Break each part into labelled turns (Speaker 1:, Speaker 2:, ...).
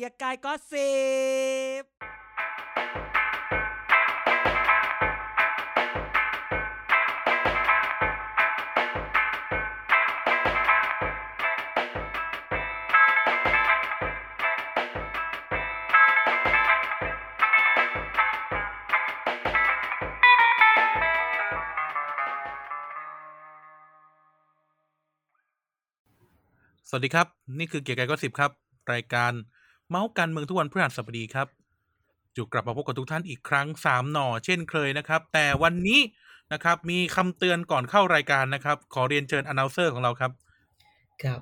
Speaker 1: กียร์กายก็สิบ
Speaker 2: สวัสดีครับ นี่คือเกียร์กายก็สิบครับ รายการ เมาส์การเมืองทุกวันพฤหัสบดีครับจูกลับมาพบกับทุกท่านอีกครั้งสามหน่อ เช่นเคยนะครับ แต่วันนี้นะครับ มีคำเตือนก่อนเข้ารายการนะครับ ขอเรียนเชิญอนาวเซอร์ของเราครับ
Speaker 3: ครับ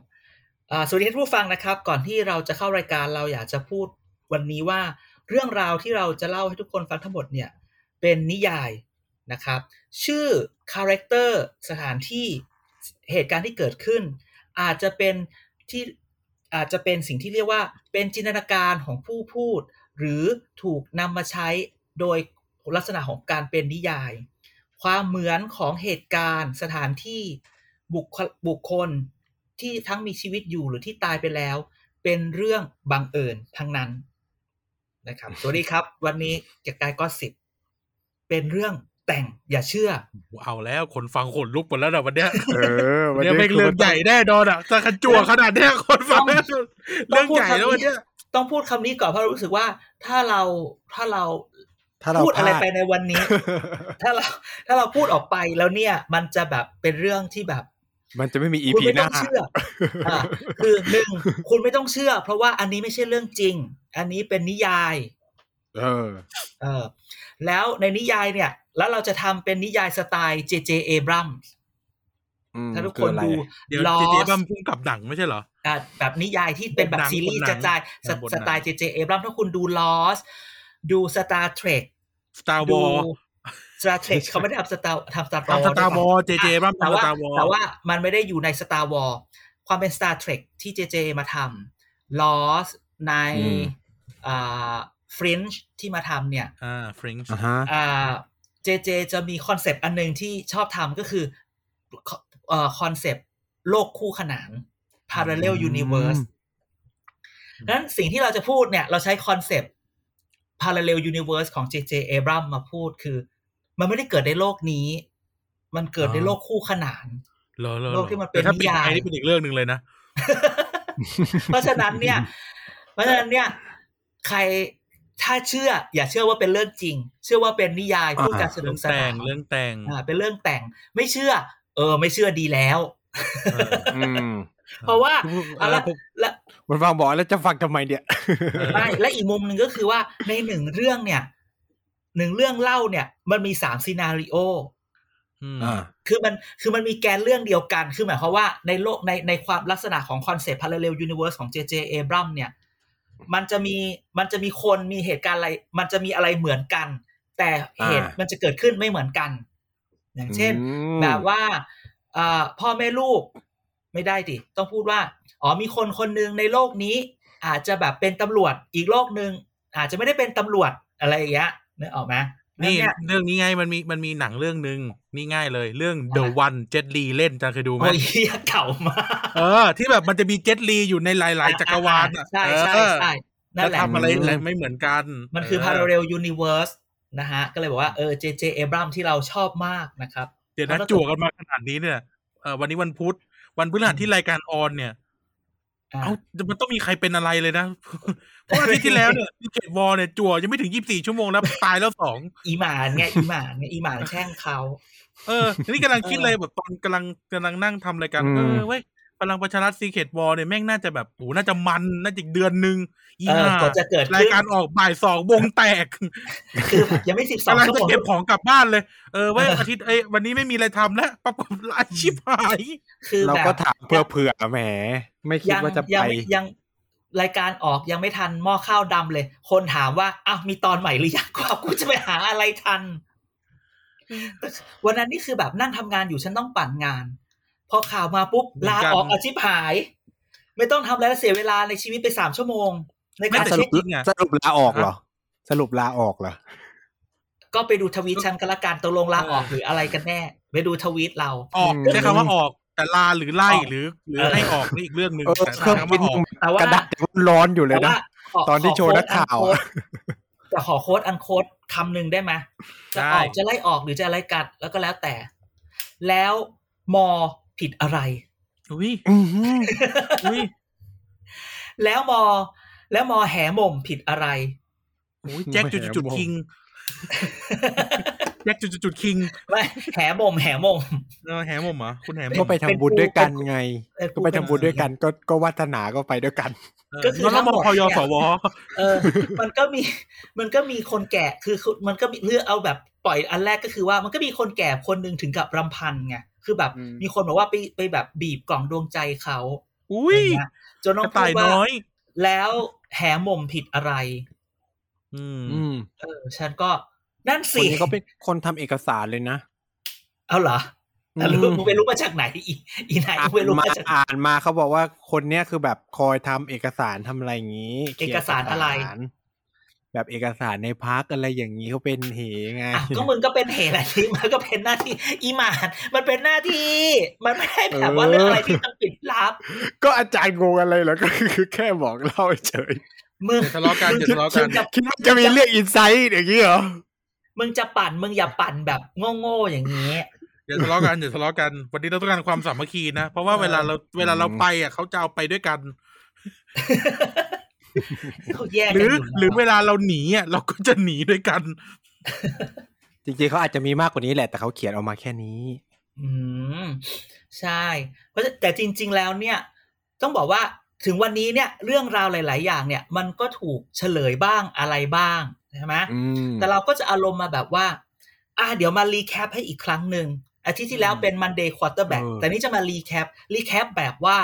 Speaker 3: สวัสดีท่านผู้ฟังนะครับ ก่อนที่เราจะเข้ารายการเราอยากจะพูดวันนี้ว่า เรื่องราวที่เราจะเล่าให้ทุกคนฟังทั้งหมดเนี่ย เป็นนิยายนะครับ ชื่อcharacter สถานที่เหตุการณ์ที่เกิดขึ้น อาจจะเป็นที่ อาจจะเป็นสิ่งที่เรียกว่าเป็นจินตนาการของผู้พูด หรือถูกนำมาใช้โดยลักษณะของการเป็นนิยาย ความเหมือนของเหตุการณ์ สถานที่บุคคลบุคคลที่ทั้งมีชีวิตอยู่หรือที่ตายไปแล้ว เป็นเรื่องบังเอิญทั้งนั้นนะครับสวัสดีครับ วันนี้เกียรติกายก็สิบเป็นเรื่อง แต่งอย่าเชื่อ
Speaker 2: เอาแล้วคนฟังขนลุกหมดแล้วนะวันเนี้ย
Speaker 4: เออวัน
Speaker 2: เนี่ย
Speaker 4: นี้
Speaker 2: เป็นเรื่องใหญ่แน่นอนอะจะขจั่วขนาดเนี้ยคนฟังแล้วเรื่องใหญ่แล้ววันเนี้ย
Speaker 3: ต้องพูดคำนี้ก่อนเพราะรู้สึกว่าถ้าเราถ้าเรา
Speaker 4: ถ้าเรา
Speaker 3: พูดอะไร
Speaker 4: พลา
Speaker 3: ไปในวันนี้ ถ้าเราถ้าเราพูดออกไปแล้วเนี่ย มันจะแบบเป็นเรื่องที่แบบ
Speaker 4: มันจะไม่มีอี
Speaker 3: คุณ
Speaker 4: พี
Speaker 3: ไม่
Speaker 4: ห
Speaker 3: ต้
Speaker 4: น้า
Speaker 3: องเชื่ออะคือหนึ่งคุณไม่ต้องเชื่อ เพราะว่าอันนี้ไม่ใช่เรื่องจริง อันนี้เป็นนิยาย
Speaker 4: เออ
Speaker 3: เออ แล้วในนิยายเนี่ย แล้วเราจะทำเป็นนิยายสไตล์ J.J. Abrams
Speaker 4: อืม
Speaker 3: ถ้าทุก
Speaker 4: คื
Speaker 3: ค
Speaker 4: อนอะไร
Speaker 3: ดู
Speaker 2: เดี๋ยว
Speaker 3: Lost
Speaker 2: เจเจบัมพุ่งกับหนังไม่ใช่เหรอ
Speaker 3: อะแบบนิยายที่เป็นแบบ
Speaker 2: บทหนัง
Speaker 3: ซีรีส์
Speaker 2: บทหนั
Speaker 3: ก
Speaker 2: ง
Speaker 3: ระจายส
Speaker 2: อ่าบทหนัง
Speaker 3: สไตล์ J.J. Abrams ถ้าคุณดู Lost ดู Star Trek
Speaker 2: Star
Speaker 3: ดู
Speaker 2: War
Speaker 3: Star Trek เขาไม่ได้ทำ Star ทำ Star
Speaker 2: ทำ Star War เจเจบัม
Speaker 3: แต่
Speaker 2: ทำ
Speaker 3: ว่า
Speaker 2: Star War
Speaker 3: แต่ว่ามันไม่ได้อยู่ใน Star War ความเป็น Star Trek ที่ JJ มาทำ Lost ใน
Speaker 4: อื ม
Speaker 3: อ่า Fringe ที่มาทำเนี่ย
Speaker 2: อ่า Fringe
Speaker 4: อ่าฮะ
Speaker 3: อ่า JJ จะมี concept อันหนึ่งที่ชอบทำก็คือเอ่อ concept โลกคู่ขนาน parallel universe นั้นสิ่งที่เราจะพูดเนี่ย เราใช้ concept parallel universe ของ JJ Abrams มาพูดคือ มันไม่ได้เกิดในโลกนี้ มันเกิดในโลกคู่ขนาน
Speaker 2: เหรอเหรอ
Speaker 3: โลกที่มันเป็น
Speaker 2: แต่ถ้า
Speaker 3: นิยาย
Speaker 2: ไอ้นี่เป็นอีกเรื่องหนึ่งเลยนะ
Speaker 3: เพราะฉะนั้นเนี่ย เพราะฉะนั้นเนี่ย ใคร ถ้าเชื่อ อย่าเชื่อว่าเป็นเรื่องจริง เชื่อว่าเป็นนิยายพูดการสนุ
Speaker 2: เรื่อกง
Speaker 3: ส
Speaker 2: แต่
Speaker 3: นางน
Speaker 2: เรื่องแต่ง
Speaker 3: อ่าเป็นเรื่องแต่ง ไม่เชื่อ เออ ไม่เชื่อดีแล้ว
Speaker 2: เออ
Speaker 4: อืม
Speaker 3: เพราะว่า
Speaker 2: เออ
Speaker 3: แล้ว
Speaker 2: ผม
Speaker 3: แล้ว
Speaker 4: มันฟังบอกแล้วจะฟังทำไมเนี่ย
Speaker 2: เออ
Speaker 3: ไม่และอีกมุมหนึ่งก็คือว่าในหนึ่งเรื่องเนี่ยหนึ่งเรื่องเล่าเนี่ย มันมีสาม scenario อื
Speaker 2: ม
Speaker 4: อ่า
Speaker 3: คือมันคือมันมีแกนเรื่องเดียวกัน คือหมายความว่าในโลกในในความลักษณะของคอนเซปต์ parallel universe ของ J.J. Abrams เนี่ย มันจะมีมันจะมีคนมีเหตุการณ์อะไร มันจะมีอะไรเหมือนกัน แต่เหตุ
Speaker 4: อ่ามัน
Speaker 3: มันจะเกิดขึ้นไม่เหมือนกัน อย่างเช่น
Speaker 4: อืม
Speaker 3: แบบว่าอ่าพ่อแม่ลูกไม่ได้ดิต้องพูดว่าอ๋อมีคนคนหนึ่งในโลกนี้ อาจจะแบบเป็นตำรวจอีกโลกหนึ่งอาจจะไม่ได้เป็นตำรวจอะไรอย่างเงี้ยนึกออกไหม
Speaker 2: นี่
Speaker 3: เนี่ย
Speaker 2: เรื่องนี้ไงมันมีมันมีหนังเรื่องหนึ่งนี่ง่ายเลย เรื่อง The One Jet Li เล่นจะเคยดูไหม
Speaker 3: โอ้ยเหี้ยเก่ามาก
Speaker 2: เออ ที่แบบมันจะมีเจ็ตลีอยู่ในหลาย ๆ จักรวาลอะ
Speaker 3: ใช่ใช่
Speaker 2: เออ
Speaker 3: ใช่นั่
Speaker 2: แล้ว
Speaker 3: นแหละ
Speaker 2: ทำอะไร
Speaker 4: อืม
Speaker 2: อะไรไม่เหมือนกัน
Speaker 3: มันคือ
Speaker 2: เ parallel
Speaker 3: universe นะฮะ ก็เลยบอกว่าเออ JJ Abrams ที่เราชอบมากนะครับ
Speaker 2: เดี๋ยวนะ
Speaker 3: แล้วถ้า
Speaker 2: จั่วกันมาขนาดนี้เนี่ยเออวันนี้วันพุธวันพฤหัสที่รายการออนเนี่ย
Speaker 3: อ่า
Speaker 2: เอ้ามันต้องมีใครเป็นอะไรเลยนะ เพราะอาทิตย์ที่แล้วเนี่ยที่เกตวอลเนี่ยจั่วยังไม่ถึงยี่สิบสี่ชั่วโมงแล้วตายแล้วสอง
Speaker 3: อีหมานไงอีหมานไงอีหมานแช่งเขา
Speaker 2: เออ นี่กำลังคิดเลยแบบตอนกำลังกำลังนั่งทำรายการ
Speaker 4: อืม
Speaker 2: เออเว้ย พลังประชารัฐซีเคทวอลเนี่ยแม่งน่าจะแบบโอ้น่าจะมัน น่าจะอีกเดือนหนึ่งอี
Speaker 3: เออ
Speaker 2: ห่า
Speaker 3: ก่อนจะเกิด
Speaker 2: ราย
Speaker 3: ขึ้น
Speaker 2: การออกบ่ายสองวงแตก
Speaker 3: คือยังไม่สิบสอง
Speaker 2: กำลัง
Speaker 3: ชั่ว
Speaker 2: จะ
Speaker 3: โมง
Speaker 2: เก็บของกลับบ้านเลย เออเว้ยอาทิตย์เอ้ยวันนี้ไม่มีอะไรทำแล้วปรากฏอาชีพหาย
Speaker 3: คือ
Speaker 4: เรา
Speaker 3: แบบ
Speaker 4: ก็ถามเพื่อเผื่อแหม ไม่คิด
Speaker 3: ยัง
Speaker 4: ว่าจะ
Speaker 3: ยั
Speaker 4: ไป
Speaker 3: งไม่ยังรายการออกยังไม่ทันหม้อข้าวดำเลย คนถามว่าอ้าวมีตอนใหม่หรือยังกว่ากูจะไปหาอะไรทัน วันนั้นนี่คือแบบนั่งทำงานอยู่ฉันต้องปั่นงาน พอข่าวมาปุ๊บ
Speaker 2: เหมือน
Speaker 3: ลา
Speaker 2: กัน
Speaker 3: ออกอาชีพหาย ไม่ต้องทำอะไรแล้วเสียเวลาในชีวิตไปสามชั่วโมง ในการ
Speaker 2: แต่
Speaker 4: ส
Speaker 3: เช็
Speaker 4: รุ
Speaker 3: ค
Speaker 4: ปสรุปลาออกเหรอ สรุปลาออกเหรอ
Speaker 3: ก็ไปดูทวีตฉันกันละกันตกลงลาออกหรืออะไรกันแน่ ไปดูทวีตเรา
Speaker 2: ออก
Speaker 4: อืม
Speaker 2: ใช้คำว่าออกแต่ลาหรือไล่
Speaker 3: ออก
Speaker 2: หรือหรือ
Speaker 3: เออ
Speaker 2: ให้ออกนี่อีกเรื่องหนึ่ง
Speaker 4: เออ
Speaker 2: แต่
Speaker 4: เครื่อง
Speaker 2: ใช้คำ
Speaker 4: บิ
Speaker 2: ว่านออก
Speaker 3: แต่ว่า
Speaker 4: กระดาษมันร้อนอยู่เลย
Speaker 3: แต่
Speaker 4: นะ
Speaker 3: ว่าขอ
Speaker 4: ตอนที่โชว์นักข่าว
Speaker 3: ขอ
Speaker 4: อะ
Speaker 3: โค้ดอันโค้ดแต่ขอโค้ดอันโค้ดคำหนึ่งได้ไหมจะออกจะไล่ออกหรือจะอะไรกัดแล้วก็แล้วแต่ แล้วมอ ผิดอะไร
Speaker 2: อุ้ย
Speaker 4: อื้อหือ
Speaker 2: อุ้ย
Speaker 3: แล้วมอ แล้วมอแหม่มผิดอะไร
Speaker 2: อุ้ยแจ็คจุดจุดจุดคิงแจ็คจุดจุดจุดคิง
Speaker 3: ไม่แหม่มแหม่ม
Speaker 2: เออแหมผมเหรอคุณแหม
Speaker 4: ก็
Speaker 2: ผม
Speaker 4: ไปทำบุญด้วยกันไง
Speaker 3: เออ
Speaker 4: ก็ไปทำบุญด้วยกัน ก็ก็วัฒนาก็ไปด้วยกัน
Speaker 3: ก็คือ
Speaker 2: แล้ว
Speaker 3: ทั้งห
Speaker 2: ม
Speaker 3: มด
Speaker 2: พย
Speaker 3: เนี่ย
Speaker 2: สว
Speaker 3: เออ มันก็มี มันก็มีคนแก่คือคือมันก็มีเลือกเอาแบบปล่อยอันแรกก็คือว่ามันก็มีคนแก่คนหนึ่งถึงกับรำพันไง คือแบบ
Speaker 4: อืม
Speaker 3: มีคนบอกว่าไปไปแบบบีบกล่องดวงใจเขา
Speaker 2: อุ้ย
Speaker 3: อะไรเงี้ยจนน้อกง
Speaker 2: ระ
Speaker 3: พู
Speaker 2: ต่า
Speaker 3: ด
Speaker 2: ย
Speaker 3: ว่า
Speaker 2: น้อย
Speaker 3: แล้วแหม่มผิดอะไร
Speaker 2: อืม
Speaker 4: อืม
Speaker 3: เออ ฉันก็นั่น
Speaker 4: คน
Speaker 3: สิ
Speaker 4: นี้เขาเป็นคนทำเอกสารเลยนะ
Speaker 3: เอาเหรอ
Speaker 4: อืม
Speaker 3: อะรู้มึงไปรู้มาจากไหน อีอีไหน
Speaker 4: อ่า
Speaker 3: มึงไปรู้
Speaker 4: นมา
Speaker 3: มาจากไหน
Speaker 4: อ่านมาเขาบอกว่าคนเนี้ยคือแบบคอยทำเอกสารทำอะไรอย่างนี้
Speaker 3: เอกสารอะไร
Speaker 4: แบบเอกสารในพักอะไรอย่างนี้เขาเป็นเหไง
Speaker 3: อะก็มึงก็เป็นเหตุอะไรที่มันก็เป็นหน้าที่อีหมานมันเป็นหน้าที่ มันไม่ได้แบบว่าเรื่องอะไรที่ต้องปิดลับ
Speaker 4: ก็อาจารย์งงอะไรเหรอก็คือแค่บอกเล่าเฉย
Speaker 3: มึง
Speaker 2: อย่าทะเลาะกันอย่าทะเลาะกัน
Speaker 4: คิดว่าจะมีเรื่องอินไซต์อย่างนี้เหรอ
Speaker 3: มึงจะปั่นมึงอย่าปั่นแบบโง่ๆอย่างนี้
Speaker 2: อย่าทะเลาะกันอย่าทะเลาะกัน วันนี้เราต้องการความสามัคคีนะ เพราะว่า
Speaker 3: เออ
Speaker 2: เวลาเราเวลาเราไปอะเขาจะเอาไปด้วยกัน
Speaker 3: เขาแยก
Speaker 2: ห
Speaker 3: กั
Speaker 2: รื
Speaker 3: น
Speaker 2: อ
Speaker 3: อยู่
Speaker 2: หรือเวลาเราหนีอะเราก็จะหนีด้วยกัน
Speaker 4: จริงๆเขาอาจจะมีมากกว่านี้แหละ แต่เขาเขียนออกมาแค่นี้
Speaker 3: อืมใช่ เพราะแต่จริง ๆ แล้วเนี่ย ต้องบอกว่าถึงวันนี้เนี่ย เรื่องราวหลาย ๆ อย่างเนี่ย มันก็ถูกเฉลยบ้างอะไรบ้างใช่ไหม
Speaker 4: อืม
Speaker 3: แต่เราก็จะอารมณ์มาแบบว่า อะเดี๋ยวมา recap ให้อีกครั้งหนึ่งอาทิตย์ที่แล้วเป็น Monday Quarterback
Speaker 4: เออ
Speaker 3: แต่นี่จะมา recap recap แบบว่า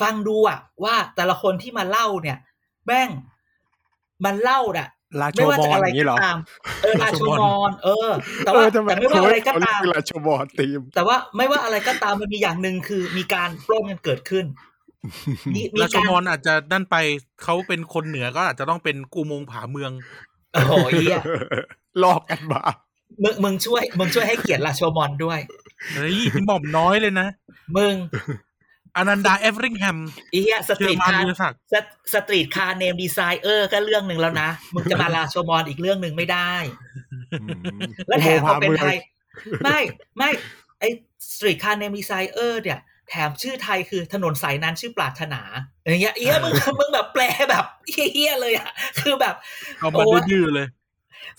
Speaker 3: ฟังดูอะว่าแต่ละคนที่มาเล่าเนี่ยแม่งมันเล่าน่ะ
Speaker 4: ราโช
Speaker 3: ไม่ว่า
Speaker 4: บ
Speaker 3: จะ
Speaker 4: อล
Speaker 3: อะไร
Speaker 4: อย่างนี้เหร
Speaker 3: ก็
Speaker 4: อ
Speaker 3: ตามเออราโชมอนเออ แต่
Speaker 4: เอ
Speaker 3: ว่า
Speaker 4: อทำไม
Speaker 3: แต่ไม่ว่าอะไรก็ตาม
Speaker 4: เขเรียราโชบอลทีม
Speaker 3: แต่ว่าไม่ว่าอะไรก็ตามมันมีอย่างหนึ่งคือมีการปล้นกันเกิดขึ้นมีมี
Speaker 2: ราช
Speaker 3: การ
Speaker 2: มอนอาจจะนั่นไปเขาเป็นคนเหนือก็อาจจะต้องเป็นกูมงผาเมือง
Speaker 3: โอ้โหเหี้ย
Speaker 4: ลอกกันมา
Speaker 3: มึงมึงช่วยมึงช่วยให้เกียรติราโชมอนด้วย
Speaker 2: เฮ้ยนี่หม่อมน้อยเลยนะ
Speaker 3: มึง
Speaker 2: อนันดาเอฟริงแฮม
Speaker 3: อีเหี้ยสต
Speaker 2: เชื่
Speaker 3: รี
Speaker 2: อ
Speaker 3: ท
Speaker 2: มัน
Speaker 3: คาร์
Speaker 2: วิทยาศักดิ์
Speaker 3: สตสตรีทคาร์เนมดีไซเออร์ก็เรื่องหนึ่งแล้วนะ มึงจะมาราโชมอนอีกเรื่องหนึ่งไม่ได้ และแถมพอเป็นไทย ไม่ไม่ไอสตรีทคาร์เนมดีไซเออร์เนี่ย แถมชื่อไทยคือถนนสายนั้นชื่อปรารถนาอย่างเงี้ยเอี้ยมึงมึงแบบแปลแบบเฮี้ยๆเลยอะ คือแบบ
Speaker 2: เอามา
Speaker 3: โอ้ย
Speaker 2: ดื้อๆเลย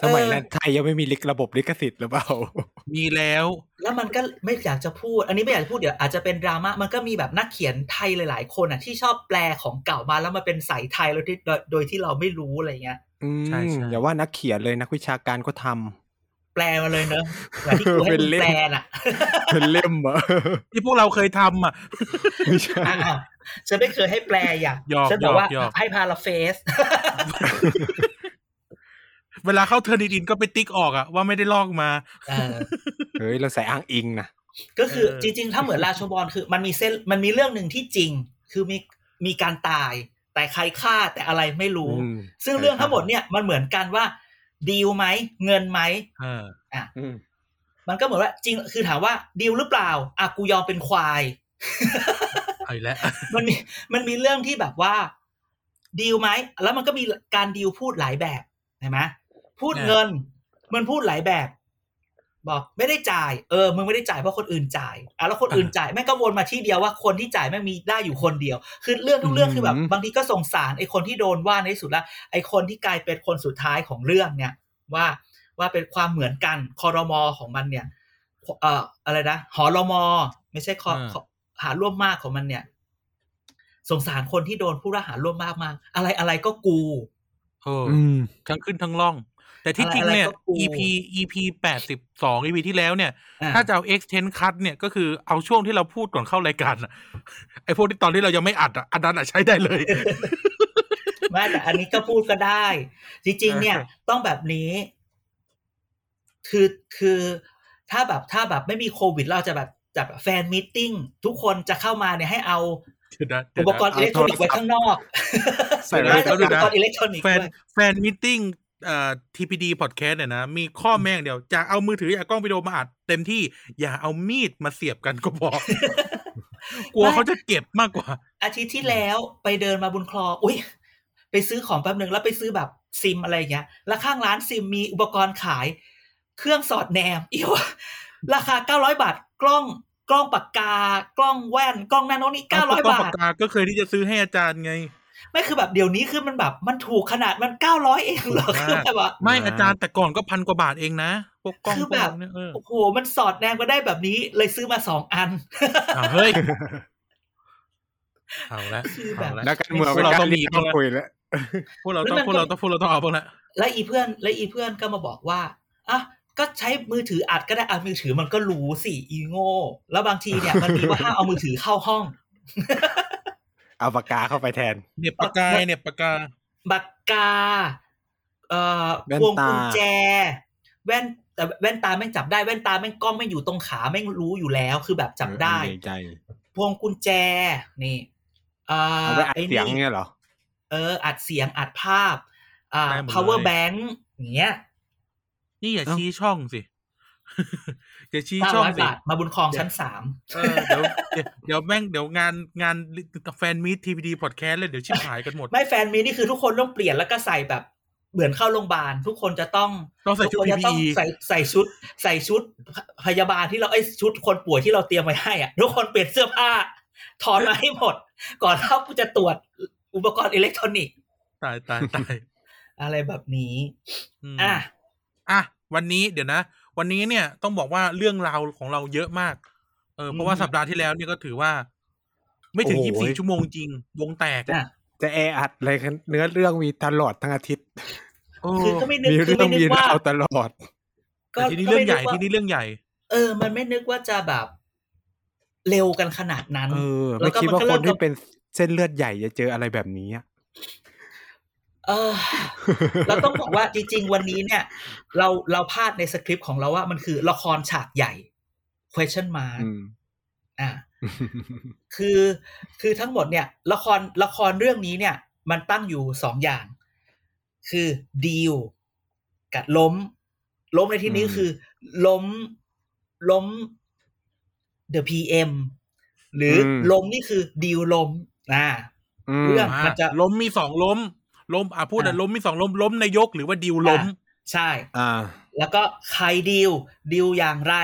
Speaker 4: สมัยนั้นไทยยังไม่มีลิขระบบลิขสิทธิ์หรือเปล่า
Speaker 2: มีแล้ว
Speaker 3: แล้วมันก็ไม่อยากจะพูด อันนี้ไม่อยากจะพูดเดี๋ยวอาจจะเป็นดราม่า มันก็มีแบบนักเขียนไทยหลาย ๆ คนอะที่ชอบแปลของเก่ามาแล้วมาเป็นสายไทยแล้วที่โดยโดยที่เราไม่รู้อะไรเงี้ย
Speaker 4: อืม
Speaker 2: ใช่ใช่
Speaker 4: อย่าว่านักเขียนเลยนักวิชาการก็ทำ
Speaker 3: แปลมาเลยเนอะแบบที่กูให้
Speaker 4: เป็น
Speaker 3: มึง
Speaker 4: เล่ม
Speaker 3: แปลน่ะ
Speaker 4: เป็นเล่มเหรอ
Speaker 2: ที่พวกเราเคยทำอะ
Speaker 4: ไม่ใช่
Speaker 3: อ้าวฉันไม่เคยให้แปลอย่าง
Speaker 2: หยอก
Speaker 3: ฉันบอกว่า
Speaker 2: หยอกหยอก
Speaker 3: ให้พาราเฟส
Speaker 2: เวลาเข้าเทอร์นิดินก็ไปติ๊กออกอะว่าไม่ได้ลอกมา
Speaker 3: เออ
Speaker 4: เฮ้ยเราใส่อ้างอิงนะ
Speaker 3: ก็คือ
Speaker 2: เออ
Speaker 3: จริง ๆ ถ้าเหมือนราชบอลคือ มันมีเส้นมันมีเรื่องหนึ่งที่จริง คือมีมีการตาย แต่ใครฆ่าแต่อะไรไม่รู้
Speaker 4: อืม
Speaker 3: ซึ่งเรื่องทั้งหมดเนี่ยมันเหมือนกันว่าดีลไหมเงินไหม
Speaker 2: เออ
Speaker 4: อืม
Speaker 3: มันก็เหมือนว่าจริงคือถามว่าดีลหรือเปล่าอะกูยอมเป็นควาย
Speaker 2: เอาอีกแล้ว
Speaker 3: มันมีมันมีเรื่องที่แบบว่าดีลไหมแล้วมันก็มีการดีลพูดหลายแบบเห็นไหม พูด
Speaker 2: เนี่ย
Speaker 3: เงินมันพูดหลายแบบ บอกไม่ได้จ่ายเออมึงไม่ได้จ่ายเพราะคนอื่นจ่ายอะแล้วคนอื่นจ่ายแม่งก็วนมาที่เดียวว่าคนที่จ่ายแม่งมีได้อยู่คนเดียว คือเรื่องทุกเรื่องคือแบบ บางทีก็สงสารไอ้คนที่โดนว่าในที่สุดแล้วไอ้คนที่กลายเป็นคนสุดท้ายของเรื่องเนี่ยว่าว่าเป็นความเหมือนกันคอรมอของมันเนี่ย เอ่ออะไรนะหอรมอ ไม่ใช่คอ
Speaker 2: อ่า
Speaker 3: ขอหารร่วมมากของมันเนี่ย สงสารคนที่โดนผู้รับหารร่วมมากมากอะไรอะไรก็กู
Speaker 2: เออ
Speaker 4: อืม
Speaker 2: ทั้งขึ้นทั้งล่อง แต่ที่จริง
Speaker 3: อะไรๆ
Speaker 2: เนี่ย
Speaker 3: ก็กู
Speaker 2: EP EP แปดสิบสอง EP ที่แล้วเนี่ย
Speaker 3: อะ
Speaker 2: ถ้าจะเอา extend cut เนี่ยก็คือเอาช่วงที่เราพูดก่อนเข้ารายการอะไอพวกที่ตอนที่เรายังไม่อัดอะอันนั้นอะใช้ได้เลย
Speaker 3: ไม่แต่อันนี้ก็พูดก็ได้ จริง ๆ เนี่ย ต้องแบบนี้ คือคือถ้าแบบถ้าแบบไม่มีโควิด เราจะแบบจัดแฟนมิทติ้งทุกคนจะเข้ามาเนี่ยให้เอา
Speaker 2: เดี๋ยวนะเดี๋
Speaker 3: อุ
Speaker 2: ยว
Speaker 3: ป
Speaker 2: นะ
Speaker 3: กรณ์อิเล็กทรอนิกส์ไว้ข้างนอก
Speaker 4: ใส่ไว้
Speaker 3: ไม่ต้อง
Speaker 2: แล้
Speaker 3: อุ
Speaker 2: วดู
Speaker 3: ป
Speaker 2: นะ
Speaker 3: กรณ์อิเล็กทรอนิกส์
Speaker 2: แฟน
Speaker 3: ด้วย
Speaker 2: แฟนมิทติ้งเอ่อ TPD podcast เนี่ยนะ มีข้อแม่งเดียวจะเอามือถืออย่ากล้องวิดีโอมาอัดเต็มที่ อย่าเอามีดมาเสียบกันก็พอกลัวเขาจะเก็บมากกว่า
Speaker 3: อาทิตย์ที่แล้วไปเดินมาบนคลองอุ้ยไปซื้อของแป๊บหนึ่งแล้วไปซื้อแบบซิมอะไรอย่างเงี้ย แล้วข้างร้านซิมมีอุปกรณ์ขาย เครื่องสอดแนมอีกว่าราคาเก้าร้อยบาท กล้องกล้องปากกา กล้องแว่น กล้องนาโนนี่เก้าร้อย
Speaker 2: ก็
Speaker 3: บา
Speaker 2: ปา
Speaker 3: ท
Speaker 2: กกาก็เคยที่จะซื้อให้อาจารย์ไง
Speaker 3: ไม่คือแบบเดี๋ยวนี้คือมันแบบมันถูกขนาดมันเก้าร้อยเองเหรอ
Speaker 2: ถูกมาก
Speaker 3: คือแบบว่า
Speaker 2: ไม่
Speaker 4: อ่า
Speaker 2: อาจารย์แต่ก่อนก็พันกว่าบาทเองนะพวกกล้อง
Speaker 3: คือ
Speaker 2: พวก
Speaker 3: แบบ
Speaker 2: เนี่ยเออ
Speaker 3: โอ้โหมันสอดแนมก็ได้แบบนี้ เลยซื้อมาสองอัน
Speaker 2: อ้าวเฮ้ยเอาละ
Speaker 3: คือแบบ
Speaker 2: เอาละ
Speaker 4: นักการเมือง
Speaker 2: พวกเรา
Speaker 4: ไม่กล้า
Speaker 2: ต้องมี
Speaker 4: รีบเข้าคุยแล้ว
Speaker 2: พวกเรา
Speaker 3: แล้ว
Speaker 2: ต้อง
Speaker 3: มัน
Speaker 2: พวกเรา
Speaker 3: ก็
Speaker 2: ต้องพวกเราต้องเอาบ้างละ
Speaker 3: และอีเพื่อน และอีเพื่อนก็มาบอกว่าอะก็ใช้มือถืออัดก็ได้อะมือถือมันก็รู้สิอีโง่แล้วบางทีเนี่ยมันมีว่าห้ามเอามือถือเข้าห้อง
Speaker 4: เอาปากกาเข้าไปแทน
Speaker 2: เนี่ยปากกาเนี่ยปากกา
Speaker 3: ปากกา เอ่อ
Speaker 4: แว่น
Speaker 3: พวง
Speaker 4: ตา
Speaker 3: กุญแจ แว่นแต่แว่นตาแม่งจับได้แว่นตาแม่งกล้องแม่งอยู่ตรงขาแม่งรู้อยู่แล้ว คือแบบจับได้
Speaker 4: เออในใจ
Speaker 3: พวงกุญแจนี่อ่า
Speaker 4: เอาไปอัด
Speaker 3: ไอ้
Speaker 4: เสียงเนี่ยเหรอ
Speaker 3: เออ อัดเสียงอัดภาพ อ่า
Speaker 2: ได้หมดเลย
Speaker 3: power bank อย่างเงี้ย
Speaker 2: นี่อย่า
Speaker 4: เอ้า
Speaker 2: ชี้ช่องสิ อย่าชี้
Speaker 3: เก้า
Speaker 2: ช่อง
Speaker 3: ร้อย
Speaker 2: สิ
Speaker 3: บาทมาบุญคลองชั้นสาม
Speaker 2: เออเดี๋ยวเดี๋ยวเดี๋ยวแม่งเดี๋ยวงานงานแฟนมีทีวีดีพอดแคสต์เลยเดี๋ยวชิบหายกันหมด
Speaker 3: ไม่แฟนมีนี่คือทุกคนต้องเปลี่ยนแล้วก็ใส่แบบเหมือนเข้าโรงพยาบาลทุกคนจะต้อง
Speaker 2: ต้องใส่ชุด
Speaker 3: ทุกคนจะต้อง
Speaker 2: PPE
Speaker 3: ใส่ใส่ชุด ใส่ชุดพยาบาลที่เราไอ้ยชุดคนป่วยที่เราเตรียมไว้ให้อะทุกคนเปลี่ยนเสื้อผ้า ถอนมาให้หมด ก่อนเข้าจะตรวจอุปกรณ์อิเล็กทรอนิกส์
Speaker 2: ตายตายตาย
Speaker 3: อะไรแบบนี้
Speaker 2: ม
Speaker 3: อะ
Speaker 2: อะวันนี้เดี๋ยวนะ วันนี้เนี่ยต้องบอกว่าเรื่องราวของเราเยอะมาก เออเพราะว่าสัปดาห์ที่แล้วเนี่ยก็ถือว่า ไม่ถึง
Speaker 4: โอ้
Speaker 2: ยี่
Speaker 4: โห
Speaker 2: สิบสี่ชั่วโมงจริง วงแตก
Speaker 3: อะ
Speaker 4: จะแออัดอะไรกันเนื้อเรื่องมีตลอดทั้งอาทิตย์
Speaker 2: โอ้
Speaker 3: คือก็ไม่นึก
Speaker 4: มี
Speaker 3: คือ
Speaker 4: เรื่อ
Speaker 3: ไม่
Speaker 4: ง
Speaker 3: นึ
Speaker 4: มี
Speaker 3: กว่า
Speaker 4: ราวตลอด
Speaker 2: แต่ทีนี้เรื่องใหญ่ทีนี้เรื่องใหญ่
Speaker 3: เออ มันไม่นึกว่าจะแบบเร็วกันขนาดนั้น
Speaker 4: เออ
Speaker 3: แล้
Speaker 4: ไม่
Speaker 3: วก็
Speaker 4: คิด
Speaker 3: มัน
Speaker 4: ว่า
Speaker 3: ก็
Speaker 4: ค
Speaker 3: เริ่
Speaker 4: น
Speaker 3: ม
Speaker 4: ที่เป็นเส้นเลือดใหญ่จะเจออะไรแบบนี้อะ
Speaker 3: เออเราต้องบอกว่าจริง ๆ วันนี้เนี่ย เราเราพลาดในสคริปต์ของเราว่ามันคือละครฉากใหญ่ question mark
Speaker 4: อืม
Speaker 3: อ่าคือคือทั้งหมดเนี่ย ละครละครเรื่องนี้เนี่ย มันตั้งอยู่สองอย่าง คือดีลกับล้ม ล้มในที่นี้
Speaker 4: อืม
Speaker 3: คือ ล้มล้ม The PM หรืออล้มนี่คือดีลล้มอ่า
Speaker 4: ม
Speaker 3: เรื่อง
Speaker 2: อะ
Speaker 3: มันจะ
Speaker 2: ล้มมีสองล้ม ล้มอะพูดอะ
Speaker 3: อะ
Speaker 2: ล้มมีสองล้มล้มนายกหรือว่าดิวล้ม
Speaker 3: อะใช่
Speaker 4: อ่า
Speaker 3: แล้วก็ใครดีลดีลอย่างไร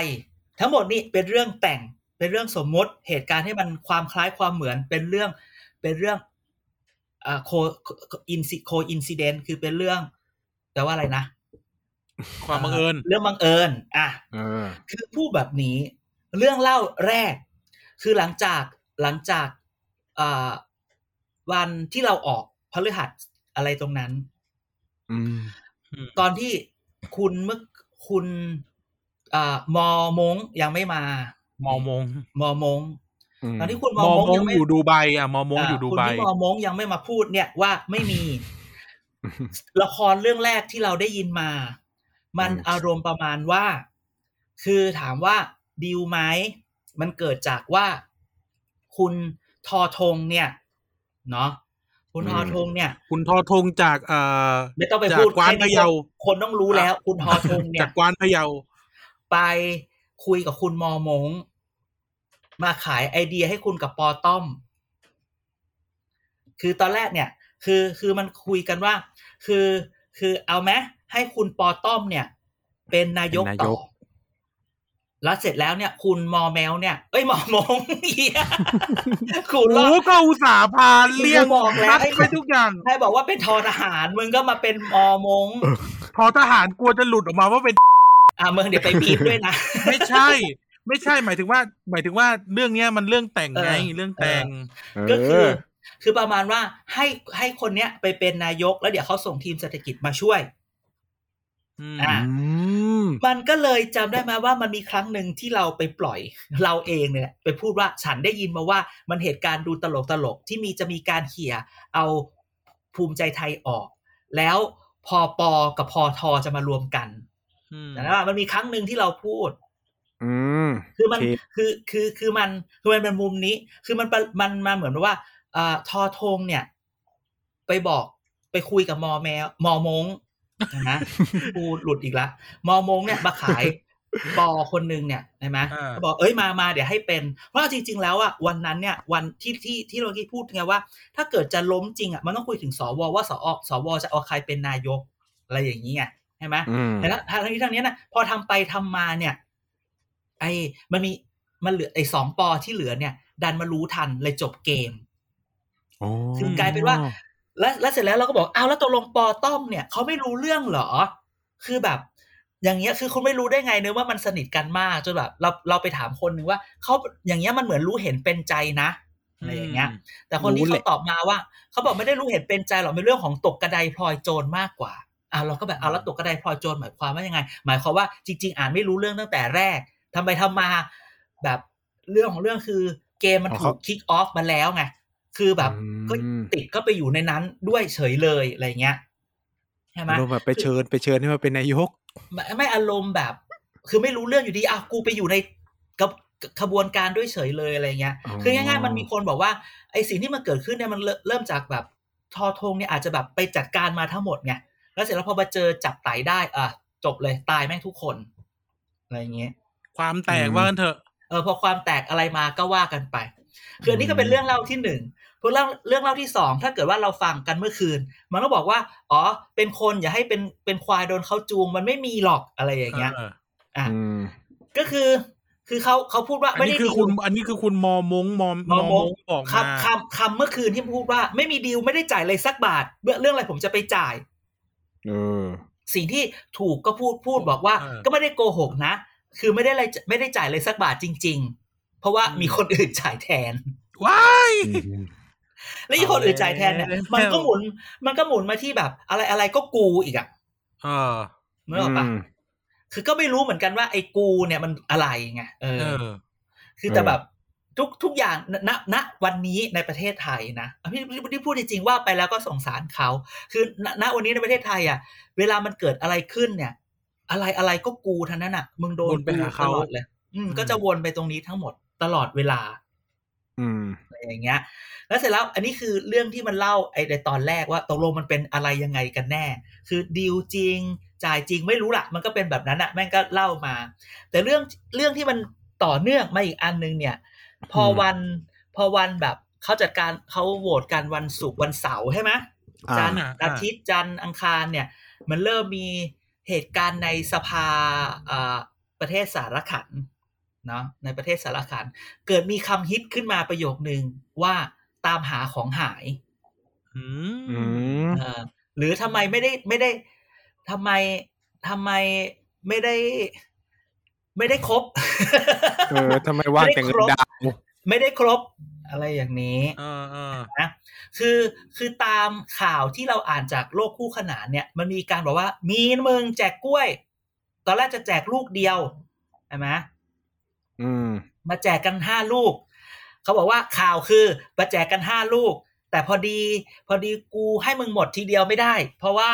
Speaker 3: ทั้งหมดนี่เป็นเรื่องแต่งเป็นเรื่องสมมติเหตุการณ์ให้มันความคล้ายความเหมือนเป็นเรื่องเป็นเรื่องอ่า coinci coincidence คือเป็นเรื่องแปลว่าอะไรนะ
Speaker 2: ความบังเอิญ
Speaker 3: เรื่องบังเอิญอะ
Speaker 4: เออ
Speaker 3: คือพูดแบบนี้ เรื่องเล่าแรก คือหลังจากหลังจากอ่าวันที่เราออกพฤหัส อะไรตรงนั้น
Speaker 4: อืม
Speaker 3: ตอนที่คุณเมื่อคุณอ่ามอมงยังไม่มา ม
Speaker 2: อมง
Speaker 3: มอมง
Speaker 4: อืม
Speaker 3: ตอนที่คุณม
Speaker 2: ม
Speaker 3: อ
Speaker 2: อ
Speaker 3: มง
Speaker 2: มง
Speaker 3: ยังไม่
Speaker 2: อยู่ดูไบอะมอมงอยู่ดู
Speaker 3: คุณ
Speaker 2: ไบ
Speaker 3: ที่มอมงยังไม่มาพูดเนี่ยว่าไม่มี ละครเรื่องแรกที่เราได้ยินมา มัน
Speaker 4: อืม
Speaker 3: อารมณ์ประมาณว่า คือถามว่าดีลไหมมันเกิดจากว่าคุณทอทงเนี่ย เนาะ คุณทอทงเนี่ย
Speaker 2: คุณทอทงจากเอ่อ
Speaker 3: ไม่ต้องไป
Speaker 2: จาก
Speaker 3: พูด
Speaker 2: กวาน
Speaker 3: แค่
Speaker 2: พะเยา
Speaker 3: คนต้องรู้แล้ว คุณทอทงเนี่
Speaker 2: จายกกวานพะเยา
Speaker 3: ไปคุยกับคุณมอมง มาขายไอเดียให้คุณกับปอต้อม คือตอนแรกเนี่ย คือคือมันคุยกันว่า คือคือเอาไหมให้คุณปอต้อมเนี่ย เป็นนายก
Speaker 4: เป็นนาย
Speaker 3: ต่อก แล้วเสร็จแล้วเนี่ย คุณมอแมวเนี่ย เอ้ยมอมงเหี้ยคุณ
Speaker 2: โอ้
Speaker 3: ว่า
Speaker 2: ก็อุตส่าห์พาเรียก
Speaker 3: กูบอกแล้ว
Speaker 2: นัด
Speaker 3: ให้
Speaker 2: ไปทุกอย่าง
Speaker 3: ให้บอกว่าเป็นทอทหารมึงก็มาเป็นมอมง
Speaker 2: พอทหารกลัวจะหลุดออกมาว่าเป็น
Speaker 3: อะมึงเดี๋ยวไปบีบด้วยนะ
Speaker 2: ไม่ใช่ ไม่ใช่หมายถึงว่า หมายถึงว่าเรื่องเนี้ยมันเรื่องแต่งไง
Speaker 3: เออ
Speaker 2: เรื่องแต่ง
Speaker 3: ก็คือ
Speaker 4: เออ
Speaker 3: คือประมาณว่าให้ให้คนเนี้ยไปเป็นนายกแล้วเดี๋ยวเขาส่งทีมเศรษฐกิจมาช่วย
Speaker 2: อื ม
Speaker 3: อะ
Speaker 4: อืม
Speaker 3: มันก็เลยจำได้ไหมว่ามันมีครั้งหนึ่งที่เราไปปล่อยเราเองเนี่ยไปพูดว่าฉันได้ยินมาว่ามันเหตุการณ์ดูตลกตลกๆที่มีจะมีการเขี่ยเอาภูมิใจไทยออก แล้วพอปอกับพอทอจะมารวมกัน
Speaker 2: อืม
Speaker 3: แต่ว่ามันมีครั้งหนึ่งที่เราพูด
Speaker 4: อืม
Speaker 3: คือมัน
Speaker 4: โอเค
Speaker 3: คือคือคือมันคือมันเป็นมุมนี้ คือมันมันมันมาเหมือนว่าอ่าทอทงเนี่ย ไปบอกไปคุยกับมอแมวมอมง นะกูหลุดอีกละมอมงเนี่ยมาขายปอคนหนึ่งเนี่ยใช่ไหม
Speaker 2: อ่า
Speaker 3: ก็บอกเอ้ยมามาเดี๋ยวให้เป็น เพราะจริง ๆ แล้วอะวันนั้นเนี่ยวันที่ที่ที่เราที่พูดไงว่า ถ้าเกิดจะล้มจริงอะมันต้องคุยถึงสวว่าสอสวจะเอาใครเป็นนายก อะไรอย่างนี้ไงใช่ไหม
Speaker 4: อืม
Speaker 3: แต่ละทางนี้ทางนี้นะพอทำไปทำมาเนี่ย ไอ้มันมีมันเหลือไอ้สองปอที่เหลือเนี่ย ดันมารู้ทันเลยจบเกม
Speaker 4: โอ้
Speaker 3: คือกลายเป็นว่า แล้วแล้วเสร็จแล้วเราก็บอกอ้าวแล้วตกลงปอต้อมเนี่ยเขาไม่รู้เรื่องเหรอ คือแบบ อย่างเงี้ยคือคุณไม่รู้ได้ไงเนอะว่ามันสนิทกันมากจนแบบเราเราไปถามคนหนึ่งว่าเขาอย่างเงี้ยมันเหมือนรู้เห็นเป็นใจนะอะไรอย่างเงี้ย แต่คนนี้เขาตอบมาว่าเขาบอกไม่ได้รู้เห็นเป็นใจหรอกเป็นเรื่องของตกกระไดพลอยโจรมากกว่าอะเราก็แบบเอาแล้วตกกระไดพลอยโจรหมายความว่ายังไง หมายความว่าจริง ๆ อ่านไม่รู้เรื่องตั้งแต่แรกทำไปทำมาแบบเรื่องของเรื่องคือเกมมันถูกคิกออฟมาแล้วไง คือแบบก็ติดก็ไปอยู่ในนั้นด้วยเฉยเลยอะไรเงี้ยใช่ไหม
Speaker 4: อารมณ์แบบไปเชิญไปเชิญให้มาเป็นนายก
Speaker 3: ไม่ไม่อารมณ์แบบ คือไม่รู้เรื่องอยู่ดีอะกูไปอยู่ในกระขบวนการด้วยเฉยเลยอะไรเงี้ย
Speaker 4: อ๋อ
Speaker 3: คือง่ายๆมันมีคนบอกว่าไอ้สิ่งที่มันเกิดขึ้นเนี่ยมันเริ่มเริ่มจากแบบทอทงเนี่ยอาจจะแบบไปจัดการมาทั้งหมดไงแล้วเสร็จแล้วพอมาเจอจับไตได้อะจบเลยตายแม่งทุกคนอะไรเงี้ย
Speaker 2: ความแตก
Speaker 4: อืม
Speaker 2: ว่ากันเถอะ
Speaker 3: เออพอความแตกอะไรมาก็ว่ากันไป คืออันนี้ก็เป็นเรื่องเล่าที่หนึ่งพอเรื่องเรื่องเล่าที่สองถ้าเกิดว่าเราฟังกันเมื่อคืน มันก็บอกว่า อ๋อ เป็นคนอย่าให้เป็นเป็นควายโดนเขาจูง มันไม่มีหรอกอะไรอย่างเงี้ย
Speaker 2: เออ
Speaker 3: อะ
Speaker 4: อืม
Speaker 3: ก็คือคือเขาเขาพูดว่า
Speaker 2: อัน
Speaker 3: ไม่
Speaker 2: นี้
Speaker 3: ได้
Speaker 2: คือ
Speaker 3: ดีล
Speaker 2: คุณ อันนี้คือคุณมอมงมอม
Speaker 3: มอมง
Speaker 2: บอกมา
Speaker 3: คำคำคำเมื่อคืนที่พูดว่า ไม่มีดีลไม่ได้จ่ายเลยสักบาทเรื่องเรื่องอะไรผมจะไปจ่าย
Speaker 4: เออ
Speaker 3: สิ่งที่ถูกก็พูดพูดบอกว่า ก็ไม่ได้โกหกนะ คือไม่ได้อะไรไม่ได้จ่ายเลยสักบาทจริง ๆ เพราะว่ามีคนอื่นจ่ายแทน
Speaker 2: ว้าย
Speaker 3: แล้วที่คนอื่นจ่ายแทนเนี่ยมันก็หมุน มันก็หมุนมาที่แบบ อะไรอะไรก็กูอีกอะ
Speaker 2: เออ
Speaker 3: เมื่ออกปะคือก็ไม่รู้เหมือนกันว่าไอ้กูเนี่ยมันอะไรไงเอ
Speaker 2: เอ
Speaker 3: อ
Speaker 2: อ
Speaker 3: คือแต่แบบทุกทุกอย่างณณวันนี้ในประเทศไทยนะอะพี่พี่พี่พูดจริงๆว่าไปแล้วก็สงสารเขา คือณณวันนี้ในประเทศไทย อะ เวลามันเกิดอะไรขึ้นเนี่ย อะไรอะไรก็กูทั้งนั้นอะ มึงโดน
Speaker 2: วนไปหา
Speaker 3: ต
Speaker 2: เขา
Speaker 3: ลอดเลย อืมก็จะวนไปตรงนี้ทั้งหมด ตลอดเวลา
Speaker 4: อืม
Speaker 3: อะไรอย่างเงี้ย แล้วเสร็จแล้ว อันนี้คือเรื่องที่มันเล่าไอ้ในตอนแรกว่าตกลงมันเป็นอะไรยังไงกันแน่ คือดีลจริง จ่ายจริงไม่รู้ละมันก็เป็นแบบนั้นอะแม่งก็เล่ามา แต่เรื่องเรื่องที่มันต่อเนื่องมาอีกอันนึงเนี่ย พอ
Speaker 4: อืม
Speaker 3: วันพอวันแบบเขาจัดการเขาโหวตกันวันศุกร์วันเสาร์ใช่ไหม
Speaker 4: อ่า
Speaker 3: จันทร์
Speaker 2: อ่า
Speaker 3: อาทิตย์จันทร์อังคารเนี่ย มันเริ่มมีเหตุการณ์ในสภาอ่าประเทศสารขัน เนาะในประเทศสารขันเกิดมีคำฮิตขึ้นมาประโยคนึงว่าตามหาของหาย
Speaker 2: อื
Speaker 4: อื
Speaker 2: ม
Speaker 4: ม
Speaker 3: เออหรือทำไมไม่ได้ไม่ได้ทำไมทำไมไม่ได้ ไม่ได้ครบ
Speaker 4: เออทำไมว่างแต่เงินดาว
Speaker 3: ไม่ได้ครบอะไรอย่างนี้
Speaker 2: เออเออ
Speaker 3: นะคือคือตามข่าวที่เราอ่านจากโลกคู่ขนานเนี่ย มันมีการบอกว่า มีนะมึงแจกกล้วย ตอนแรกจะแจกลูกเดียวใช่ไหม
Speaker 4: อืม
Speaker 3: มาแจกกันห้าลูก เขาบอกว่าข่าวคือมาแจกกันห้าลูก แต่พอดี พอดีกูให้มึงหมดทีเดียวไม่ได้ เพราะว่า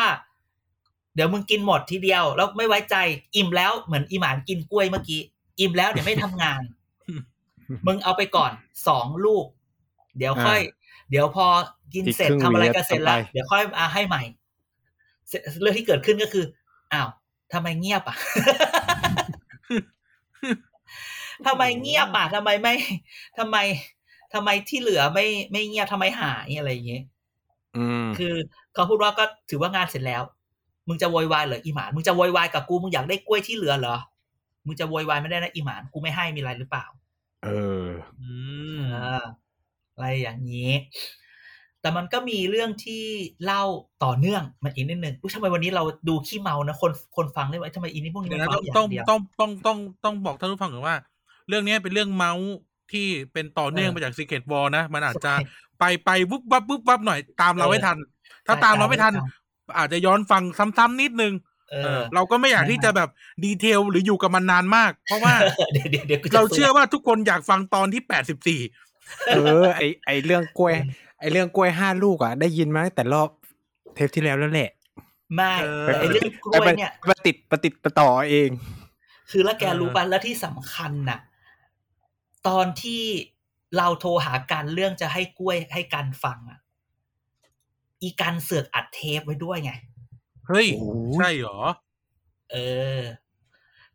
Speaker 3: เดี๋ยวมึงกินหมดทีเดียวแล้วไม่ไว้ใจ อิ่มแล้วเหมือนอีหมานกินกล้วยเมื่อกี้ อิ่มแล้วเดี๋ยวไม่ทำงาน มึงเอาไปก่อนสองลูก เดี๋ยวค่อย เดี๋ยวพอกินเสร็จ
Speaker 4: อีกครึ่
Speaker 3: ทำ
Speaker 4: ง
Speaker 3: อะไร
Speaker 4: หวี
Speaker 3: กันเสร็จแล้ว
Speaker 4: ต่อไป
Speaker 3: เดี๋ยวค่อยมาให้ใหม่เสร็จเรื่องที่เกิดขึ้นก็คืออ้าวทำไมเงียบอะ ทำไมเงียบอะทำไมไม่ทำไมทำไมที่เหลือไม่ไม่เงียบทำไมหายอะไรอย่างเงี้ย
Speaker 4: อืม
Speaker 3: คือเขาพูดว่าก็ถือว่างานเสร็จแล้ว มึงจะโวยวายเหรออีหมานมึงจะโวยวายกับกูมึงอยากได้กล้วยที่เหลือเหรอมึงจะโวยวายไม่ได้นะอีหมานกูไม่ให้มีอะไรหรือเปล่า
Speaker 4: เออ
Speaker 2: อืม
Speaker 3: เอออะไรอย่างนี้ แต่มันก็มีเรื่องที่เล่าต่อเนื่องมาอีกนิดนึงอุ๊ยทำไมวันนี้เราดูขี้เมานะคนคนฟังได้ไหมทำไมอีนี่พวกนี้
Speaker 2: เดี๋ยว
Speaker 3: มัน
Speaker 2: นะ
Speaker 3: เมา
Speaker 2: ต้อง
Speaker 3: อย่าง
Speaker 2: ต้อง
Speaker 3: เดียว
Speaker 2: ต้องต้องต้องต้องบอกท่านผู้ฟังก่อนว่า เรื่องนี้เป็นเรื่องเมาส์ที่เป็นต่อเนื่อง
Speaker 3: เออ
Speaker 2: มาจาก Secret War นะ มันอาจจะ
Speaker 3: ใช่
Speaker 2: ไปไปวุบวับวุบวับหน่อยตามเรา
Speaker 3: เออ
Speaker 2: ไม่ทัน ถ้า
Speaker 3: ใช่
Speaker 2: ตามเราไม่ทัน
Speaker 3: ตามไม่ทั
Speaker 2: อาจจะย้อนฟังซ้ำๆนิดนึง
Speaker 3: เอ
Speaker 2: เอ
Speaker 3: อ
Speaker 2: อเราก็ไม่อยาก
Speaker 3: นะฮะ
Speaker 2: ที่จะแบบดีเทลหรืออยู่กับมันนานมาก เพราะว่า
Speaker 3: เดี๋ยวเดี๋ยวเดี๋ยวกูจะ
Speaker 2: เราเชื่อ
Speaker 3: ซวย
Speaker 2: ว่าทุกคนอยากฟังตอนที่แปดสิบสี่
Speaker 4: เออไอไอเรื่องกล้วย ไอเรื่องกล้วยห้าลูกอะได้ยินมาตั้งแต่รอบเทปที่แล้วแล้วแหละ
Speaker 3: ไม่
Speaker 2: เออ
Speaker 3: แต่ไอ้เรื่องกล้วยเนี่ย
Speaker 4: มาติดมาติดมาต่อเอง
Speaker 3: คือแล้วแก
Speaker 2: เออ
Speaker 3: รู้ป่ะแล้วที่สำคัญน่ะ ตอนที่เราโทรหากันเรื่องจะให้กล้วยให้กันฟังอะ อีกันเสือกอัดเทปไว้ด้วยไง
Speaker 2: เฮ้ย
Speaker 4: โอ้ย
Speaker 2: ใช่เหรอ
Speaker 3: เออ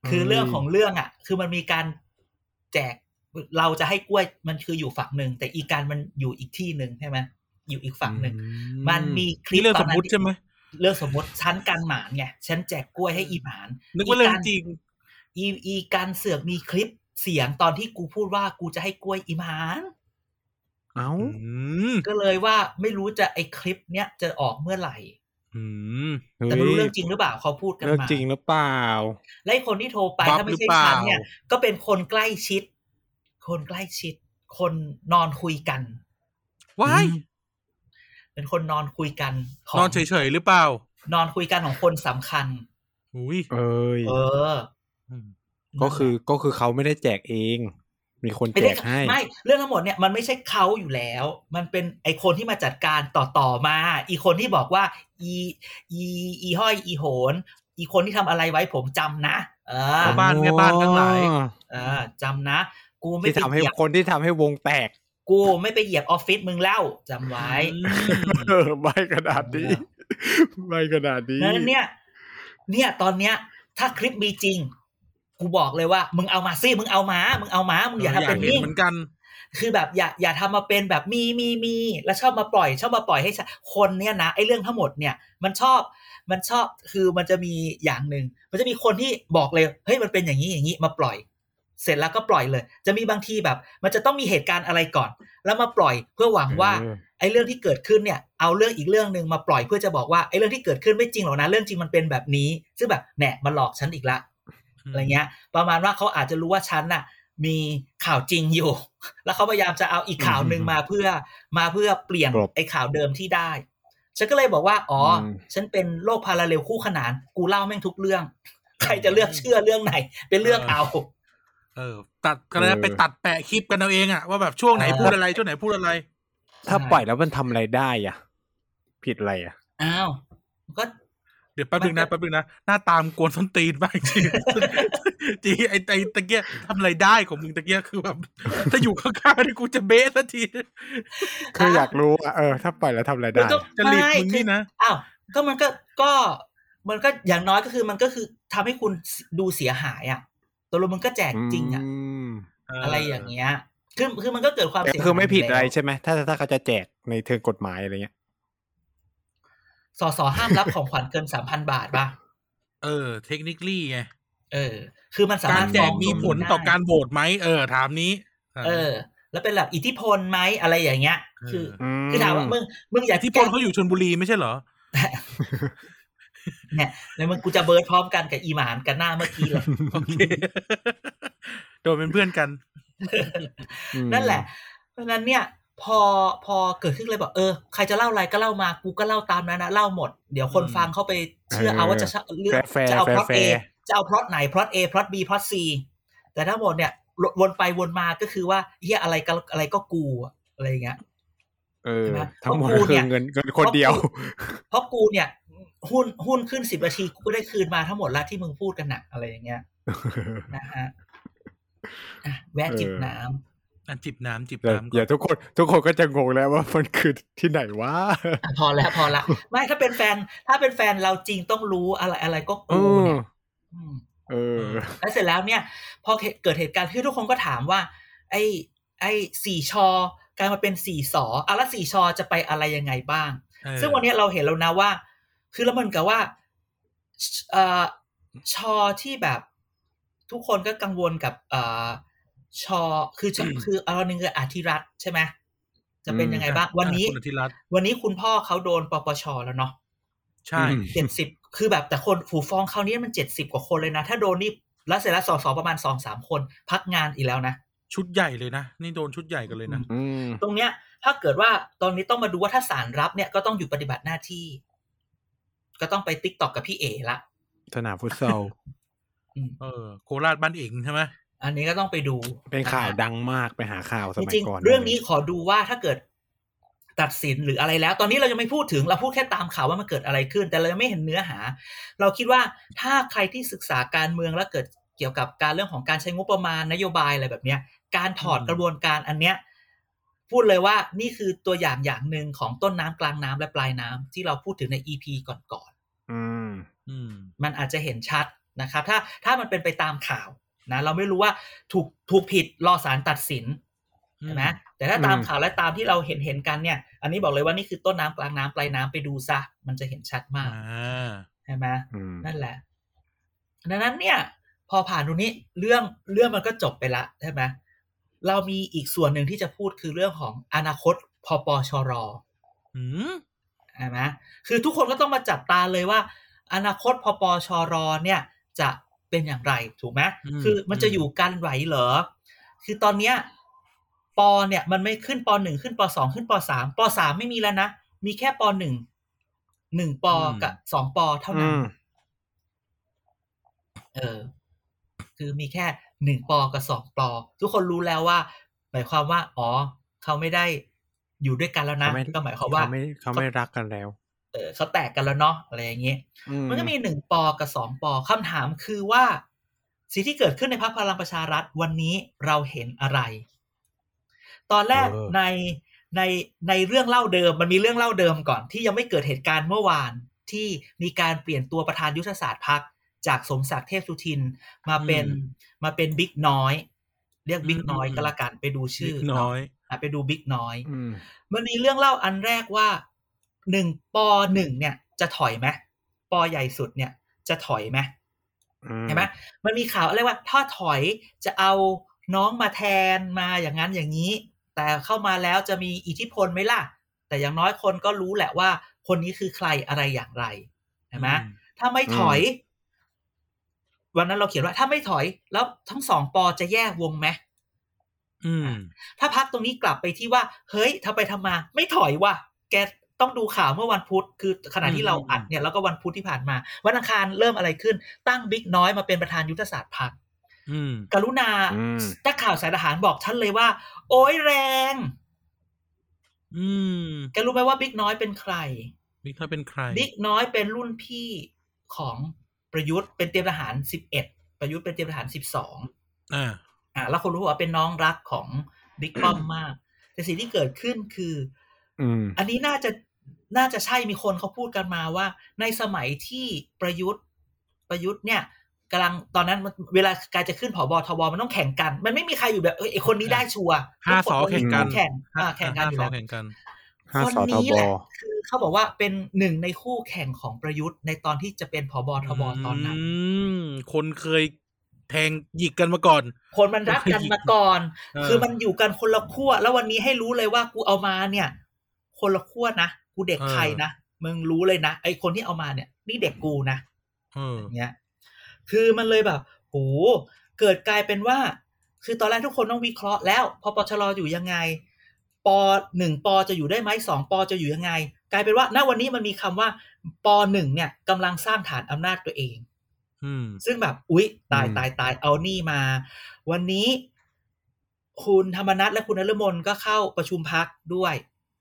Speaker 3: คือเรื่องของเรื่องอะ คือมันมีการแจกเราจะให้กล้วยมันคืออยู่ฝั่งหนึ่ง แต่อีการมันอยู่อีกที่หนึ่งใช่ไหมอยู่อีกฝั่งหนึ่ง มันมีคลิป
Speaker 2: นี่เรื่อง
Speaker 3: ต
Speaker 2: ส
Speaker 3: อน
Speaker 2: ม
Speaker 3: นั้
Speaker 2: ม
Speaker 3: น
Speaker 2: ติใช่ไหม
Speaker 3: เรื่องสมมติฉันการหมานไงฉันแจกกล้วยให้อีหมาน
Speaker 2: นึกว่าเรื่องจริง
Speaker 3: อีอีการเสือกมีคลิป เสียงตอนที่กูพูดว่ากูจะให้กล้วยอีหมาน
Speaker 4: เอ้า
Speaker 2: อืม
Speaker 3: ก็เลยว่าไม่รู้จะไอคลิปเนี้ยจะออกเมื่อไหร่
Speaker 2: อืม
Speaker 3: แต่ไม่รู้เรื่องจริงหรือเปล่าเขาพูดกัน
Speaker 4: เรื่อง
Speaker 3: มา
Speaker 4: จริงหรือเปล่า
Speaker 3: และไอ้คนที่โทรไป
Speaker 2: บัฟ
Speaker 3: ถ้าไม่ใช่
Speaker 2: หรือเปล่า
Speaker 3: ฉันเนี่ย ก็เป็นคนใกล้ชิด คนใกล้ชิด คนนอนคุยกัน
Speaker 2: ว้าย
Speaker 3: เป็นคนนอนคุยกันของ
Speaker 2: นอนเฉยๆหรือเปล่า
Speaker 3: นอนคุยกันของคนสำคัญ
Speaker 2: อุ้ย
Speaker 4: เอ้ย
Speaker 3: เออ
Speaker 2: ม
Speaker 4: ก็คือก็คือเขาไม่ได้แจกเอง มีคน
Speaker 3: ไม่
Speaker 4: แจ
Speaker 3: ได้
Speaker 4: กให้
Speaker 3: ไม่เรื่องทั้งหมดเนี่ยมันไม่ใช่เขาอยู่แล้ว มันเป็นไอคนที่มาจัดการต่อต่อมา อีคนที่บอกว่า อีอีอีห้อยอีโหน อีคนที่ทำอะไรไว้ผมจำนะ เออ
Speaker 2: พ่อบ้านแม่บ้านทั้งหลาย
Speaker 4: อ๋อ
Speaker 3: เออจำนะ กูไม่
Speaker 4: ที่
Speaker 3: ไป
Speaker 4: ทำให้
Speaker 3: เหยียบ
Speaker 4: คนที่ทำให้วงแตก
Speaker 3: กูไม่ไปเหยียบออฟฟิศมึงแล้วจำไว้
Speaker 2: อืม
Speaker 4: เออไม่ขนาดนี้ไม่ขนาดนี้
Speaker 3: นั้นเนี่ย เนี่ยตอนเนี้ย ถ้าคลิปมีจริง กูบอกเลยว่า มึงเอามาซิมึงเอามามึงเอามามึงอย่าทำเป็น
Speaker 2: เห็น
Speaker 3: นิ่ง
Speaker 2: เหมือนกัน
Speaker 3: คือแบบอย่าอย่าทำมาเป็นแบบมีมีมีแล้วชอบมาปล่อย ชอบมาปล่อยให้ชะคนเนี่ยนะไอ้เรื่องทั้งหมดเนี่ย มันชอบมันชอบคือมันจะมีอย่างหนึ่งมันจะมีคนที่บอกเลยเฮ้ยมันเป็นอย่างนี้อย่างนี้มาปล่อย เสร็จแล้วก็ปล่อยเลย จะมีบางทีแบบ มันจะต้องมีเหตุการณ์อะไรก่อน แล้วมาปล่อยเพื่อหวังว่า
Speaker 4: เออ
Speaker 3: ไอ้เรื่องที่เกิดขึ้นเนี่ย เอาเรื่องอีกเรื่องหนึ่งมาปล่อยเพื่อจะบอกว่าไอ้เรื่องที่เกิดขึ้นไม่จริงหรอกนะเรื่องจริงมันเป็นแบบนี้ ซึ่งแบบแหนมาหลอกฉันอีกละ อะไรเงี้ย ประมาณว่าเขาอาจจะรู้ว่าฉันน่ะ มีข่าวจริงอยู่ แล้วเขาพยายามจะเอาอีกข่าวหนึ่งมาเพื่อมาเพื่อเปลี่ยน
Speaker 4: กลบ
Speaker 3: ไอ้ข่าวเดิมที่ได้ฉันก็เลยบอกว่า อ๋ออ
Speaker 4: ม
Speaker 3: ฉันเป็นโลกพาราเรลคู่ขนาน กูเล่าแม่งทุกเรื่อง ใครจะเลือกเชื่อเรื่องไหน เป็นเรื่องเอา
Speaker 2: เออ ตัดก็เลยไปตัดแปะคลิปกันเอาเองอะว่าแบบช่วงไหน
Speaker 3: เออ
Speaker 2: พูดอะไร ช่วงไหนพูดอะไร
Speaker 4: ถ้าปล่อยแล้วมันทำอะไรได้อะผิดอะไรอะ
Speaker 3: อ้าว ก็
Speaker 2: เดี๋ยวแป๊บนึง
Speaker 3: มั
Speaker 2: นะ
Speaker 3: นก็
Speaker 2: แป๊บนึงนะ หน้าตามกวนส้นตีนมากจริงจริงไอ้ไอ้ตะเกียทำอะไรได้ของมึงตะเกียคือแบบถ้าอยู่ข้างๆนี่กูจะเบสสักที
Speaker 4: คืออยากรู้อะเออถ้าปล่อยแล้วทำอะไร
Speaker 3: มัน
Speaker 4: ได้
Speaker 3: ก็
Speaker 2: จริต
Speaker 3: ไม่
Speaker 2: มึง
Speaker 3: คื
Speaker 2: นี่
Speaker 3: อ
Speaker 2: นะ
Speaker 3: อ้าวก็มันก็ก็มันก็อย่างน้อยก็คือมันก็คือทำให้คุณดูเสียหายอะตัวลงมึงก็แจกจริงอะ
Speaker 4: ม
Speaker 3: อะไรอย่างเงี้ยคือคือมันก็เกิดความ
Speaker 4: แต่
Speaker 3: เสียหาย
Speaker 4: คือไม่ผิด
Speaker 3: ยู่
Speaker 4: อะไร
Speaker 3: แล้ว
Speaker 4: ใช่ไหมถ้าถ้าเขาจะแจกในเทิงกฎหมายอะไรเงี้ย
Speaker 3: สอสอห้ามรับของขวัญเกินสามพันบาทป่ะ
Speaker 2: เออ เทคนิคลี่ไง
Speaker 3: เออ คือมันสา
Speaker 2: การ
Speaker 3: มารถ
Speaker 2: แจ
Speaker 3: ฟ้อกง
Speaker 2: มีผลต่อการโหวตไหมเออ ถามนี้
Speaker 3: เออ แล้วเป็นแบบอิทธิพลไหมอะไรอย่างเงี้ย คือ
Speaker 4: อืม
Speaker 3: คือถามว่ามึง มึงอยาก
Speaker 2: ที่พลเขาอยู่ชนบุรีไม่ใช่เหรอ
Speaker 3: เนี่ยแล้วมึงกูจะเบิร์ดพร้อมกันกับอีหมานกันหน้าเมื่อกี้เลย
Speaker 2: โอเคโดนเป็นเพื่อนกัน
Speaker 4: อืม
Speaker 3: นั่นแหละ เพราะฉะนั้นเนี่ย พอพอเกิดขึ้นเลยบอกเออใครจะเล่าอะไรก็เล่ามากูก็เล่าตามนั้นนะเล่าหมด เดี๋ยวคน
Speaker 2: อืม
Speaker 3: ฟังเข้าไปเชื่อเอาว่าจะเลือก
Speaker 4: แฟร์
Speaker 3: จะเอา
Speaker 4: แฟ
Speaker 3: พ
Speaker 4: ร์
Speaker 3: ล็อต
Speaker 4: แฟ
Speaker 3: A
Speaker 4: ร์
Speaker 3: จะเอาพล็อตไหนพล็อต A พล็อต B พล็อต C แต่ทั้งหมดเนี่ยวนไปวนมาก็คือว่าเฮียอะไรก็อะไรก็กูอะอะไรอย่างเงี้ย
Speaker 4: เออ
Speaker 3: ใช่ไหม
Speaker 4: ทั้งหมด
Speaker 3: เพราะกู
Speaker 4: คื
Speaker 3: เนี่
Speaker 4: อเงินเงินคนเดียว
Speaker 3: เพราะกูเนี่ย หุ้นหุ้นขึ้นสิบนาทีกูก็ได้คืนมาทั้งหมดแล้วที่มึงพูดกันนะอะไรอย่างเงี้ยนะฮะอะแวะจิบน้ำ
Speaker 2: อะจิบน้ำจิบ
Speaker 4: อย่า
Speaker 2: น้ำ
Speaker 4: อย่าทุกคน ทุกคนก็จะงงแล้วว่ามันคือที่ไหนวะ
Speaker 3: อะพอแล้วพอละไม่ถ้าเป็นแฟน ถ้าเป็นแฟนเราจริงต้องรู้อะไรอะไรก็
Speaker 4: เอ
Speaker 3: กู
Speaker 4: อ
Speaker 3: เนี่ยอืม
Speaker 4: เออ
Speaker 3: แล้วเสร็จแล้วเนี่ยพอเกิดเหตุการณ์ที่ทุกคนก็ถามว่า ไอ้ไอ้สี่ชอกลายมาเป็นสี่สออะแล้วสี่ชอจะไปอะไรยังไงบ้าง
Speaker 2: เออ
Speaker 3: ซึ่งวันนี้เราเห็นแล้วนะว่า คือแล้วมันกับว่าเอ่อชอที่แบบทุกคนก็กังวลกับเอ่อ ชอคือชอคือเอาหนึ่งคืออาธิรัตน์ใช่ไหมจะเป็นยังไงบ้างวันนี้
Speaker 2: คุณอธิรัตน์
Speaker 3: วันนี้คุณพ่อเขาโดนปปชแล้วเนาะ
Speaker 2: ใช่
Speaker 4: อืม
Speaker 3: เจ็ดสิบคือแบบแต่คนผู้ฟ้องคราวนี้มันเจ็ดสิบกว่าคนเลยนะ ถ้าโดนนี่แล้วเสร็จแล้วสอสอประมาณสองสามคน พักงานอีกแล้วนะ
Speaker 2: ชุดใหญ่เลยนะ นี่โดนชุดใหญ่กันเลยนะ
Speaker 4: อืม
Speaker 3: ตรงเนี้ย ถ้าเกิดว่าตอนนี้ต้องมาดูว่าถ้าศาลรับเนี่ยก็ต้องหยุดปฏิบัติหน้าที่ ก็ต้องไป TikTok กับพี่เอละ
Speaker 4: สนามฟุตซอล
Speaker 3: อืม
Speaker 2: เออโคราชบ้านเองใช่ไหม
Speaker 3: อันนี้ก็ต้องไปดู
Speaker 4: เป็นข่าวะ
Speaker 3: ฮะ
Speaker 4: ดังมากไปหาข่าวส
Speaker 3: จ
Speaker 4: มัย
Speaker 3: ริง
Speaker 4: ก่อน
Speaker 3: ๆเรื่องนี้ขอดูว่าถ้าเกิดตัดสินหรืออะไรแล้ว ตอนนี้เรายังไม่พูดถึงเราพูดแค่ตามข่าวว่ามันเกิดอะไรขึ้น แต่เรายังไม่เห็นเนื้อหา เราคิดว่าถ้าใครที่ศึกษาการเมืองแล้วเกิดเกี่ยวกับการเรื่องของการใช้งบประมาณนโยบายอะไรแบบเนี้ย การถอดกระบวนการอันเนี้ยพูดเลยว่านี่คือตัวอย่างอย่างหนึ่งของต้นน้ำกลางน้ำและปลายน้ำที่เราพูดถึงใน EP ก่อน
Speaker 4: อืม
Speaker 2: อืม
Speaker 3: ๆมันอาจจะเห็นชัดนะครับ ถ้าถ้ามันเป็นไปตามข่าว นะเราไม่รู้ว่าถูกถูกผิดรอศาลตัดสินใช่ไหมแต่ถ้าตาม
Speaker 4: อืม
Speaker 3: ข่าวและตามที่เราเห็นเห็นกันเนี่ย อันนี้บอกเลยว่านี่คือต้นน้ำกลางน้ำปลายน้ำไปดูซะมันจะเห็นชัดมาก
Speaker 2: อ่า
Speaker 3: ใช่ไหม
Speaker 4: อืม
Speaker 3: นั่นแหละ ดังนั้นเนี่ย พอผ่านตรงนี้เรื่องเรื่องมันก็จบไปละใช่ไหมเรามีอีกส่วนหนึ่งที่จะพูดคือเรื่องของอนาคตพปชร
Speaker 2: อืม
Speaker 3: ใช่ไหมคือทุกคนก็ต้องมาจับตาเลยว่า อนาคตพปชรเนี่ย จะ เป็นอย่างไรถูกไหม
Speaker 2: อืม
Speaker 3: คือมันจะ
Speaker 2: อืม
Speaker 3: อยู่กันไหวเหรอ คือตอนเนี้ยปเนี่ยมันไม่ขึ้นปหนึ่งขึ้นปสองขึ้นปสามปสามไม่มีแล้วนะ มีแค่ปหนึ่งหนึ่งปกับสองปเท่า
Speaker 4: อื
Speaker 3: นั้น
Speaker 4: ม
Speaker 3: เออ คือมีแค่หนึ่งปอกับสองปอทุกคนรู้แล้วว่า หมายความว่า อ๋อ เขาไม่ได้อยู่ด้วยกันแล้วนะ
Speaker 4: เขาไม่
Speaker 3: ก็หมายความว่า
Speaker 4: เขาไม่เขาไม่รักกันแล้ว
Speaker 3: เออเขาแตกกันแล้วเนาะอะไรอย่างเงี้ย
Speaker 4: อื
Speaker 3: มันก็มีหนึ่งปอกับสองปอคำถามคือว่า สิ่งที่เกิดขึ้นในพรรคพลังประชารัฐวันนี้เราเห็นอะไร ตอนแรก
Speaker 4: เออ
Speaker 3: ในในในเรื่องเล่าเดิม มันมีเรื่องเล่าเดิมก่อนที่ยังไม่เกิดเหตุการณ์เมื่อวานที่มีการเปลี่ยนตัวประธานยุทธศาสตร์พักจากสมศักดิ์เทพสุทินมาเป็นมาเป็นบิ๊กน้อย เรียกบิ๊กน้อยก็แล้วกันไปดูชื่อ
Speaker 2: บิ๊กน้อย
Speaker 3: เนาะอะไปดูบิ๊กน้อย
Speaker 4: อืม
Speaker 3: มันมีเรื่องเล่าอันแรกว่า หนึ่งปหนึ่งเนี่ย จะถอยไหมปใหญ่สุดเนี่ย จะถอยไหม
Speaker 4: อืม
Speaker 3: เห็นไหมมันมีข่าวอะไรว่าถ้าถอยจะเอาน้องมาแทนมาอย่างนั้นอย่างนี้ แต่เข้ามาแล้วจะมีอิทธิพลไหมล่ะ แต่อย่างน้อยคนก็รู้แหละว่า คนนี้คือใครอะไรอย่างไรเห็นไหมถ้าไม่ถอย วันนั้นเราเขียนว่า ถ้าไม่ถอย แล้วทั้งสองปอจะแยกวงไหม
Speaker 2: อืม
Speaker 3: ถ้าพักตรงนี้กลับไปที่ว่า เฮ้ยทำไปทำมา ไม่ถอยว่ะแก ต้องดูข่าวเมื่อวันพุธคือขณะที่เราอัดเนี่ยแล้วก็วันพุธที่ผ่านมา วันอังคารเริ่มอะไรขึ้น ตั้งบิ๊กน้อยมาเป็นประธานยุทธศาสตร์พัก
Speaker 2: อืม
Speaker 3: กรุณา
Speaker 4: อืม
Speaker 3: ถ้าข่าวสายทหารบอกฉันเลยว่า โอ้ยแรง
Speaker 2: อืม
Speaker 3: แกรู้ไหมว่าบิ๊กน้อยเป็นใคร
Speaker 2: บิ๊กน้อยเป็นใคร
Speaker 3: บิ๊กน้อยเป็นรุ่นพี่ของประยุทธ์เป็นเตรียมทหารสิบเอ็ดประยุทธ์เป็นเตรียมทหารสิบสอง
Speaker 2: อ่า
Speaker 3: อ่า แล้วคนรู้ว่าเป็นน้องรักของบิ๊กป้อมมาก แต่สิ่งที่เกิดขึ้นคือ
Speaker 4: อืม
Speaker 3: อันนี้น่าจะ น่าจะใช่มีคนเขาพูดกันมาว่า ในสมัยที่ประยุทธ์ประยุทธ์เนี่ยกำลังตอนนั้นมันเวลาการจะขึ้นผบทบมันต้องแข่งกัน มันไม่มีใครอยู่แบบเอยไอคนนี้ได้ชัวร์
Speaker 2: ห้าสอ
Speaker 3: ทุ
Speaker 2: แข่งกัน
Speaker 3: แข่งอ่าแข่งกันอยู่
Speaker 2: ห้าส
Speaker 3: แล้
Speaker 2: อ
Speaker 3: ว
Speaker 2: แข่งกัน
Speaker 4: ห้า
Speaker 3: คน
Speaker 4: สอท
Speaker 3: นี้
Speaker 4: บ
Speaker 3: แหละคือเขาบอกว่าเป็นหนึ่งในคู่แข่งของประยุทธ์ในตอนที่จะเป็นผบทบตอนนั้น
Speaker 2: อืมคนเคยแทงหยิกกันมาก่อน
Speaker 3: คนมันรักกันมาก่อน
Speaker 2: เออ
Speaker 3: คือมันอยู่กันคนละขั้วแล้ววันนี้ให้รู้เลยว่ากูเอามาเนี่ย คนละขั้วนะ กูเด็กใครนะมึงรู้เลยนะไอคนที่เอามาเนี่ย นี่เด็กกูนะ
Speaker 2: เออ
Speaker 3: อย่างเงี้ย คือมันเลยแบบโหเกิดกลายเป็นว่า คือตอนแรกทุกคนต้องวิเคราะห์แล้วพอปชรอยู่ยังไงปหนึ่งปจะอยู่ได้ไหมสองปจะอยู่ยังไง กลายเป็นว่าณวันนี้มันมีคำว่าปหนึ่งเนี่ยกำลังสร้างฐานอำนาจตัวเอง
Speaker 2: อืม
Speaker 3: ซึ่งแบบ อุ๊ย ตาย
Speaker 4: อืม
Speaker 3: ตายตายเอานี่มา วันนี้ คุณธรรมนัฐและคุณนฤมลก็เข้าประชุมพักด้วย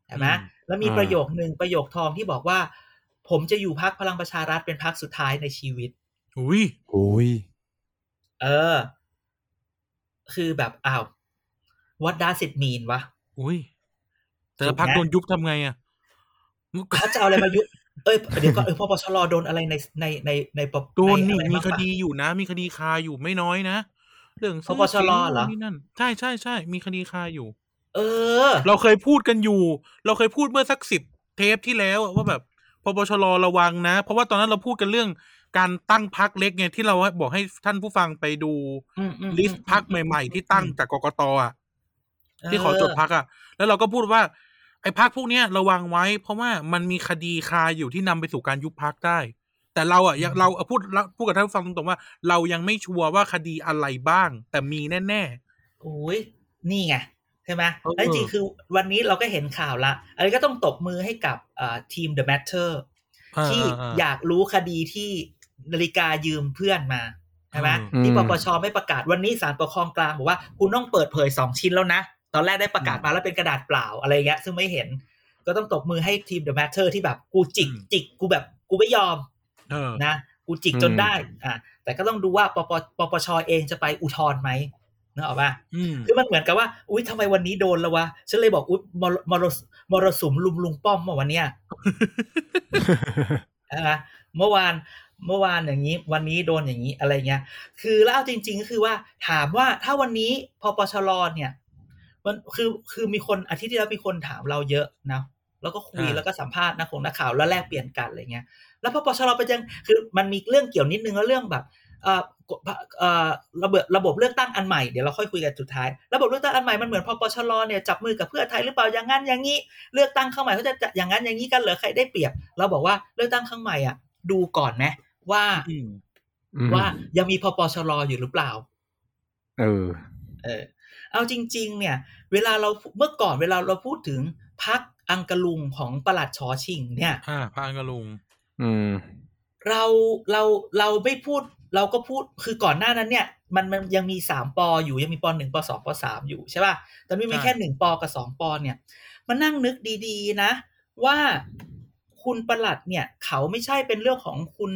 Speaker 3: ใช่ไหม
Speaker 2: อืม
Speaker 3: แล้วมี
Speaker 4: อ่า
Speaker 3: ประโยคหนึ่งประโยคทองที่บอกว่า ผมจะอยู่พักพลังประชารัฐเป็นพักสุดท้ายในชีวิต
Speaker 2: อุ้ย
Speaker 4: อุ้ย
Speaker 3: เออ คือแบบอ้าว what does it mean วะ
Speaker 2: อุ้ย แต่
Speaker 3: ถู
Speaker 2: ละ
Speaker 3: กไหม
Speaker 2: พักโดนยุบทำไงอะ
Speaker 3: เขาจะเอาอะไรมายุบเอ้ยเดี๋ยวก่อนเออพปชรโดนอะไรในในในในป
Speaker 2: โดนนี่
Speaker 3: ใอะไร
Speaker 2: มี
Speaker 3: บ้าง
Speaker 2: ค
Speaker 3: ปะ
Speaker 2: ดีอยู่นะ มีคดีคาอยู่ไม่น้อยนะเรื่องซื้อ
Speaker 3: ปปชร
Speaker 2: เสียง
Speaker 3: เหรอ
Speaker 2: นี่นั่นใช่ใช่ใช่มีคดีคาอยู่
Speaker 3: เออ
Speaker 2: เราเคยพูดกันอยู่ เราเคยพูดเมื่อสักสิบเทปที่แล้วอะว่าแบบพปชรระวังนะ เพราะว่าตอนนั้นเราพูดกันเรื่องการตั้งพักเล็กไงที่เราบอกให้ท่านผู้ฟังไปดู
Speaker 3: อืมอืม
Speaker 2: ลิสต์พักใหม่ ๆ ที่ตั้งจากกกตอะที่ขอจด
Speaker 3: เพั
Speaker 2: กอะ แล้วเราก็พูดว่า ไอ้พักพวกเนี้ยระวังไว้ เพราะว่ามันมีคดีคาอยู่ที่นำไปสู่การยุบพักได้ แต่เราอะยังเราพูดพูดกับท่านผู้ฟังตรงๆว่า เรายังไม่ชัวร์ว่าคดีอะไรบ้าง แต่มีแน่
Speaker 3: โอ้ยนี่ไงใช่ไหม
Speaker 2: เออ
Speaker 3: แล้วจริงๆคือวันนี้เราก็เห็นข่าวละอันนี้ก็ต้องตบมือให้กับอ่าทีม The Matter
Speaker 2: ๆ
Speaker 3: ที่
Speaker 2: อ่า
Speaker 3: อยากรู้คดีที่นาฬิกายืมเพื่อนมาใช่ไหม
Speaker 2: อืม
Speaker 3: ที่ปปชไม่ประกาศวันนี้ศาลปกครองกลางบอกว่าคุณต้องเปิดเผยสองชิ้นแล้วนะ ตอนแรกได้ประกาศมาแล้วเป็นกระดาษเปล่าอะไรเงี้ยซึ่งไม่เห็น ก็ต้องตบมือให้ทีม The Matter ที่แบบกูจิก
Speaker 2: อืม
Speaker 3: จิกกูแบบกูไม่ยอม
Speaker 2: เออ
Speaker 3: นะกูจิกจนได้อะแต่ก็ต้องดูว่าปปปปชเองจะไปอุทธรณ์ไหม นึกออกปะ
Speaker 2: อืม
Speaker 3: คือมันเหมือนกับว่า อุ้ยทำไมวันนี้โดนแล้ววะ ฉันเลยบอกอุ้ยมรมรสมรสุมลุมลุงป้อมเมื่อวันเนี้ยนะเมื่อวานเมื่อวานอย่างนี้ วันนี้โดนอย่างนี้อะไรเงี้ย คือแล้วเอาจริง ๆ ก็คือว่าถามว่าถ้าวันนี้พอปชรเนี่ย มันคือคือมีคนอาทิตย์ที่แล้วมีคนถามเราเยอะนะแล้วก็คุย
Speaker 2: อ่า
Speaker 3: แล้วก็สัมภาษณ์นักข่งนักข่าวแล้วแลกเปลี่ยนกันอะไรเงี้ย แล้วพอปชรไปยังคือมันมีเรื่องเกี่ยวนิดนึงแล้วเรื่องแบบเอ่อเอ่อ ระบบระบบเลือกตั้งอันใหม่เดี๋ยวเราค่อยคุยกันสุดท้าย ระบบเลือกตั้งอันใหม่มันเหมือนพอปชรเนี่ยจับมือกับเพื่อไทยหรือเปล่าอย่างนั้นอย่างนี้เลือกตั้งข้างใหม่เขาจะจะอย่างนั้นอย่างนี้กันเหรอใครได้เปรียบ เราบอกว่าเลือกตั้งข้างใหม่อะ ดูก่อนไหมว่า
Speaker 2: อืม
Speaker 4: อืม
Speaker 3: ว่ายังมีพปชรอยู่หรือเปล่า
Speaker 4: เออ
Speaker 3: เออ เอาจริง ๆ เนี่ย เวลาเราเมื่อก่อนเวลาเราพูดถึงพักอังกะลุงของประหลัดชอชิง เนี่ย
Speaker 2: อ่าพานกระลุง
Speaker 4: อืม
Speaker 3: เราเราเราไม่พูด เราก็พูดคือก่อนหน้านั้นเนี่ย มันมันยังมีสามปออยู่ยังมีปหนึ่งปสองปสามอยู่ใช่ป่ะแต่ไม่มีแค่หนึ่งปกับสองปเนี่ยมานั่งนึกดีๆนะ ว่าคุณประหลัดเนี่ย เขาไม่ใช่เป็นเรื่องของคุณ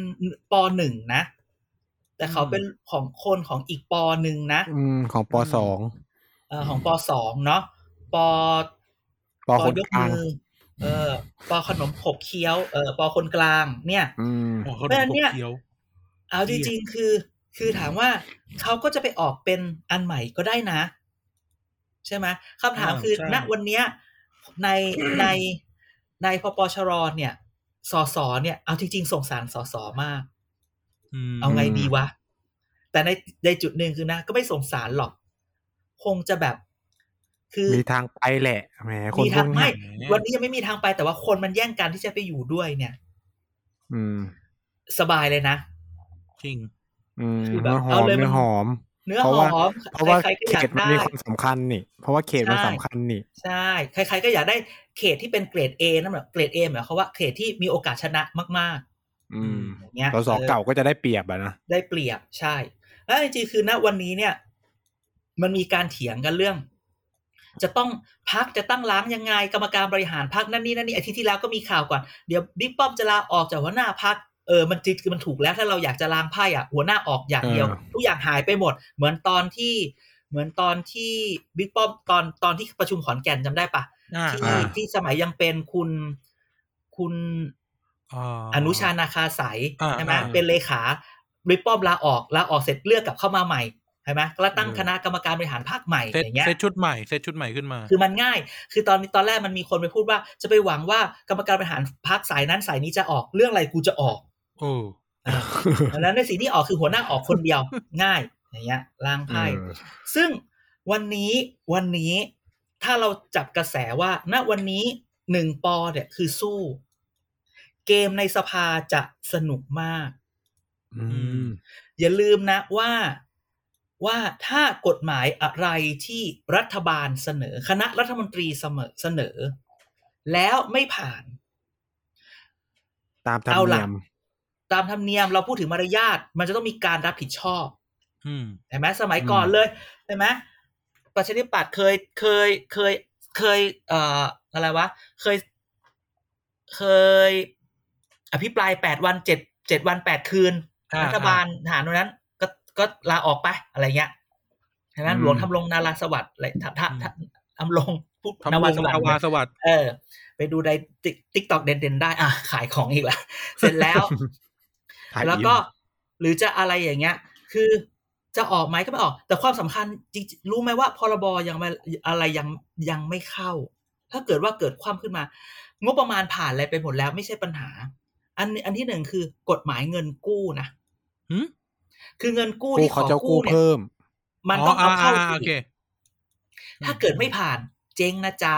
Speaker 3: ปหนึ่งนะ แต่เขาเป็นของคนของอีกปหนึ่งนะ
Speaker 4: อืมของปสอง
Speaker 3: เอ่อของปสองเนาะป
Speaker 4: ปคน
Speaker 3: ยก
Speaker 4: กลาง
Speaker 3: มือเออปขนมขบเคี้ยวเออปคนกลาง เนี่ย
Speaker 4: อืม
Speaker 2: โอ้เขา
Speaker 3: เพราะฉะนั้
Speaker 2: ดู
Speaker 3: นเนี่ย
Speaker 2: เคี้ยว
Speaker 3: เอาจริงๆคือ คือถามว่าเขาก็จะไปออกเป็นอันใหม่ก็ได้นะ ใช่ไหมคำถาม
Speaker 2: อ่า
Speaker 3: คือ
Speaker 2: ใช่
Speaker 3: ณวันเนี้ยในในในพปชรเนี่ยสสเนี่ยเอาจริงๆส่งสารสสมาก
Speaker 2: ม
Speaker 3: เอาไงดีวะ แต่ในในจุดหนึ่งคือนะ ก็ไม่สงสารหรอก คงจะแบบ คือ
Speaker 4: มีทางไปแหละแหมคน
Speaker 3: มี
Speaker 4: พ
Speaker 3: ทาวง
Speaker 4: ก
Speaker 3: ไม่
Speaker 4: เนี้ย
Speaker 3: วันนี้ยังไม่มีทางไปแต่ว่าคนมันแย่งกันที่จะไปอยู่ด้วยเนี่ย
Speaker 4: อืม
Speaker 3: สบายเลยนะ
Speaker 2: จริง
Speaker 4: อืม
Speaker 3: คือแบบ
Speaker 4: เนื้อหอ
Speaker 3: เอา
Speaker 4: ม
Speaker 3: เลยมัน
Speaker 4: เนื้อหอม
Speaker 3: เนื้อ
Speaker 4: เพ
Speaker 3: ห
Speaker 4: ราะว่า
Speaker 3: อม
Speaker 4: เพราะว่า
Speaker 3: ใครๆก็
Speaker 4: เข
Speaker 3: อยาก
Speaker 4: ตมัน
Speaker 3: ได้
Speaker 4: มีความสำคัญนี่ เพราะว่าเขตมัน
Speaker 3: ใช่
Speaker 4: สำคัญนี่
Speaker 3: ใช่ ใครๆก็อยากได้เขตที่เป็นเกรด A นั่นแหละเกรด A หมายความว่าเขตที่มีโอกาสชนะมาก
Speaker 4: อืม
Speaker 3: ๆอย่างเงี้ย
Speaker 4: สส
Speaker 3: ออ
Speaker 4: เก่าก็จะได้เปรียบอะนะ
Speaker 3: ได้เปรียบใช่ แล้วจริงๆคือณวันนี้เนี่ย มันมีการเถียงกันเรื่อง จะต้องพักจะตั้งล้างยังไง กรรมการบริหารพักนั่นนี่นั่นนี่อาทิตย์ที่แล้วก็มีข่าวก่อน เดี๋ยวบิ๊กป้อมจะลาออกจากหัวหน้าพัก เออมันจริงมันถูกแล้วถ้าเราอยากจะล้างไพ่อะหัวหน้าออกอย่างเดียว
Speaker 4: เออ
Speaker 3: ทุกอย่างหายไปหมด เหมือนตอนที่เหมือนตอนที่บิ๊กป้อมตอนตอนที่ประชุมขอนแก่นจำได้ปะ
Speaker 2: อ่า
Speaker 3: ที่
Speaker 2: อ่า
Speaker 3: ที่สมัยยังเป็นคุณคุณ
Speaker 2: อ่า
Speaker 3: อนุชานาคาสาย
Speaker 2: อ่า
Speaker 3: ใช่ไหม
Speaker 2: อ่า
Speaker 3: เป็นเลขาบิ๊กป้อมลาออกลาออกเสร็จเลือกกลับเข้ามาใหม่ใช่ไหมแล้วตั้ง
Speaker 4: เออ
Speaker 3: คณะกรรมการบริหารภาคใหม่
Speaker 2: เซต
Speaker 3: อย่างเงี้ย
Speaker 2: เซตชุดใหม่เซตชุดใหม่ขึ้นมา
Speaker 3: คือมันง่าย คือตอนนี้ตอนแรกมันมีคนไปพูดว่า จะไปหวังว่ากรรมการบริหารพักสายนั้นสายนี้จะออกเรื่องอะไรกูจะออก
Speaker 2: โอ้
Speaker 3: ดังนั้นในสิ่งที่ออกคือหัวหน้าออกคนเดียว ง่ายอย่างเงี้ยล้างไพ่
Speaker 4: เออ
Speaker 3: ซึ่งวันนี้วันนี้ถ้าเราจับกระแสว่า ณวันนี้หนึ่งปอเนี่ยคือสู้ เกมในสภาจะสนุกมาก
Speaker 4: อืม
Speaker 3: อย่าลืมนะว่าว่าถ้ากฎหมายอะไรที่รัฐบาลเสนอ คณะรัฐมนตรีเสมอเสนอ แล้วไม่ผ่าน
Speaker 4: ตามธรร
Speaker 3: เอา
Speaker 4: ม
Speaker 3: ล่ะ
Speaker 4: เนียม
Speaker 3: ตามธรรมเนียมเราพูดถึงมารยาทมันจะต้องมีการรับผิดชอบ
Speaker 2: อืม
Speaker 3: เห็นไหมสมัยก่อน
Speaker 4: อืม
Speaker 3: เลยเห็นไหมประชาธิปัตย์เคยเคยเคยเคย เอ่ออะไรวะเคย เคย อภิปรายแปดวันเจ็ดเจ็ดวันแปดคืน
Speaker 2: อ่า
Speaker 3: รัฐบาลทหารตรงนั้น ก็ก็ลาออกไปอะไรเงี้ยเห็นไหม
Speaker 4: อืม
Speaker 3: หลวงทำรงนาราสวัสดิ์อะไรถ้าถ้าถ้าทำรงพูด
Speaker 2: ทำ
Speaker 3: นาวา
Speaker 2: ล
Speaker 3: ส
Speaker 2: ง
Speaker 3: วัส
Speaker 2: นาวา
Speaker 3: ดิ์
Speaker 2: สวัสดิ์
Speaker 3: เออ ไปดูในติ๊กต็อกเด่นๆได้ อะ ขายของอีกแล้วเสร็จแล้ว
Speaker 4: ถ่าย
Speaker 3: แล้ว
Speaker 4: อิน
Speaker 3: ก็หรือจะอะไรอย่างเงี้ย คือจะออกไหมก็ไม่ออก แต่ความสำคัญจริงๆรู้ไหมว่าพรบยังไม่อะไรยังยังไม่เข้า ถ้าเกิดว่าเกิดความขึ้นมา งบประมาณผ่านอะไรไปหมดแล้วไม่ใช่ปัญหา อันอันที่หนึ่งคือกฎหมายเงินกู้นะ
Speaker 2: หืม
Speaker 3: คือเงินกู้
Speaker 4: กู้
Speaker 3: ที่ข
Speaker 4: เขา
Speaker 3: อ
Speaker 4: จะ
Speaker 3: กู้
Speaker 4: กู้
Speaker 3: เนี่ย
Speaker 4: เพิ่ม
Speaker 3: มันต้องเอาเข้า
Speaker 2: โอเค
Speaker 3: ถ้าเกิดไม่ผ่านเจ๊งนะจ๊ะ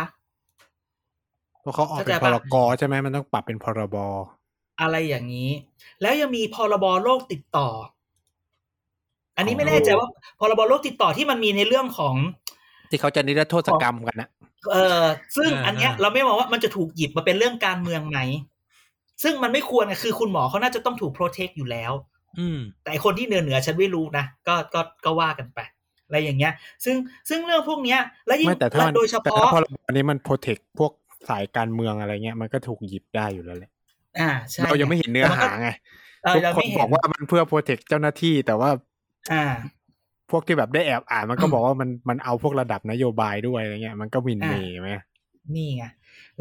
Speaker 4: เพราะเขาออกเป็น
Speaker 3: เข้าใจ
Speaker 4: พ
Speaker 3: ปะ
Speaker 4: รกใช่ไหมมันต้องปรับเป็นพรบ
Speaker 3: อะไรอย่างนี้ แล้วยังมีพรบโรคติดต่อ อันนี้
Speaker 4: อ๋อ
Speaker 3: ไม่แน่ใจว่าพรบโรคติดต่อที่มันมีในเรื่องของ
Speaker 4: ที่เขาจะนิรโทษกรรมกันนะ
Speaker 3: เออซึ่ง
Speaker 2: อ่า
Speaker 3: อันเนี้ย
Speaker 2: อ่า
Speaker 3: เราไม่มองว่ามันจะถูกหยิบมาเป็นเรื่องการเมืองไหมซึ่งมันไม่ควรไงคือคุณหมอเขาน่าจะต้องถูกโปรเทคอยู่แล้ว
Speaker 2: อืม
Speaker 3: แต่ไอ้คนที่เหนือเหนือฉันไม่รู้นะก็ก็ก็ว่ากันไปอะไรอย่างเงี้ย ซึ่งซึ่งเรื่องพวกเนี้ย และยิ่ง
Speaker 4: ไม่แต่ถ้ามัน
Speaker 3: โดยเฉ
Speaker 4: แต่
Speaker 3: พาะ
Speaker 4: ถ้าพรบอันนี้มันโปรเทคพวกสายการเมืองอะไรเงี้ยมันก็ถูกหยิบได้อยู่แล้วแหละ
Speaker 3: อ่าใช่
Speaker 4: เรายังไม่เห็นเนื้อหาไง
Speaker 3: เออ
Speaker 4: ทุก
Speaker 3: เรา
Speaker 4: คน
Speaker 3: ไม่เห็
Speaker 4: บอนกว่ามันเพื่อโปรเทคเจ้าหน้าที่แต่ว่า
Speaker 3: อ่า
Speaker 4: พวกที่แบบได้แอบอ่านมันก็บอกว่ามันมันเอาพวกระดับนโยบายด้วยอะไรเงี้ย มันก็หมินเมย์ไหม
Speaker 3: นี่ไง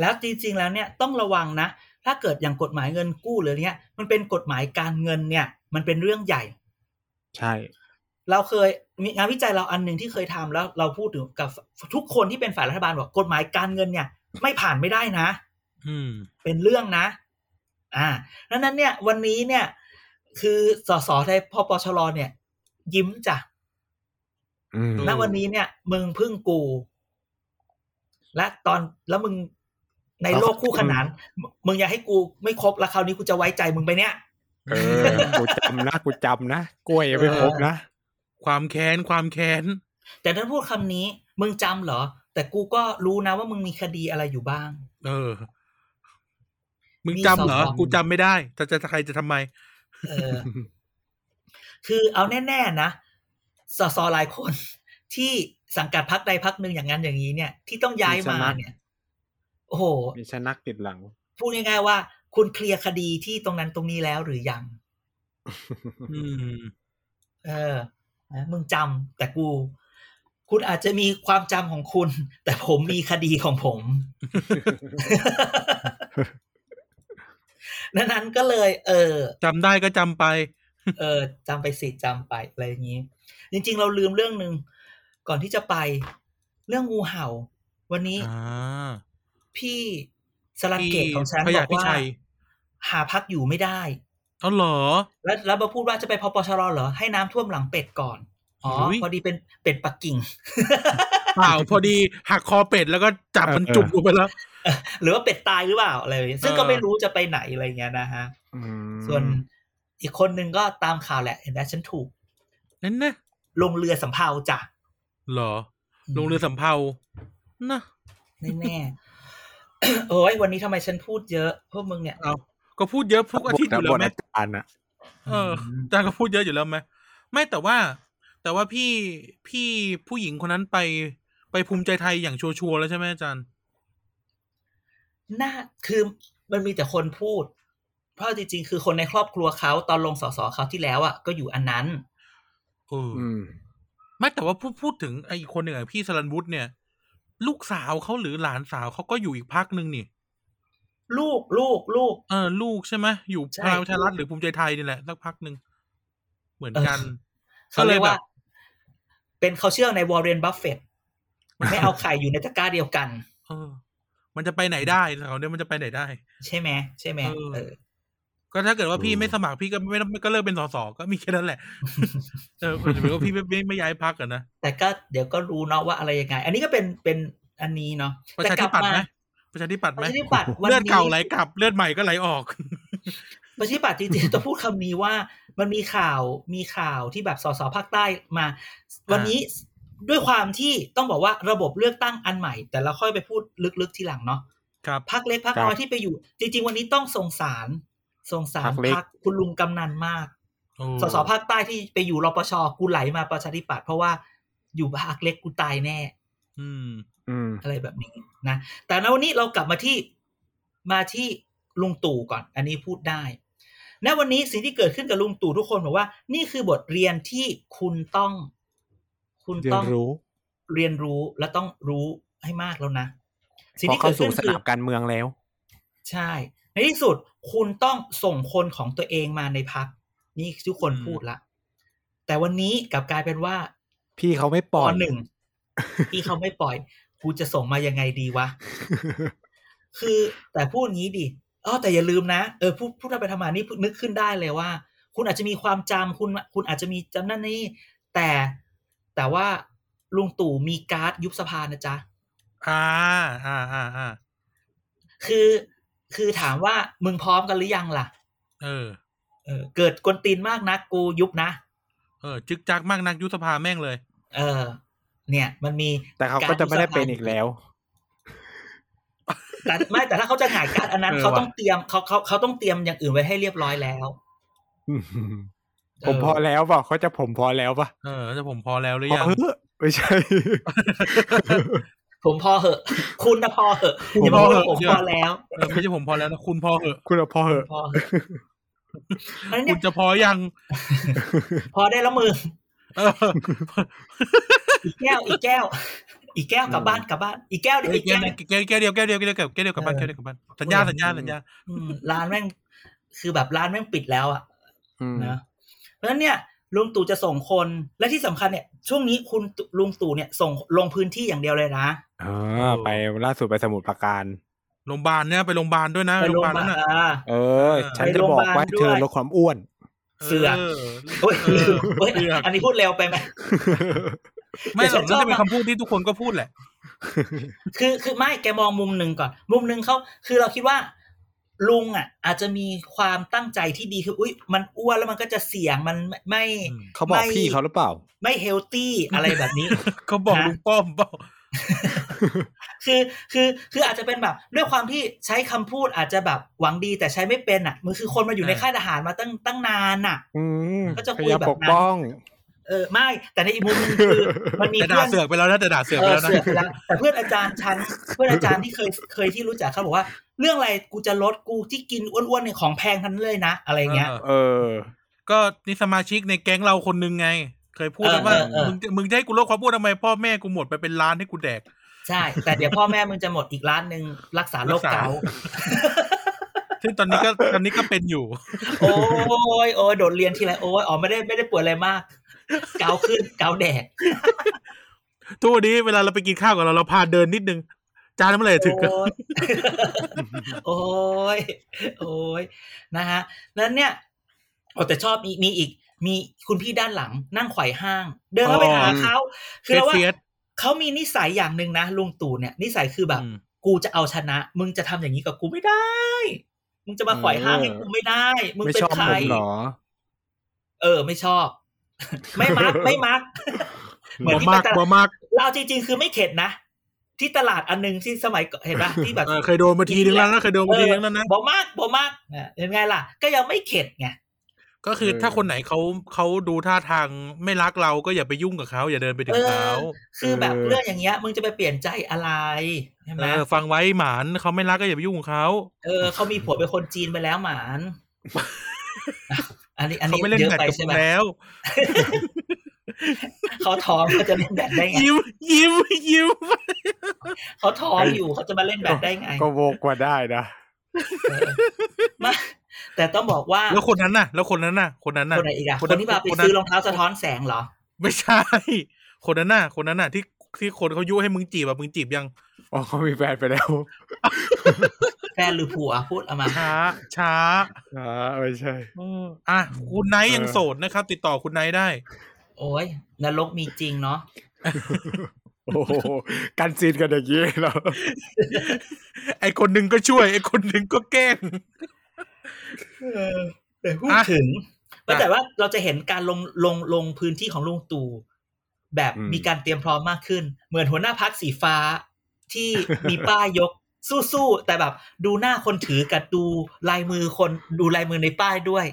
Speaker 3: แล้วจริงๆแล้วเนี่ยต้องระวังนะ ถ้าเกิดอย่างกฎหมายเงินกู้หรือเนี้ย มันเป็นกฎหมายการเงินเนี่ย มันเป็นเรื่องใหญ่
Speaker 4: ใช่
Speaker 3: เราเคยมีงานวิจัยเราอันหนึ่งที่เคยทำแล้ว เราพูดถึงกับทุกคนที่เป็นฝ่ายรัฐบาลบอกกฎหมายการเงินเนี่ย ไม่ผ่านไม่ได้นะ
Speaker 2: อืม
Speaker 3: เป็นเรื่องนะ อ่าดังนั้นเนี่ยวันนี้เนี่ย คือสสไทยพปชรเนี่ย ยิ้มจ้ะ
Speaker 4: อืม
Speaker 3: ณวันนี้เนี่ย มึงพึ่งกู และตอนแล้วมึงในโลกคู่ขนานมึมึงอยากให้กูไม่ครบแล้วคราวนี้กูจะไว้ใจมึงไปเนี่ย
Speaker 4: เออกูจำนะกูจำนะกล้วยยังไม่ครบนะ
Speaker 2: ความแค้นความแค้น
Speaker 3: แต่ถ้าพูดคำนี้ มึงจำเหรอ แต่กูก็รู้นะว่ามึงมีคดีอะไรอยู่บ้าง
Speaker 2: เออ มึง
Speaker 3: มี
Speaker 2: จำเหรอ
Speaker 3: สอง
Speaker 2: กูจำไม่ได้จะจะใครจะทำไม
Speaker 3: เออคือเอาแน่ๆนะสสหลายคนที่สังกัดพักใดพักหนึ่งอย่างนั้นอย่างนี้เนี่ย ที่ต้องย้ายมา
Speaker 4: มีสมัคร
Speaker 3: เนี่ย โอ้โห
Speaker 4: มีชนักติดหลัง
Speaker 3: พูดง่ายๆว่า คุณเคลียร์คดีที่ตรงนั้นตรงนี้แล้วหรือยัง
Speaker 2: อืม
Speaker 3: เออนะมึงจำแต่กู คุณอาจจะมีความจำของคุณ แต่ผมมีคดีของผม ดังนั้นก็เลย เออ
Speaker 2: จำได้ก็จำไป
Speaker 3: เออจำไปสิจำไปอะไรอย่างนี้ จริง ๆ เราลืมเรื่องหนึ่งก่อนที่จะไปเรื่องงูเห่า วันนี้
Speaker 2: อ่า
Speaker 3: พี่สลันเกตของฉัน
Speaker 2: พ
Speaker 3: บ
Speaker 2: ยา
Speaker 3: อก
Speaker 2: พิ
Speaker 3: ว่า
Speaker 2: ชัย
Speaker 3: หาพักอยู่ไม่ได้
Speaker 2: เอาเหรอ
Speaker 3: แล้วแล้วมาพูดว่าจะไปพปชรเหรอ ให้น้ำท่วมหลังเป็ดก่อน อ๋อ
Speaker 2: อุ๊ย
Speaker 3: พอดีเป็นเป็ดปักกิ่ง
Speaker 2: เปล่าพอดีหักคอเป็ดแล้วก็จับมัน
Speaker 4: เออ
Speaker 2: จุกลงไปแล้ว
Speaker 3: หรือว่าเป็ดตายหรือเปล่าอะไรอย่างเงี้ยซึ่ง
Speaker 2: เออ
Speaker 3: ก็ไม่รู้จะไปไหนอะไรเงี้ยนะฮะ
Speaker 4: อืม
Speaker 3: ส่วนอีกคนหนึ่งก็ตามข่าวแหละเห็นไหมฉันถูก
Speaker 2: นั่นนะ
Speaker 3: ลงเรือสำเภาจ้ะ
Speaker 2: เหรอ ลงเรือสำเภานะ
Speaker 3: แน่ๆโอ้ยวันนี้ทำไมฉันพูดเยอะ พวกมึงเนี่ย
Speaker 2: เอาก็พูดเยอะทุกอาทิตย์อยู่แล้
Speaker 4: บ
Speaker 2: ว
Speaker 4: ท
Speaker 2: ไหม
Speaker 4: อาจารย์อะ
Speaker 2: เอออาจารย์ก็พูดเยอะอยู่แล้วไหมไม่แต่ว่า แต่ว่าพี่พี่ผู้หญิงคนนั้นไป ไปภูมิใจไทยอย่างชัวร์ๆแล้วใช่ไหมอาจารย์
Speaker 3: น่าคือมันมีแต่คนพูด เพราะจริงๆ คือคนในครอบครัวเขาตอนลงสสคราวที่แล้วอะก็อยู่อันนั้น
Speaker 2: เอออ
Speaker 4: อืม
Speaker 2: ไม่แต่ว่าพูดพูดถึงไอ้คนหนึ่งอะพี่สรันวุฒิเนี่ย ลูกสาวเขาหรือหลานสาวเขาก็อยู่อีกพรรคหนึ่งนี่
Speaker 3: ลูกลูกลูก
Speaker 2: เออ ลูกใช่ไหมอยู่
Speaker 3: ใช่
Speaker 2: พลังประชารัฐหรือภูมิใจไทยนี่แหละสักพรรคหนึ่งเหมือนกัน
Speaker 3: เขาเรียกว่า
Speaker 2: ก็เลยแบบ
Speaker 3: เป็นเขาเชื่อในวอร์เรนบัฟเฟต ไม่เอาไข่อยู่ในตะกร้าเดียวกัน
Speaker 2: เออ มันจะไปไหนได้เขาเนี่ยมันจะไปไหนได้
Speaker 3: ใช่ไหมใช่ไหม
Speaker 2: เออ
Speaker 3: เออ
Speaker 2: ก็ถ้าเกิดว่าพี่
Speaker 4: อืม
Speaker 2: ไม่สมัครพี่ก็ไม่ต้องก็เลิกเป็นสสก็มีแค่นั้นแหละเออหรือว่าพี่ไม่ไม่ไม่ย้ายพักกันนะ
Speaker 3: แต่ก็เดี๋ยวก็รู้เนาะว่าอะไรยังไง อันนี้ก็เป็นเป็นอันนี้เนาะ
Speaker 2: ประชาธิปัตย์ไหมประชาธิปัตย์
Speaker 3: ป
Speaker 2: ไหม
Speaker 3: ระชาธิปัตย์วัน
Speaker 2: เลือด
Speaker 3: นี้
Speaker 2: เก่าไหลกลับเลือดใหม่ก็ไหลออก
Speaker 3: ประชาธิปัตย์จริงๆต้องพูดคำนี้ว่ามันมีข่าวมีข่าวที่แบบสสภาคใต้มา วันนี้ ด้วยความที่ต้องบอกว่าระบบเลือกตั้งอันใหม่ แต่เราค่อยไปพูดลึกๆทีหลังเนาะ
Speaker 2: ครับ
Speaker 3: พักเล็กพัก
Speaker 4: ครับ
Speaker 3: น้อยที่ไปอยู่ จริง ๆ วันนี้ต้องสงสารสงสาร
Speaker 4: พรรคเล็ก
Speaker 3: พักคุณลุงกำนันมาก
Speaker 2: โอ้
Speaker 3: สสภาคใต้ที่ไปอยู่รปชกูไหลมาประชาธิปัตย์เพราะว่าอยู่พักเล็กกูตายแน่
Speaker 2: อืม
Speaker 4: อืม
Speaker 3: อะไรแบบนี้นะแต่ในวันนี้เรากลับมาที่มาที่ลุงตู่ก่อน อันนี้พูดได้ณวันนี้สิ่งที่เกิดขึ้นกับลุงตู่ทุกคนบอกว่า นี่คือบทเรียนที่คุณต้อง คุณ
Speaker 4: เรีย
Speaker 3: ต้
Speaker 4: น
Speaker 3: อง
Speaker 4: รู้
Speaker 3: เรียนรู้และต้องรู้ให้มากแล้วนะสิ่ง
Speaker 4: พอ
Speaker 3: ที่
Speaker 4: เข้า
Speaker 3: เกิด
Speaker 4: สู่
Speaker 3: ขึ้น
Speaker 4: ส
Speaker 3: คือ
Speaker 4: นามการเมืองแล้ว
Speaker 3: ใช่ ในที่สุดคุณต้องส่งคนของตัวเองมาในพักนี่ทุกคน
Speaker 2: อืม
Speaker 3: พูดละ แต่วันนี้กลับกลายเป็นว่า
Speaker 4: พี่เขาไม่ปล่อย
Speaker 3: หนึ่งที่เขาไม่ปล่อยกูจะส่งมายังไงดีวะคือแต่พูดงี้ดิอ๋อแต่อย่าลืมนะเออพูดพูดไปทำมานี่นึกขึ้นได้เลยว่า คุณอาจจะมีความจำคุณ คุณอาจจะมีจำนั่นนี่แต่ แต่ว่าลุงตู่มีการ์ดยุบสภานะจ๊ะ
Speaker 2: อ่าอ่าอ่าอ่า
Speaker 3: คือคือถามว่ามึงพร้อมกันหรือยังล่ะ
Speaker 2: เออ
Speaker 3: เออ เกิดกวนตีนมากนะกูยุบนะ
Speaker 2: เออ จึกจักมากนักยุบสภาแม่งเลย
Speaker 3: เออ เนี่ย มันมี
Speaker 4: แต่เขาก็จะไม่ได้เป็นอีกแล้ว
Speaker 3: แต่ไม่แต่ถ้าเขาจะหงายการดอันนั้น
Speaker 2: เออ
Speaker 3: เขา
Speaker 2: ว่ะ
Speaker 3: ต้องเตรียมเขาเขาเขาต้องเตรียมอย่างอื่นไว้ให้เรียบร้อยแล้ว
Speaker 4: ผมพอแล้วเปล่าเขาจะผมพอแล้วป่ะ
Speaker 2: เออจะผมพอแล้วหรือ
Speaker 4: พอ
Speaker 2: ยัง
Speaker 4: เฮ้ไม่ใช่
Speaker 3: ผมพอเหอะ คุณนะพอเหอะ
Speaker 2: คุณ
Speaker 3: อย่าบอกว่า
Speaker 2: พอเหอะ
Speaker 3: ผมพอแล้ว
Speaker 2: เออไม่ใช่ผมพอแล้วนะคุณพอเหอะ
Speaker 4: คุณเอาพอเหอะ
Speaker 3: พอเหอะอันนี้
Speaker 2: คุณจะพอยัง
Speaker 3: พอได้แล้วมือ
Speaker 2: เออ
Speaker 3: อีกแก้วอีกแก้ว อีกแก้วกลับบ้านกลับบ้าน อีกแก้วเดียว
Speaker 2: เอ้ย
Speaker 3: อีก
Speaker 2: แก้
Speaker 3: แก้
Speaker 2: ว
Speaker 3: วเดียว
Speaker 2: แก้วเดียวแก้วเดียวแก้วเดียวแก้วเดียวกลับบ้าน
Speaker 3: เออ
Speaker 2: แก้วเดียวกลับบ้านสัญญาสัญญาสัญญา
Speaker 3: อืมร้านแม่งคือแบบร้านแม่งปิดแล้วอะ
Speaker 4: อืม
Speaker 3: นะเพ ราะฉะนั้นเนี่ยลุงตู่จะส่งคนและที่สำคัญเนี่ย ช่วงนี้คุณตู่ลุงตู่เนี่ยส่งลงพื้นที่อย่างเดียวเลยนะ
Speaker 4: เออไปล่าสุดไปสมุทรปราการ
Speaker 2: โรงพยาบาลเนี่ยไปโรงพยาบาลด้วยนะ
Speaker 3: ไป
Speaker 2: โรง
Speaker 3: โร
Speaker 2: พ
Speaker 3: งพ
Speaker 2: ยาบาล
Speaker 3: ยาบา
Speaker 2: นั่
Speaker 3: ล
Speaker 2: นน่ะ
Speaker 3: อ่า
Speaker 4: เออ ฉันจะบอกว่าให้เธอลดความอ้วน
Speaker 3: เสือกเฮ้ย
Speaker 2: เออ
Speaker 3: เฮ้ย
Speaker 2: เสือก
Speaker 3: อันนี้พูดเร็วไปไหม
Speaker 2: ไม่หรอก
Speaker 3: แต่ฉันชอบ
Speaker 2: นั่นจะเป็นคำพูดที่ทุกคนก็พูดแหละ
Speaker 3: คือคือไม่แกมองมุมหนึ่งก่อน มุมหนึ่งเขาคือเราคิดว่า ลุงอะ อาจจะมีความตั้งใจที่ดีคืออุ้ยมันอ้วนแล้วมันก็จะเสี่ยงมันไม่ไม่
Speaker 2: อืม
Speaker 4: เขาบอก
Speaker 3: ไม่
Speaker 4: พี่เขาหรือเปล่า
Speaker 3: ไม่เฮลตี้อะไรแบบนี้
Speaker 2: เขาบอก
Speaker 3: ฮะ
Speaker 2: ลุงป้อมเปล่า
Speaker 3: คือคือคืออาจจะเป็นแบบ ด้วยความที่ใช้คำพูดอาจจะแบบหวังดีแต่ใช้ไม่เป็นอะมันคือคนมาอยู่ในค่ายทหารมาตั้งตั้งนานอะ
Speaker 4: อืม
Speaker 3: ก็จะ
Speaker 4: พ
Speaker 3: คุย
Speaker 4: ยายาม
Speaker 3: แบบ
Speaker 4: ปกป้อง
Speaker 3: เออไม่แต่ในอีกมุมหนึงคือมันมี
Speaker 2: แต่
Speaker 3: เพื่
Speaker 2: ด่า
Speaker 3: อน
Speaker 2: เสือกไปแล้วนะแต่ด่าเสือก
Speaker 3: เอ
Speaker 2: ไป
Speaker 3: อ
Speaker 2: แล้วนะ
Speaker 3: เสือกไปแล้วแต่เพื่อนอาจารย์ฉันเพื่อนอาจารย์ที่เคยเคยที่รู้จักเขาบอกว่า เรื่องอะไรกูจะลดกูที่กินอ้วนๆเนี่ยของแพงทั้งนั้นเลยนะ อะไรเงี้ย
Speaker 2: เออ
Speaker 4: เออ
Speaker 2: ก็นี่สมาชิกในแก๊งเราคนนึงไง เคยพูดแล้วว่า
Speaker 3: เออเออเออ
Speaker 2: มึงจะมึงจะให้กูลดความอ้วนทำไมพ่อแม่กูหมดไปเป็นล้านให้กูแดก
Speaker 3: ใช่ แต่เดี๋ยวพ่อแม่มึงจะหมดอีกร้านหนึ่งรักษาโรค
Speaker 2: รักษา
Speaker 3: เกาต์
Speaker 2: ซึ่งตอนนี้ก็ตอนนี้ก็เป็นอยู่
Speaker 3: โอ้ยโอ้ยโดดเรียนทีไรโอ้ยอ๋อไม่ได้ไม่ได้ป่วยอะไรมาก เกาขึ้นเกาแดก
Speaker 2: ทุกวันนี้เวลาเราไปกินข้าวกับเราเราพาเดินนิดนึง จานเมื่อไหร่จะถึงกัน
Speaker 3: โอ้ยโอ้ยโอ้ยนะฮะแล้วเนี่ยโอ้แต่ชอบมีมีอีก มีคุณพี่ด้านหลังนั่งไขว่ห้าง เดินเข้าไป
Speaker 2: อ๋อ
Speaker 3: หาเขาคือเราว่า
Speaker 2: เฟียส
Speaker 3: เขามีนิสัยอย่างหนึ่งนะลุงตู่เนี่ย นิสัยคือแบบ
Speaker 2: อืม
Speaker 3: กูจะเอาชนะ มึงจะทำอย่างนี้กับกูไม่ได้ มึงจะมาไขว่ห้างให้กูไม่ได้ มึง
Speaker 4: ไม่
Speaker 3: เป็น
Speaker 4: ชอบ
Speaker 3: ใคร
Speaker 4: ผมเหรอ
Speaker 3: เออ ไม่ชอบ ไม่มักไม่มักเหมือน
Speaker 2: บ่
Speaker 3: ที่
Speaker 2: มาก
Speaker 3: ไปตลา
Speaker 2: บ่
Speaker 3: ด
Speaker 2: มาก
Speaker 3: เราจริงๆ คือไม่เข็ดนะที่ตลาดอันหนึงที่สมัยก่อนเห็นปะที่แบบ
Speaker 2: เออเคยโดนมาทีนึงแล้วนะเคยโดนมาทีนึงแล้วนะ
Speaker 3: บอกมากบอกมากอะยังไงล่ะ ก็ยังไม่เข็ดไง
Speaker 2: ก็คือ
Speaker 4: เออ
Speaker 2: ถ้าคนไหนเขาเขาดูท่าทางไม่รักเราก็อย่าไปยุ่งกับเขาอย่าเดินไปถึงเขา
Speaker 3: คือแบบเรื่องอย่างเงี้ยมึงจะไปเปลี่ยนใจอะไรใช่ไห
Speaker 2: เอ
Speaker 3: ม
Speaker 2: อฟังไว้หมานเขาไม่รักก็อย่าไปยุ่งกับเขา
Speaker 3: เออเขามีผัวเป็นคนจีนไปแล้วหมาน อันนี้อัน
Speaker 2: เขา
Speaker 3: นี้
Speaker 2: ไม่เล่น
Speaker 3: เยอะ
Speaker 2: แบด
Speaker 3: ไป
Speaker 2: กับ
Speaker 3: ใช่
Speaker 2: มึ
Speaker 3: ไหม
Speaker 2: งแล้ว
Speaker 3: เขาท้องเขาจะเล่นแบดได้ไง
Speaker 2: ยิ้มยิ้มยิ้ม
Speaker 3: เขาท้องอยู่เขาจะมาเล่นแบดได้ไง
Speaker 4: ก็โวกกว่าได้นะ
Speaker 3: เออไมาแต่ต้องบอกว่า
Speaker 2: แล้วคนนั้นน่ะ แล้วคนนั้นน่ะ คนนั้นน่ะ
Speaker 3: คนไหนอีกอะ
Speaker 2: ค
Speaker 3: คนน
Speaker 2: นั้น
Speaker 3: ที่มาไป
Speaker 2: คนนั้น
Speaker 3: ซื้อรองเท้าสะท้อนแสงเหรอ
Speaker 2: ไม่ใช่ คนนั้นน่ะ คนนั้นน่ะที่ที่คนเขายุให้มึงจีบอะมึงจีบยัง
Speaker 4: อ๋อเขามีแฟนไปแล้ว
Speaker 3: แฟนหรือผัวพูดเอามา
Speaker 2: ช้า ช้า
Speaker 4: อ่าไม่ใช่
Speaker 2: เอออะคุณไนท์ยัง
Speaker 4: เออ
Speaker 2: โสดนะครับ ติดต่อคุณไนท์ได้
Speaker 3: โอ้ยนรกมีจริงเนาะ
Speaker 4: โอ้โหกันซีนกันอย่างนี้เหรอ
Speaker 2: ไอคนหนึ่งก็ช่วย ไอคนหนึ่งก็แกล้ง
Speaker 3: เออแต่พูด
Speaker 2: อะ
Speaker 3: ถึง
Speaker 2: อะ
Speaker 3: แต่ว่าเราจะเห็นการลงลงลงพื้นที่ของลุงตู่แบบ
Speaker 4: อืม
Speaker 3: มีการเตรียมพร้อมมากขึ้น เหมือนหัวหน้าพักสีฟ้าที่มีป้ายยก สู้ๆแต่แบบดูหน้าคนถือกับดูลายมือคนดูลายมือในป้ายด้วย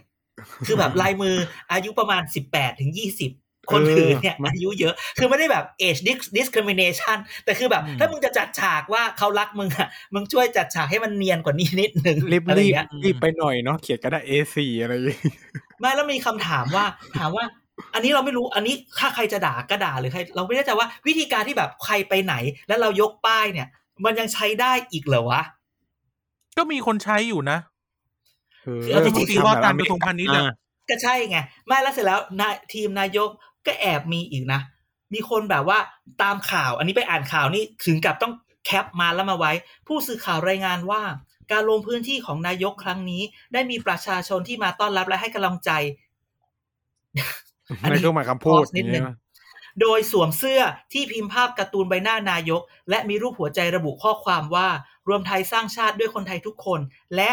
Speaker 3: คือแบบลายมืออายุประมาณสิบแปดถึงยี่สิบคนถือเนี่ย
Speaker 4: เออ
Speaker 3: อายุเยอะ คือไม่ได้แบบ age dis- discrimination แต่คือแบบ
Speaker 2: อืม
Speaker 3: ถ้ามึงจะจัดฉากว่าเขารักมึงอะ มึงช่วยจัดฉากให้มันเนียนกว่านี้นิดนึง
Speaker 4: รีบ
Speaker 3: อะไร
Speaker 4: รีบ
Speaker 3: เงี้ย
Speaker 4: รีบไปหน่อยเนาะเขียนกระดาษ A4 อะไรอย่างงี้
Speaker 3: ไม่แล้วมีคำถามว่า ถามว่า อันนี้เราไม่รู้อันนี้ถ้าใครจะด่าก็ด่าหรือใคร เราไม่แน่ใจว่าวิธีการที่แบบใครไปไหน แล้วเรายกป้ายเนี่ย มันยังใช้ได้อีกเหรอวะ
Speaker 2: ก็มีคนใช้อยู่นะ
Speaker 4: เออ
Speaker 3: เอาจริงๆ
Speaker 2: บางทีว่าการกระทรวงพาณิชย์อะ
Speaker 4: อ่า
Speaker 3: ก็ใช่ไงไม่แล้วเสร็จแล้วนายทีมนายกก็แอบมีอีกนะ มีคนแบบว่าตามข่าว อันนี้ไปอ่านข่าวนี่ถึงกับต้องแคปมาแล้วมาไว้ ผู้สื่อข่าวรายงานว่า การลงพื้นที่ของนายกครั้งนี้ ได้มีประชาชนที่มาต้อนรับและให้กำลังใจอันนี้
Speaker 4: ในเครื่องหมายคำพูด
Speaker 3: pause นิดนึง
Speaker 4: เนี่ย
Speaker 3: โดยสวมเสื้อที่พิมพ์ภาพการ์ตูนใบหน้านายก และมีรูปหัวใจระบุข้อความว่า รวมไทยสร้างชาติด้วยคนไทยทุกคน และ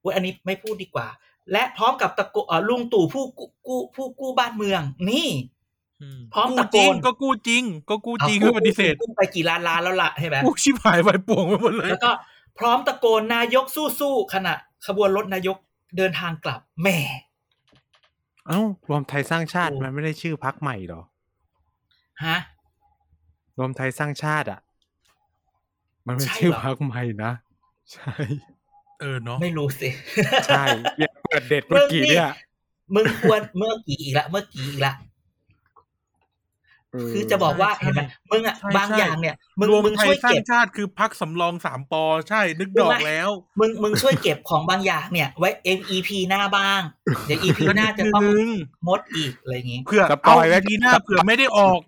Speaker 3: เว้ยอันนี้ไม่พูดดีกว่า และพร้อมกับตะโกเอ่อลุงตู่ผู้กู้กู้ผู้กู้บ้านเมือง นี่พร้อมตะโกน
Speaker 2: ก็กู้จริง ก็กู้จริง
Speaker 3: เอา
Speaker 2: ก็ปฏิเสธ
Speaker 3: กู้ไปกี่ล้านล้านแล้วล่ะใช่ไหม
Speaker 2: กู้ชิบหายไปป่วงไปหมดเลย
Speaker 3: แล้วก็พร้อมตะโกนนายกสู้ๆขณะ ขบวนรถนายกเดินทางกลับแหม่
Speaker 4: เอ้ารวมไทยสร้างชาติ
Speaker 3: โอ้
Speaker 4: มันไม่ได้ชื่อพักใหม่เหรอ
Speaker 3: ฮะ
Speaker 4: รวมไทยสร้างชาติอะ มันเป็น
Speaker 3: ใช่
Speaker 4: ชื่อ
Speaker 3: เหรอ
Speaker 4: พักใหม่นะ ใช่
Speaker 2: เออเนาะ
Speaker 3: ไม่รู้สิ
Speaker 4: ใช่เนี่ยเปิดเด็ดเมื่อกี้เนี่ย
Speaker 3: มึงควรเมื่อกี้อีกละเมื่อกี้อีกละ
Speaker 4: เออ
Speaker 3: คือจะบอกว่า
Speaker 2: ใช่
Speaker 3: เห็นไหมมึงอะ
Speaker 2: ใช่
Speaker 3: บาง
Speaker 2: ใช่
Speaker 3: อย่างเนี่ย มึง
Speaker 2: รวม
Speaker 3: มึง
Speaker 2: ไท
Speaker 3: ช่วยย
Speaker 2: สร้า
Speaker 3: เก็
Speaker 2: ง
Speaker 3: บ
Speaker 2: ชาติคือพักสำรองสามปอใช่ นึกดอกแล้ว
Speaker 3: มึงมึงช่วยเก็บของบางอย่างเนี่ย ไว้ EP หน้าบ้าง เดี๋ยว EP หน้าจะต้อง
Speaker 2: นึง
Speaker 3: มดอีกอะไรอย่างงี้
Speaker 2: เผื่อ
Speaker 4: สป
Speaker 2: เอา
Speaker 4: อยไว้
Speaker 2: ทีหน้าเผื่อไม่ได้ออก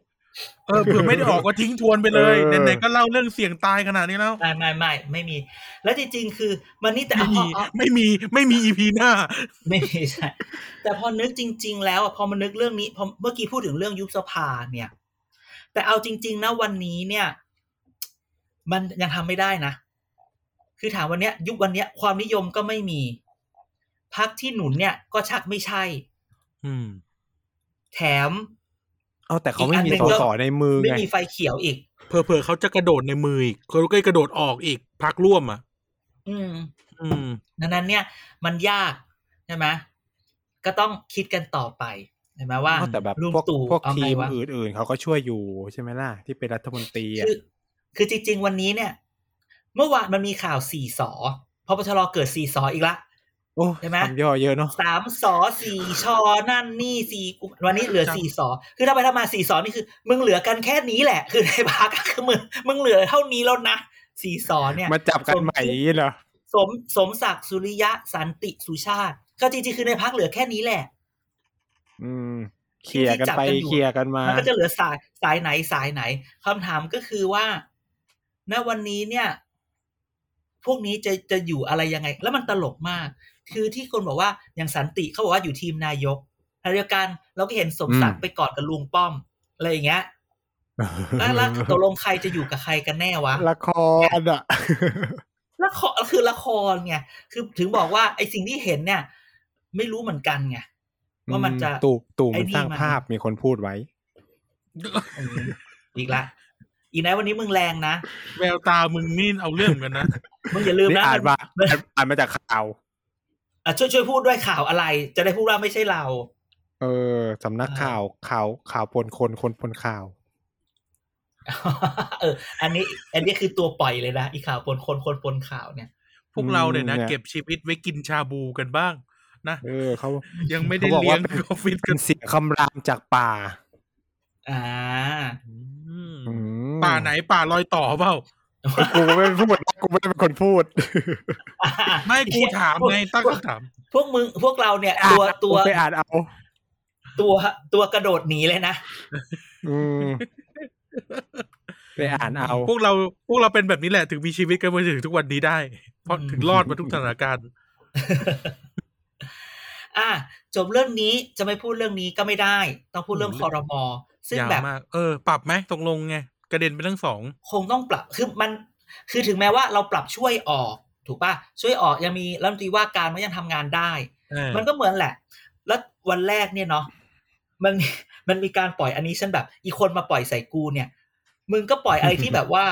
Speaker 2: เออเผื่อไม่ได้ออกก็ทิ้งทวนไปเลย
Speaker 4: เออ
Speaker 2: ไหนๆก็เล่าเรื่องเสี่ยงตายขนาดนี้แล้ว
Speaker 3: ไม่ไม่ไม่ไม่มี แล้วจริงๆ คือ มันนี่แต่
Speaker 2: ไม่
Speaker 3: เอา
Speaker 2: มี
Speaker 3: เอา
Speaker 2: ไม่มีไม่มีอีพีหน้า
Speaker 3: ไม่มีใช่แต่พอนึกจริง ๆ แล้วอะพอมานึกเรื่องนี้พอเมื่อกี้พูดถึงเรื่องยุบสภาเนี่ย แต่เอาจริง ๆ นะวันนี้เนี่ย มันยังทำไม่ได้นะ คือถามวันเนี้ย ยุควันเนี้ยความนิยมก็ไม่มีพักที่หนุนเนี่ย ก็ชักไม่ใช่
Speaker 2: อืม
Speaker 3: แถม
Speaker 4: เอาแต่เขาไม่มี
Speaker 3: อีก
Speaker 4: ส
Speaker 3: อันหนึ่งก็
Speaker 4: สในมือ
Speaker 3: ไม่
Speaker 4: ไง
Speaker 3: มีไฟเขียวอีก
Speaker 2: เผื่อๆเขาจะกระโดดในมืออีกเขาก็กระโดดออกอีกพักร่วมอะ
Speaker 3: อืม
Speaker 2: อืม
Speaker 3: ดังนั้นเนี่ย มันยากใช่ไหมก็ต้องคิดกันต่อไปเห็นไหมว่า
Speaker 4: เอาแต่แบบ
Speaker 3: ลุง
Speaker 4: พวก
Speaker 3: ตู่
Speaker 4: พวก
Speaker 3: เอา
Speaker 4: ที
Speaker 3: ไง
Speaker 4: ม
Speaker 3: วะ
Speaker 4: อื่นๆเขาก็ช่วยอยู่ใช่ไหมล่ะ ที่เป็นรัฐมนตรีอะ
Speaker 3: คือคือจริง ๆ วันนี้เนี่ย เมื่อวานมันมีข่าวสี่สอพปชรเกิดสี่สออีกละ
Speaker 4: โอ้
Speaker 3: ใช่ไหม
Speaker 4: คำย่อเยอะเนาะ
Speaker 3: สามสอสี่ชอนั่นนี่สี่กุวันนี้เหลือ
Speaker 2: ครับ
Speaker 3: สี่สอคือถ้าไปถ้ามาสี่สอนี่คือ มึงเหลือกันแค่นี้แหละ คือในพักคือมึงมึงเหลือเท่านี้แล้วนะสี่สอเนี่ย
Speaker 4: มาจับกันใหม่อย่างนี้เหรอ
Speaker 3: สมสมศักดิ์สุริยะสันติสุชาติ ก็จริงๆคือในพักเหลือแค่นี้แหละ
Speaker 4: อืมเคลียร์กันไป
Speaker 3: ที่จับกันอยู่
Speaker 4: เคลียร์กันมา
Speaker 3: มันก็จะเหลือสายสายไหนสายไหนคำถามก็คือว่า ณวันนี้เนี่ย พวกนี้จะจะอยู่อะไรยังไง แล้วมันตลกมาก คือที่คนบอกว่าอย่างสันติเขาบอกว่าอยู่ทีมนายกขณะเดียวกันเราก็เห็นสมศักดิ์
Speaker 4: อืม
Speaker 3: ไปกอดกับลุงป้อมอะไรอย่างเงี้ยแล้วแล้วตกลงใครจะอยู่กับใครกันแน่วะ
Speaker 4: ละครอะ
Speaker 3: ละครคือละครไงคือถึงบอกว่าไอ้สิ่งที่เห็นเนี่ย ไม่รู้เหมือนกันไงว่ามันจะ
Speaker 4: ตู่ตู่
Speaker 3: ไอ้
Speaker 4: มัน
Speaker 3: นี่
Speaker 4: สร้าง
Speaker 3: มัน
Speaker 4: ภาพมีคนพูดไว้
Speaker 3: อืมอีกละอีกนะวันนี้มึงแรงนะ
Speaker 2: แววตามึงนี่เอาเรื่องเหมือนกันนะ
Speaker 3: มึงอย่าลืม
Speaker 4: นี่
Speaker 3: นะ
Speaker 4: อ่านมา
Speaker 3: มัน
Speaker 4: อ่านอ่านมาจากข่าว
Speaker 3: อะช่วยช่วยพูดด้วยข่าวอะไร จะได้พูดว่าไม่ใช่เรา
Speaker 4: เออสำนัก
Speaker 3: อ่า
Speaker 4: ข่าวข่าวข่าวปนคนคนปนข่าว
Speaker 3: เออ อันนี้ อันนี้คือตัวปล่อยเลยนะอีข่าวปนคนคนปนข่าวเนี่ย
Speaker 2: พวกเราเนี่ยนะ
Speaker 4: อืมเนี่ย
Speaker 2: เก็บชีวิตไว้กินชาบูกันบ้าง นะ
Speaker 4: เออเขา
Speaker 2: ยังไม่ได้
Speaker 4: เขาบอก
Speaker 2: เลี้ย
Speaker 4: ว่างเป็น
Speaker 2: ออฟฟิศ
Speaker 4: เป็
Speaker 2: กันน
Speaker 4: เสียงคำรามจากป่า
Speaker 3: อ่า
Speaker 2: อืม
Speaker 4: อืม
Speaker 2: ป่าไหนป่าลอยต่อเปล่า
Speaker 4: กูไม่ได้พูดนะกูไม่ได้เป็นคนพูด
Speaker 2: ไม่กูถามไงตั้งคำถาม
Speaker 3: พวกมึงพวกเราเนี่ย ตัวตัว
Speaker 4: ไปอ่านเอา
Speaker 3: ตัวตัวกระโดดหนีเลยนะ
Speaker 4: อืมไปอ่านเอา
Speaker 2: พวกเราพวกเราเป็นแบบนี้แหละถึงมีชีวิตกันมาถึงทุกวันนี้ได้ เพราะ
Speaker 3: อืม
Speaker 2: ถึงรอดมาทุกสถานการณ์
Speaker 3: อะจบเรื่องนี้จะไม่พูดเรื่องนี้ก็ไม่ได้ ต้องพูดเรื่อง
Speaker 2: อื
Speaker 3: ค
Speaker 2: ม
Speaker 3: อรมอซึ่ง
Speaker 2: ยาว
Speaker 3: แบบ
Speaker 2: มากเออ ปรับไหมตกลงไง กระเด็นไปทั้งสอง
Speaker 3: คงต้องปรับคือมันคือถึงแม้ว่าเราปรับช่วยออก ถูกป่ะช่วยออกยังมีรัฐมนตรีว่าการมันยังทำงานได้
Speaker 2: เออ
Speaker 3: มันก็เหมือนแหละ แล้ววันแรกเนี่ยเนาะมันมันมีการปล่อยอันนี้ฉันแบบ อีกคนมาปล่อยใส่กูเนี่ย มึงก็ปล่อยอะไรที่แบบว่า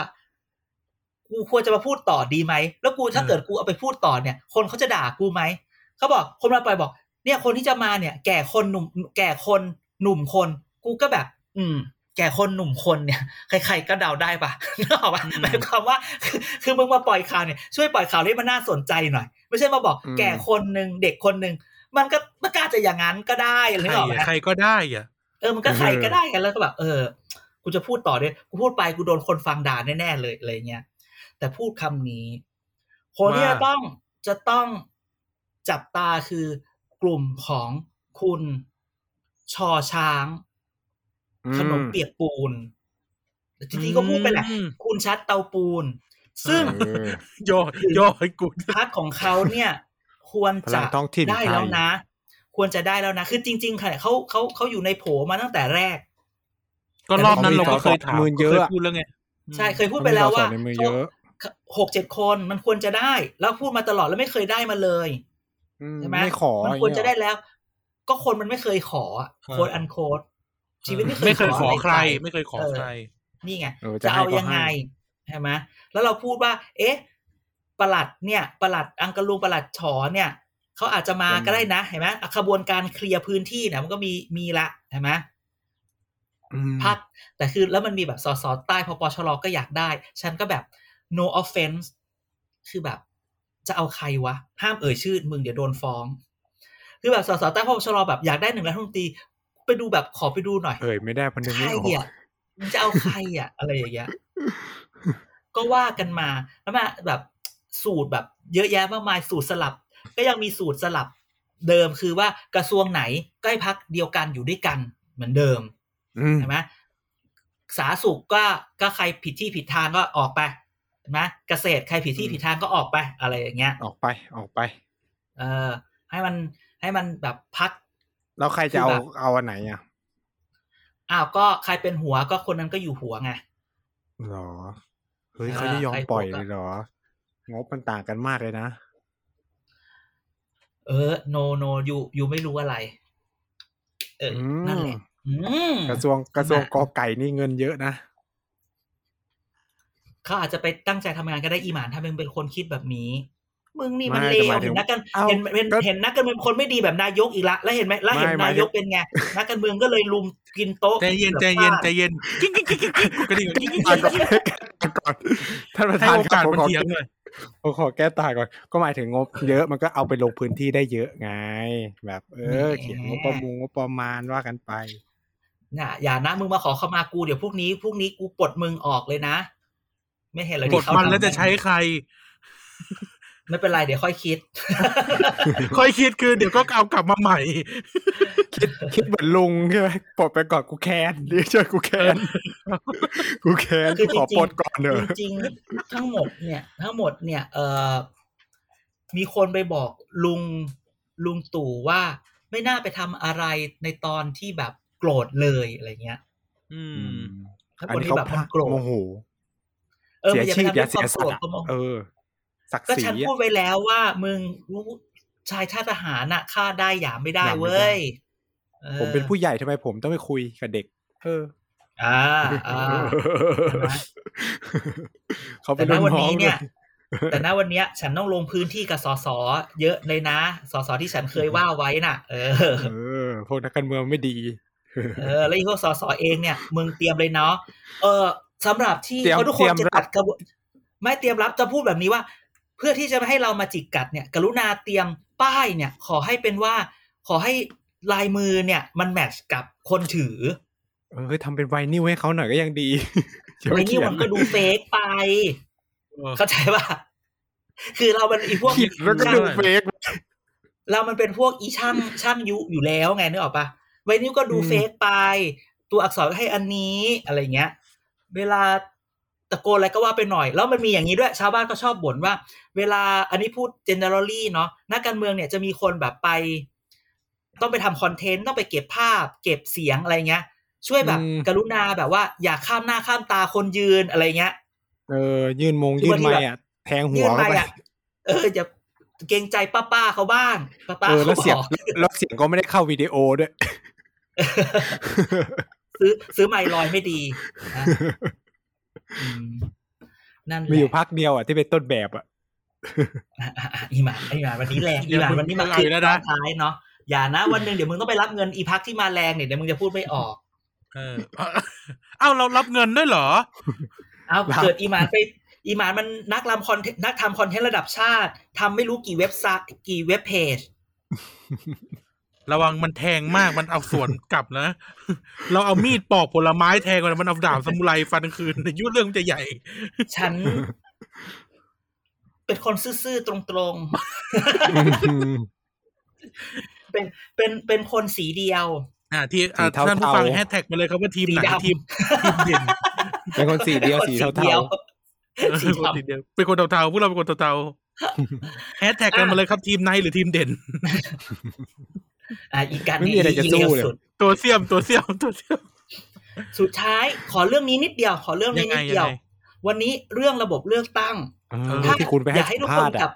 Speaker 3: กูควรจะมาพูดต่อดีไหมแล้วกูถ้าเกิดกูเอาไปพูดต่อเนี่ย คนเขาจะด่ากูไหมเขาบอก คนมาปล่อยบอก เนี่ยคนที่จะมาเนี่ย แก่คนหนุ่ม แก่คนหนุ่มคน กูก็แบบ อืม แก่คนหนุ่มคนเนี่ยใครๆก็เดาได้ปะนึกออกปะ
Speaker 2: อืม
Speaker 3: หมายความว่าคือคือมึงมาปล่อยข่าวเนี่ยช่วยปล่อยข่าวให้มันน่าสนใจหน่อย ไม่ใช่มาบอก
Speaker 4: อืม
Speaker 3: แก่คนหนึ่งเด็กคนหนึ่งมันก็มันก็อาจจะอย่างนั้นก็ได้หรื
Speaker 2: ใค
Speaker 3: อ
Speaker 2: ร
Speaker 3: ออกไหม
Speaker 2: อะใครก็ได้อะ
Speaker 3: เออมันก็ใครก็ได้กันแล้วก็แบบเออกูจะพูดต่อด้วยกูพูดไปกูโดนคนฟังด่าแน่ๆเลยอะไรเงี้ยแต่พูดคำนี้ คนที่
Speaker 2: ว่า
Speaker 3: จะต้องจะต้องจับตาคือกลุ่มของคุณชอช้าง ขนมเปียกปูนจริงๆก็พูดไปแหละ
Speaker 2: อืม
Speaker 3: คุณชัดเตาปูน ซึ่ง
Speaker 4: เออ
Speaker 2: ย่อย่อให้กู
Speaker 3: พรรคของเขาเนี่ย ควร
Speaker 4: พลั
Speaker 3: จะ
Speaker 4: งท้องถิ่น
Speaker 3: ได้แล้ว
Speaker 4: ไทย
Speaker 3: นะ ควรจะได้แล้วนะ คือจริง ๆ ค่ะเขาเขาเขาอยู่ในโผมาตั้งแต่แรก
Speaker 2: ก็รอบนั้นเราก็เคยถาม
Speaker 4: มือเยอะ
Speaker 2: เคย
Speaker 4: อะ
Speaker 2: พูดแล้วไง
Speaker 3: ใช่เคยพูดไปแล้วว่า
Speaker 4: เขมีสสในมือเยอะ
Speaker 3: หกเจ็ดคนมันควรจะได้ แล้วพูดมาตลอดแล้วไม่เคยได้มาเลย
Speaker 4: อืม
Speaker 3: ใช่ไหม
Speaker 4: ไม่ขอ
Speaker 3: มันควรจะ
Speaker 4: อย่าง
Speaker 3: ได้
Speaker 4: เงี้ย
Speaker 3: แล้ว ก็คนมันไม่เคยขอ
Speaker 2: เออ
Speaker 3: โค้ดอันโค้ด ชีวิตไม่เคย
Speaker 2: ไม่เคยขอ
Speaker 3: ขออะไร
Speaker 2: ใคร
Speaker 3: ใคร
Speaker 2: ไม่เคยขอ
Speaker 3: เออ
Speaker 2: ใคร
Speaker 3: นี่ไง
Speaker 4: เออ
Speaker 3: จะเอา
Speaker 4: ให้ก็
Speaker 3: ยังไง
Speaker 4: ให้
Speaker 3: ใช่ไหมแล้วเราพูดว่า เอ๊ะประหลัดเนี่ยประหลัดอังกะลุงประหลัดฉอเนี่ยเขาอาจจะมาก็ได้นะเห็นไหมขบวนการเคลียร์พื้นที่เนี่ยมันก็มีมีละเห็นไหม
Speaker 4: อืม
Speaker 3: พักแต่คือแล้วมันมีแบบสสใต้พปชรก็อยากได้ ฉันก็แบบ no offense คือแบบ จะเอาใครวะ ห้ามเอ่ยชื่อมึงเดี๋ยวโดนฟ้อง คือแบบสสใต้พปชรแบบอยากได้หนึ่งรัฐมนตรี ไปดูแบบขอไปดูหน่อย
Speaker 4: เอ่ยไม่ได้เพราะนึก
Speaker 3: ใคร
Speaker 4: ไม่ออก
Speaker 3: เนี่ยมึงจะเอาใครอะ อะไรอย่างเงี้ยก็ว่ากันมาแล้วมาแบบสูตรแบบ เยอะแยะมากมายสูตรสลับ ก็ยังมีสูตรสลับเดิมคือว่ากระทรวงไหนก็ให้พักเดียวกันอยู่ด้วยกันเหมือนเดิม
Speaker 4: อืม
Speaker 3: ใช่ไหมสาธารณสุขก็ก็ใครผิดที่ผิดทางก็ออกไปเห็นไหมเกษตรใครผิดที่ผิดทางก็ออกไป อะไรอย่างเงี้ย
Speaker 4: ออกไปออกไป
Speaker 3: เออให้มันให้มันแบบพัก
Speaker 4: แล้วใครจะเอา
Speaker 3: คือแบบ
Speaker 4: เอาอันไหนอะ
Speaker 3: อ้าวก็ใครเป็นหัวก็คนนั้นก็อยู่หัวไง
Speaker 4: หรอเฮ้ย
Speaker 3: อ่า
Speaker 4: เขาจะยอม
Speaker 3: ใคร
Speaker 4: ปล่อย
Speaker 3: บอกอะ
Speaker 4: เลยเหรอ งบมันต่างกันมากเลยนะ
Speaker 3: เออ โนโนยูยูไม่รู้อะไร เอออ
Speaker 4: ม
Speaker 3: นั่นแหละอืม
Speaker 4: กระทรวงกระทรวง
Speaker 3: น่ะ
Speaker 4: กอไก่นี่เงินเยอะนะ
Speaker 3: เขาอาจจะไปตั้งใจทำงานก็ได้อีหมานถ้ามึงเป็นคนคิดแบบนี้ มึงนี่มัน
Speaker 4: ไม่
Speaker 3: เล
Speaker 4: แต่
Speaker 3: ว
Speaker 4: หมายถึ
Speaker 3: เห็
Speaker 4: ง
Speaker 3: นนักการ
Speaker 4: เอ้า
Speaker 3: เห็นเห็น
Speaker 4: ก็
Speaker 3: เห็นนักการเมืองคนไม่ดีแบบนายกอีกละแล้วเห็นไหมแล้วเห็น
Speaker 4: ไม่หมาย
Speaker 3: นายก
Speaker 4: ถึง
Speaker 3: เป็นไงนักการเมืองก็เลยลุมกินโต๊ะ
Speaker 2: ใจเย็น
Speaker 3: แบบ
Speaker 2: ใจเย็น
Speaker 3: ฟาด
Speaker 2: ใจเย็นกิ๊กกิ๊กกิ๊กกิ๊กกิ๊กกระดิ่งกิ๊กกิ๊ก
Speaker 4: ก่อน
Speaker 2: กิ๊กกิ๊ก
Speaker 4: ก่อนท่านประ
Speaker 2: ให้
Speaker 4: ธาน
Speaker 2: โอ
Speaker 4: ครั
Speaker 2: กา
Speaker 4: บ
Speaker 2: ส
Speaker 4: ผม
Speaker 2: มัน
Speaker 4: ขอ
Speaker 2: เถียงหน่อย
Speaker 4: ผมขอแก้ต่างก่อน ก็หมายถึงงบ เยอะมันก็เอาไปลงพื้นที่ได้เยอะไง แบบ เออเขียนงบประมงงบประมาณว่ากันไป
Speaker 3: น่ะอย่านะมึงมาขอเข้ามากูเดี๋ยวพรุ่งนี้พรุ่งนี้กูปลดมึงออกเลยนะ ไม่เห็นเลย
Speaker 2: ก
Speaker 3: ที่
Speaker 2: ด
Speaker 3: เขา
Speaker 2: มัน
Speaker 3: ทำ
Speaker 2: แล้วจะใช้ใคร
Speaker 3: ไม่เป็นไรเดี๋ยวค่อยคิด
Speaker 2: ค่อยคิดคือเดี๋ยวก็เอากลับมาใหม่
Speaker 4: คิดคิดเหมือนลุงใช่ไหมปลดไปก่อนกูแค้นเรียกช่วยกูแค้นกูแค้น
Speaker 3: คือจ
Speaker 4: ขอ
Speaker 3: ริง
Speaker 4: ปลดก่อนเถอะ
Speaker 3: ๆจริงๆทั้งหมดเนี่ย ทั้งหมดเนี่ย เอ่อมีคนไปบอกลุงลุงตู่ว่าไม่น่าไปทำอะไรในตอนที่แบบโกรธเลยอะไรเงี้ย
Speaker 2: อืม
Speaker 3: ถ้า
Speaker 4: อัน
Speaker 3: คน
Speaker 4: นี้
Speaker 3: ที่
Speaker 4: เขา
Speaker 3: แบบ
Speaker 4: พ
Speaker 3: มั
Speaker 4: ลานด
Speaker 3: โกรธ
Speaker 4: โมโห
Speaker 3: เออ
Speaker 4: เสีย
Speaker 3: มันอย่า
Speaker 4: ชี
Speaker 3: ไป
Speaker 4: พ
Speaker 3: ทำ
Speaker 4: อย่า
Speaker 3: เรื่องค
Speaker 4: เสี
Speaker 3: วายมโกรธ
Speaker 4: สัตว์
Speaker 3: ก็มอง
Speaker 4: เออ ศักดิ์
Speaker 3: ก็
Speaker 4: ศรี
Speaker 3: ฉัน
Speaker 4: อะ
Speaker 3: พูดไว้แล้วว่ามึงชายชาติทหารน่ะฆ่าได้หยามไม่ได้
Speaker 4: หยามไม่
Speaker 3: เว้
Speaker 4: ได้
Speaker 3: ยออ
Speaker 4: ผมเป็นผู้ใหญ่ทำไมผมต้องไปคุยกับเด็ก เออ
Speaker 3: อ่าอ่าไหม
Speaker 4: เขาเป็
Speaker 3: แต่
Speaker 4: น
Speaker 3: ณ
Speaker 4: รุ่น
Speaker 3: วัน
Speaker 4: น้อง
Speaker 3: นี้เนี่ย
Speaker 4: ด้วย
Speaker 3: แต่ณวันเนี้ย ฉันต้องลงพื้นที่กับสสเยอะเลยนะสสที่ฉันเคยว่าไว้น่ะ เออ
Speaker 4: เออพวกนักการเมืองไม่ดี
Speaker 3: เออ แล้วอีพวกสสเองเนี่ยมึงเตรียมเลยเนาะเออสำหรับที่
Speaker 4: เตรียม
Speaker 3: เขาทุกคน
Speaker 4: เตรียม
Speaker 3: จะ
Speaker 4: รับ
Speaker 3: ตัดกระบวนไม่เตรียมรับจะพูดแบบนี้ว่าเพื่อที่จะไม่ให้เรามาจิกกัดเนี่ย กรุณาเตรียมป้ายเนี่ย ขอให้เป็นว่าขอให้ลายมือเนี่ย มันแมทช์กับคนถือ
Speaker 4: เออทำเป็นไวนิลให้เขาหน่อยก็ยังดีอย่า
Speaker 3: ไอ้
Speaker 4: ไป
Speaker 3: นี่
Speaker 4: เขีย
Speaker 3: มันก็ดูเฟกไป
Speaker 2: เออ
Speaker 3: เข้าใจป่ะคือเรามันอีพวก
Speaker 4: ขีดแล้วก็ดูเฟก
Speaker 3: เรามันเป็นพวกอีช่างช่างยุอยู่แล้วไงนึกออกปะไวนิลก็ดู
Speaker 4: อืม
Speaker 3: เฟกไป ตัวอักษรก็ให้อันนี้อะไรเงี้ย เวลาตะโกนอะไรก็ว่าไปหน่อย แล้วมันมีอย่างนี้ด้วยชาวบ้านก็ชอบบ่นว่า เวลาอันนี้พูด generally เนาะนักการเมืองเนี่ยจะมีคนแบบไป ต้องไปทำคอนเทนต์ต้องไปเก็บภาพ เก็บเสียงอะไรเงี้ย ช่วยแบบ
Speaker 4: อืม
Speaker 3: กรุณาแบบว่า อย่าข้ามหน้าข้ามตาคนยืนอะไรเงี้ย
Speaker 4: เออยื่นมง
Speaker 3: คือ
Speaker 4: ยื่
Speaker 3: บานงที
Speaker 4: ไม้
Speaker 3: แบบ
Speaker 4: อะแทงหั
Speaker 3: ยื่
Speaker 4: วนเข้า
Speaker 3: ไป
Speaker 4: ไป
Speaker 3: อะเอออย่าเกรงใจป้าป้าๆเขาบ้างป้าป้า
Speaker 4: เออ
Speaker 3: เขา
Speaker 4: แล้วเสีย
Speaker 3: บ
Speaker 4: ง
Speaker 3: อก
Speaker 4: แล้วเสียงก็ไม่ได้เข้าวิดีโอด้วย
Speaker 3: ซื้อซื้อไมค์ลอยไม่ดี นะอืมนั่นแห
Speaker 4: มีอยู่
Speaker 3: ละ
Speaker 4: พักเดียวอะที่เป็นต้นแบบอะ
Speaker 3: อะอะอะอีหมาอีหมาวันนี้แรง
Speaker 2: เดี๋
Speaker 3: อี
Speaker 2: ยว
Speaker 3: หมา
Speaker 2: มึง
Speaker 3: วันนี้มา
Speaker 2: เอา
Speaker 3: คลิ
Speaker 2: อี
Speaker 3: ป
Speaker 2: กแล้ว
Speaker 3: ต
Speaker 2: นะ
Speaker 3: อนท้ายเนาะอย่านะวันหนึ่งเดี๋ยวมึงต้องไปรับเงินอีพักที่มาแรงเนี่ยเดี๋ยวมึงจะพูดไม่ออก
Speaker 2: เออเอ้าเรารับเงินด้วยเหรอ
Speaker 3: เอา
Speaker 4: ครับ
Speaker 3: เกิดอีหมานไปอีหมานมันนักทำคอนเทนต์นักทำคอนเทนต์ระดับชาติทำไม่รู้กี่เว็บไซต์กี่เว็บเพจ
Speaker 2: ระวังมันแทงมากมันเอาสวนกลับนะ เราเอามีดปอกผลไม้แทงมันมันเอาดาบสมุไรฟันคืนยุ่เรื่องมันจะใหญ่
Speaker 3: ฉัน เป็นคนซื่อๆตรงๆเป็นเป็นเป็นคนสีเดียว
Speaker 2: อ่า ที่อ่า
Speaker 4: สีเทาๆ
Speaker 2: ท่านผู้ฟังแฮชแท็กมาเลยครับว่าทีมไหน
Speaker 3: สีดำ
Speaker 2: ทีมทีมเด่น
Speaker 4: เป็นคนสีเดียว
Speaker 3: ป็น
Speaker 4: สี
Speaker 3: คน
Speaker 4: เทา
Speaker 3: ดียว
Speaker 2: เอ
Speaker 3: สี
Speaker 2: อคน
Speaker 3: ดำ
Speaker 2: ทีเดียวเป็นคนเทาๆพวกเราเป็นคนเทาๆแฮชแท็กกันมาเลยครับทีมในหรือทีมเด่น
Speaker 3: อะอีกการ
Speaker 4: ไม่มีอะไรจะ
Speaker 3: อี
Speaker 4: สู้
Speaker 3: เลว
Speaker 4: เลย
Speaker 3: สุด
Speaker 2: ตัวเสียมตัวเสียมตัวเสียม
Speaker 3: สุดท้ายขอเรื่องนี้นิดเดียว ขอเรื่องนี้นิดเดียว
Speaker 2: ยังไง
Speaker 3: วันนี้เรื่องระบบเลือกตั้ง
Speaker 4: ๆเออ
Speaker 2: ถ้า
Speaker 4: ที่คุณไป
Speaker 3: อ
Speaker 4: ให้
Speaker 3: ยากให้
Speaker 4: สั
Speaker 3: ทุ
Speaker 4: ม
Speaker 3: กค
Speaker 4: ภานษณ์
Speaker 3: กลั
Speaker 4: อะ
Speaker 3: บ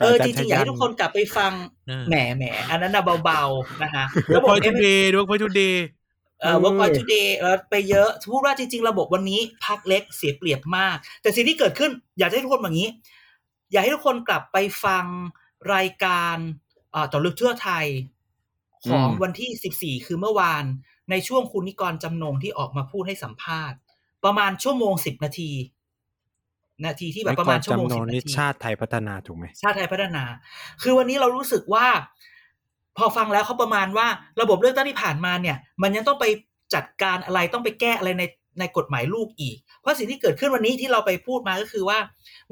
Speaker 3: เออ
Speaker 4: อา
Speaker 3: จ
Speaker 4: จารย์
Speaker 3: ริงๆอยากให้
Speaker 4: ชัยยัน
Speaker 3: ทุกคนกลับไปฟัง
Speaker 2: เออ
Speaker 3: แหมแหมอันนั้นนะเบาๆนะคะ
Speaker 2: เวิร์
Speaker 3: ระ
Speaker 2: ก
Speaker 3: บบ
Speaker 2: พอยทู
Speaker 3: M
Speaker 2: เดย์เวิร์กพอยทูเดย์
Speaker 3: เอ่อ work point today แล้วไปเยอะพูดว่าจริง ๆ ระบบวันนี้พักเล็กเสียเปรียบมาก แต่สิ่งที่เกิดขึ้น อยากให้ทุกคนแบบนี้ อยากให้ทุกคนกลับไปฟังรายการอ่าต่อลึกทั่วไทย ของ
Speaker 4: อืม
Speaker 3: วันที่ 14 คือเมื่อวาน ในช่วงคุณนิกรจำนงที่ออกมาพูดให้สัมภาษณ์ ประมาณชั่วโมง10นาที นาทีที่แบบประมาณชั่วโมง
Speaker 4: จำน
Speaker 3: สิ
Speaker 4: วน
Speaker 3: บนา
Speaker 4: นิ
Speaker 3: ที
Speaker 4: ชาติไทยพัฒนาถูกไหม
Speaker 3: ชาติไทยพัฒนา คือวันนี้เรารู้สึกว่า พอฟังแล้วเขาประมาณว่าระบบเลือกตั้งที่ผ่านมาเนี่ย มันยังต้องไปจัดการอะไรต้องไปแก้อะไรในในกฎหมายลูกอีก เพราะสิ่งที่เกิดขึ้นวันนี้ที่เราไปพูดมาก็คือว่า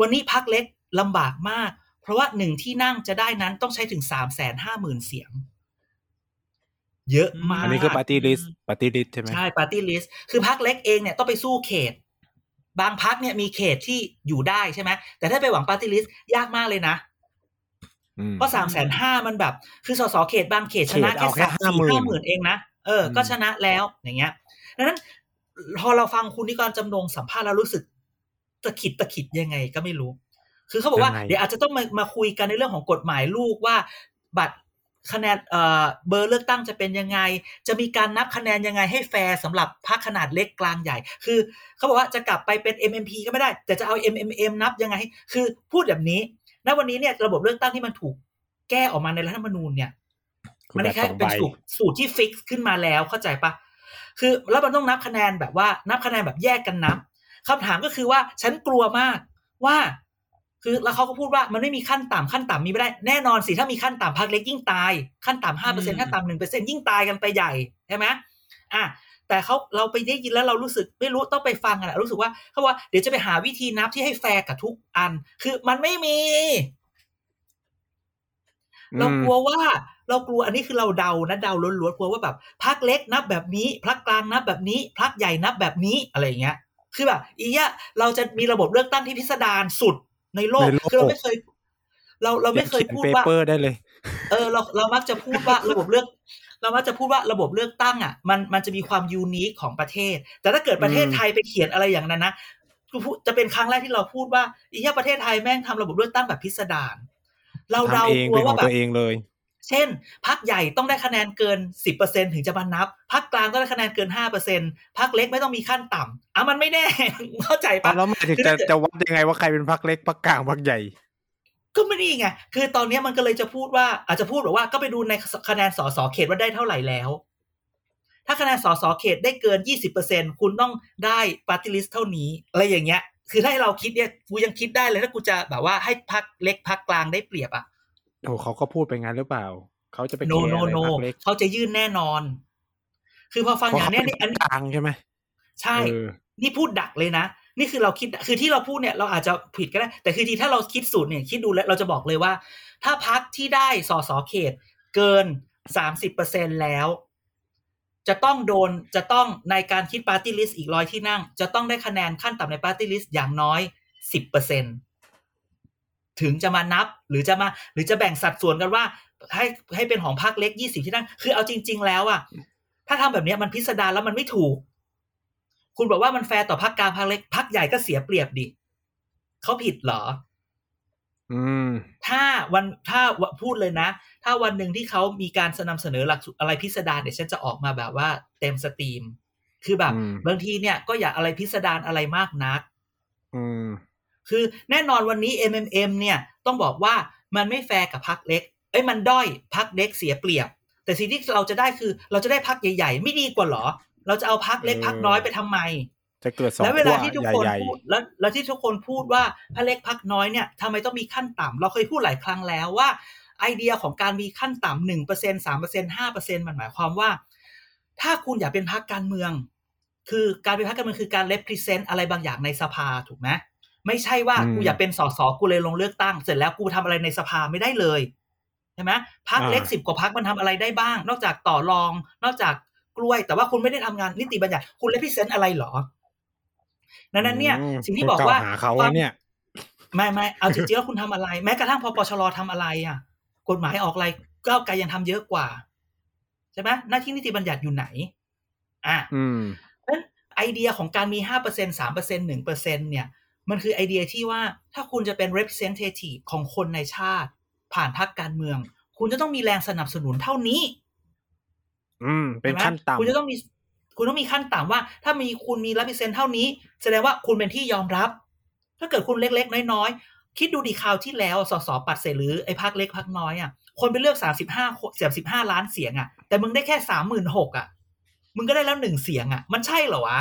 Speaker 3: วันนี้พรรคเล็กลำบากมาก เพราะว่าหนึ่งที่นั่งจะได้นั้นต้องใช้ถึงสามแสนห้าหมื่นเสียง เยอะมาก
Speaker 4: อันนี้คือปาร์ตี้ลิสต์ปาร์ตี้ลิสต์ใช่ไหม
Speaker 3: ใช่ปาร์ตี้ลิสต์คือพรรคเล็กเองเนี่ยต้องไปสู้เขต บางพรรคเนี่ยมีเขตที่อยู่ได้ใช่ไหมแต่ถ้าไปหวังปาร์ตี้ลิสต์ยากมากเลยนะ
Speaker 4: อืม
Speaker 3: เพราะสามแสนห้ามันแบบ คือสสเขตบางเขตชนะ
Speaker 4: เขต
Speaker 3: แค่
Speaker 4: เอาแค่
Speaker 3: สามสี่
Speaker 4: 50,000
Speaker 3: ห้าหมื่นเองนะเออ ก็
Speaker 4: อืม
Speaker 3: ชนะแล้วอย่างเงี้ยดังนั้นพอเราฟังคุณนิกรจำนงสัมภาษณ์แล้วรู้สึกตะขิดตะขิดยังไงก็ไม่รู้ คือเขาบอกว่า
Speaker 4: ยังไง
Speaker 3: เดี๋ยวอาจจะต้องมามาคุยกันในเรื่องของกฎหมายลูกว่า บัตร คะแนนเอ่อเบอร์เลือกตั้งจะเป็นยังไง จะมีการนับคะแนนยังไงให้แฟร์สำหรับพรรคขนาดเล็กกลางใหญ่ คือเขาบอกว่าจะกลับไปเป็น MMP ก็ไม่ได้ แต่จะเอา MMM นับยังไงให้คือพูดแบบนี้ณวันนี้เนี่ยระบบเลือกตั้งที่มันถูกแก้ออกมาในรัฐธรรมนูญเนี่ย
Speaker 4: คือ
Speaker 3: มัน
Speaker 4: แบ
Speaker 3: ได้แค่
Speaker 4: สองใบ
Speaker 3: เป็นสูตรสูตรที่ fix ขึ้นมาแล้วเข้าใจปะคือแล้วมันต้องนับคะแนนแบบว่านับคะแนนแบบแยกกันนับคำถามก็คือว่าฉันกลัวมากว่า คือแล้วเขาก็พูดว่ามันไม่มีขั้นต่ำขั้นต่ำมีไม่ได้แน่นอนสิถ้ามีขั้นต่ำพรรคเล็กยิ่งตาย ขั้นต่ำห้าเปอร์เซ็นต์ขั้นต่ำหนึ่งเปอร์เซ็นต์ยิ่งตายกันไปใหญ่ใช่ไหมอะแต่เขาเราไปได้ยินแล้วเรารู้สึกไม่รู้ต้องไปฟังกันอะรู้สึกว่าเขาบอกว่าเดี๋ยวจะไปหาวิธีนับที่ให้แฟร์กับทุกอัน คือมันไม่มี เรากลัวว่า เรากลัวอันนี้คือเราเดานะเดาล้วนๆกลัวว่าแบบพักเล็กนับแบบนี้พักกลางนับแบบนี้พักใหญ่นับแบบนี้อะไรอย่างเงี้ย คือแบบอีเนี้ยเราจะมีระบบเลือกตั้งที่พิสดารสุด ในโลก
Speaker 4: ในโลก
Speaker 3: คือเราไม่เคย เราเราไม่เคย
Speaker 4: ขีน
Speaker 3: พูด
Speaker 4: เป
Speaker 3: ว่า
Speaker 4: เปอร์ได้เลย
Speaker 3: เออ เราเรามักจะพูดว่าระบบเลือก เรามักจะพูดว่าระบบเลือกตั้งอะ มันมันจะมีความยูนิคของประเทศ แต่ถ้าเกิดประเทศ
Speaker 4: อืม
Speaker 3: ไทยไปเขียนอะไรอย่างนั้นนะคือพูดจะเป็นครั้งแรกที่เราพูดว่าอีเนี้ยประเทศไทยแม่งทำระบบเลือกตั้งแบบพิสดารเราเรา
Speaker 4: ทำเอง
Speaker 3: กลั
Speaker 4: เป็
Speaker 3: วน
Speaker 4: ขอ
Speaker 3: ว่างแบ
Speaker 4: ตั
Speaker 3: บ
Speaker 4: วเองเลย
Speaker 3: เช่นพักใหญ่ต้องได้คะแนนเกิน 10%ถึงจะมานับพักกลางต้องได้คะแนนเกิน 5%พักเล็กไม่ต้องมีขั้นต่ำอะมันไม่แน่เข้าใจปะ
Speaker 4: แล้วหมายถึง
Speaker 3: คือ
Speaker 4: จะ
Speaker 3: ถ้าเกิด
Speaker 4: จะวัดยังไงว่าใครเป็นพักเล็กพักกลางพักใหญ่
Speaker 3: ก็ไม่นี่ไง คือตอนเนี้ยมันก็เลยจะพูดว่า อาจจะพูดแบบว่าก็ไปดูในคะแนนสสเขตว่าได้เท่าไหร่แล้ว ถ้าคะแนนสสเขตได้เกิน 20%คุณต้องได้ปาร์ตี้ลิสต์เท่านี้ อะไรอย่างเงี้ย คือถ้าให้เราคิดเนี่ย กูยังคิดได้เลยถ้ากูจะแบบว่าให้พรรคเล็กพรรคกลางได้เปรียบอะ
Speaker 4: โอ้เขาก็พูดไปงั้นหรือเปล่า เขาจะไป no
Speaker 3: care no
Speaker 4: อะไร
Speaker 3: no
Speaker 4: พรรคเล็ก
Speaker 3: เขาจะยื่นแน่นอน คือพอฟัง
Speaker 4: เพ
Speaker 3: อ
Speaker 4: ราะ
Speaker 3: ย่าง
Speaker 4: เขา
Speaker 3: เนี้ย
Speaker 4: เป็น
Speaker 3: นี่อัน
Speaker 4: กลางใช่ไหม
Speaker 3: ใช่
Speaker 4: เออ
Speaker 3: นี่พูดดักเลยนะ นี่คือเราคิดคือที่เราพูดเนี่ยเราอาจจะผิดก็ได้ แต่คือทีถ้าเราคิดสูตรเนี่ยคิดดูแล้วเราจะบอกเลยว่า ถ้าพรรคที่ได้สสเขต เกินสามสิบเปอร์เซ็นต์แล้ว จะต้องโดนจะต้องในการคิดปาร์ตี้ลิสต์อีกร้อยที่นั่ง จะต้องได้คะแนนขั้นต่ำในปาร์ตี้ลิสต์อย่างน้อยสิบเปอร์เซ็นต์ ถึงจะมานับหรือจะมาหรือจะแบ่งสัดส่วนกันว่า ให้ให้เป็นของพรรคเล็กยี่สิบที่นั่ง คือเอาจริง ๆ แล้วอะถ้าทำแบบเนี้ยมันพิสดารแล้วมันไม่ถูก คุณบอกว่ามันแฟร์ต่อพรรคกลางพรรคเล็กพรรคใหญ่ก็เสียเปรียบดิเขาผิดเหรอ
Speaker 4: อืม
Speaker 3: ถ้าวันถ้าพูดเลยนะ ถ้าวันหนึ่งที่เขามีการนำเสนอหลักสูตรอะไรพิสดารเดี๋ยวฉันจะออกมาแบบว่า เต็ม stream คือแบบ
Speaker 4: อืม
Speaker 3: บางทีเนี่ยก็อย่าอะไรพิสดารอะไรมากนัก
Speaker 4: อืม
Speaker 3: คือแน่นอนวันนี้ MMM เนี่ยต้องบอกว่ามันไม่แฟร์กับพรรคเล็ก เอ้ยมันด้อยพรรคเล็กเสียเปรียบ แต่สิ่งที่เราจะได้คือ เราจะได้พรรคใหญ่ๆ ไม่ดีกว่าเหรอ เราจะเอาพรรคเล็ก
Speaker 4: เออ
Speaker 3: พรรคน้อยไปทำไม
Speaker 4: จะเกิดสองขั้วใหญ่
Speaker 3: แล้วเว
Speaker 4: ขั้
Speaker 3: ลาที่ทุกคนพูดแล้วแล้วที่ทุกคนพูดว่าพักเล็กพักน้อยเนี่ยทำไมต้องมีขั้นต่ำเราเคยพูดหลายครั้งแล้วว่า ไอเดียของการมีขั้นต่ำหนึ่งเปอร์เซ็นสามเปอร์เซ็นห้าเปอร์เซ็นมันหมายความว่า ถ้าคุณอยากเป็นพักการเมือง คือการเป็นพักการเมืองคือการ represent อะไรบางอย่างในสภาถูกไหม ไม่ใช่ว่า
Speaker 4: อืม
Speaker 3: กูอยากเป็นสสกูเลยลงเลือกตั้ง เสร็จแล้วกูทำอะไรในสภาไม่ได้เลยใช่ไหมพักเล็ก
Speaker 4: อ่า
Speaker 3: สิบกว่าพักมันทำอะไรได้บ้าง นอกจากต่อรอง นอกจากกล้วย แต่ว่าคุณไม่ได้ทำงานนิติบัญญัติคุณ represent อะไรหรอดังนั้นเนี่ย
Speaker 4: อืม
Speaker 3: สิ่งที่บอกว่า
Speaker 4: คุณล่หาเขา
Speaker 3: ความ
Speaker 4: อะเนี่ย
Speaker 3: ไม่ไม่เอาจริงๆแล้วคุณทำอะไร แม้กระทั่งพอปชรทำอะไรอะ กฎหมายออกอะไรก้าวไกลยังทำเยอะกว่าใช่ไหมหน้าที่นิติบัญญัติอยู่ไหน อะ
Speaker 4: อืม
Speaker 3: เพราะฉะนั้นไอเดียของการมีห้าเปอร์เซ็นสามเปอร์เซ็นหนึ่งเปอร์เซ็นเนี่ย มันคือไอเดียที่ว่าถ้าคุณจะเป็น representative ของคนในชาติ ผ่านพรรคการเมือง คุณจะต้องมีแรงสนับสนุนเท่านี้
Speaker 4: อืม เป็น
Speaker 3: ใช่ไหม
Speaker 4: ขั้นต่ำ
Speaker 3: คุณจะต้องมี คุณต้องมีขั้นต่ำว่า ถ้ามีคุณมีรับเปอร์เซ็นเท่านี้ แสดงว่าคุณเป็นที่ยอมรับ ถ้าเกิดคุณเล็กๆ น้อยๆ คิดดูดีคราวที่แล้วสสปัดเสรีหรือไอ้พักเล็กพักน้อยอะคนไปเลือกสามสิบห้าเสียบสิบห้าล้านเสียงอะ แต่มึงได้แค่สามหมื่นหกอะ มึงก็ได้แล้วหนึ่งเสียงอะ มันใช่เหรอวะ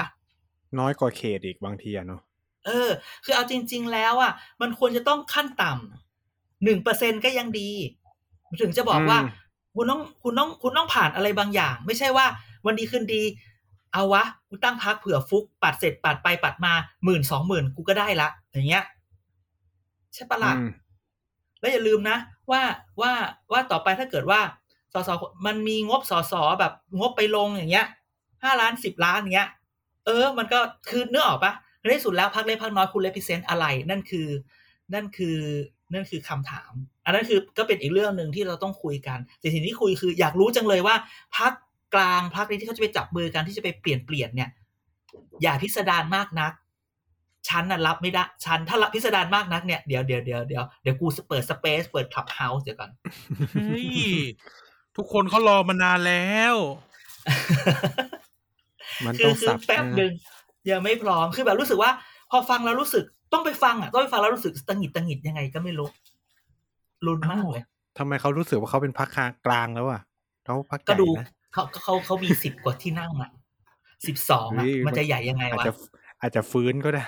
Speaker 4: น้อยกว่าเขตอีกบางทีอะเนาะ
Speaker 3: เออ คือเอาจริง ๆ แล้วอะมันควรจะต้องขั้นต่ำหนึ่งเปอร์เซ็นก็ยังดี ถึงจะบอกว่า
Speaker 4: อืม
Speaker 3: คุณต้องคุณต้องคุณต้องผ่านอะไรบางอย่าง ไม่ใช่ว่า วันดีคืนดี เอาวะกูตั้งพักเผื่อฟุก ปัดเสร็จปัดไปปัดมาหมื่นสองหมื่นกูก็ได้ละ อย่างเงี้ย ใช่ปะล่ะ
Speaker 4: อืม
Speaker 3: แล้วอย่าลืมนะว่าว่าว่าต่อไปถ้าเกิดว่าสสมันมีงบสสแบบงบไปลงอย่างเงี้ยห้าล้านสิบล้านอย่างเงี้ย เออ มันก็คือเนื้อออกปะ ในที่สุดแล้วพรรคเล็กพรรคน้อยคุณ represent อะไร นั่นคือ นั่นคือนั่นคือคำถาม อันนั้นคือก็เป็นอีกเรื่องหนึ่งที่เราต้องคุยกันแต่สิ่งที่คุยคือ อยากรู้จังเลยว่าพรรคกลางพรรคนี้ที่เขาจะไปจับมือกันที่จะไปเปลี่ยนเปลี่ยนเนี่ย อย่าพิสดารมากนักฉันน่ะรับไม่ได้ฉันถ้ารับพิสดารมากนักเนี่ยเดี๋ยวเดี๋ยวเดี๋ยวเดี๋ยวเดี๋ยวกูเปิด Space เปิด Clubhouse เดี๋ยวก่อน
Speaker 2: เฮ้ยทุกคนเขารอมานานแล้ว
Speaker 4: มัน
Speaker 3: คือ
Speaker 4: ต้
Speaker 3: อ
Speaker 4: ง
Speaker 3: คือ
Speaker 4: สับ
Speaker 3: แป๊บหนึ่ง ยังไม่พร้อมคือแบบรู้สึกว่า พอฟังแล้วรู้สึกต้องไปฟังอะต้องไปฟังแล้วรู้สึกตังหงิดตังหงิดยังไงก็ไม่รู้รุนแรงมากเลย
Speaker 4: ทำไมเขารู้สึกว่าเขาเป็นพรรคกลางแล้วอะเขาก็ดูพรรคใหญ่นะ
Speaker 3: เขาเขาเขามีสิบกว่าที่นั่งอะสิบสองอะ
Speaker 4: เฮ้ย
Speaker 3: มันจะใหญ่ยังไงวะ
Speaker 4: อาจจะอาจจะฟื้นก็ได้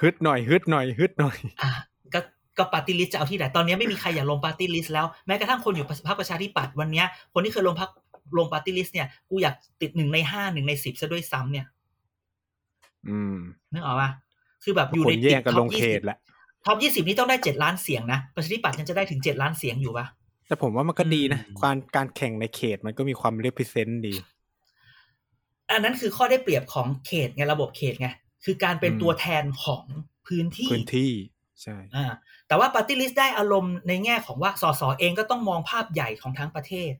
Speaker 4: ฮึดหน่อยฮึดหน่อยฮึดหน่อย
Speaker 3: อะก็ก็ party list จะเอาที่ไหนตอนนี้ไม่มีใครอยากลง party list แล้วแม้กระทั่งคนอยู่พรรคประชาธิปัตย์วันเนี้ยคนที่เคยลงพรรคลง party list เนี่ยกูอยากติดหนึ่งในห้าหนึ่งในสิบซะด้วยซ้ำเนี่ย
Speaker 4: อืม
Speaker 3: นึกออกปะคือแบบ
Speaker 4: คน
Speaker 3: ใน
Speaker 4: อยู่แย่งกันลงเขต top ยี่
Speaker 3: สิบ
Speaker 4: แหละ
Speaker 3: top ยี่สิบนี้ต้องได้เจ็ดล้านเสียงนะประชาธิปัตย์ยังจะได้ถึงเจ็ดล้านเสียงอยู่ปะ
Speaker 4: แต่ผมว่ามันก็ดีนะ
Speaker 2: อืม
Speaker 4: การการแข่งในเขตมันก็มีความ represent ดี
Speaker 3: อันนั้นคือข้อได้เปรียบของเขตไงระบบเขตไงคือการเป็น
Speaker 4: อืม
Speaker 3: ตัวแทนของพื้นที่
Speaker 4: พื้นที่ใช่
Speaker 3: อ่าแต่ว่า party list ได้อารมณ์ในแง่ของว่าส.ส.เองก็ต้องมองภาพใหญ่ของทั้งประเทศ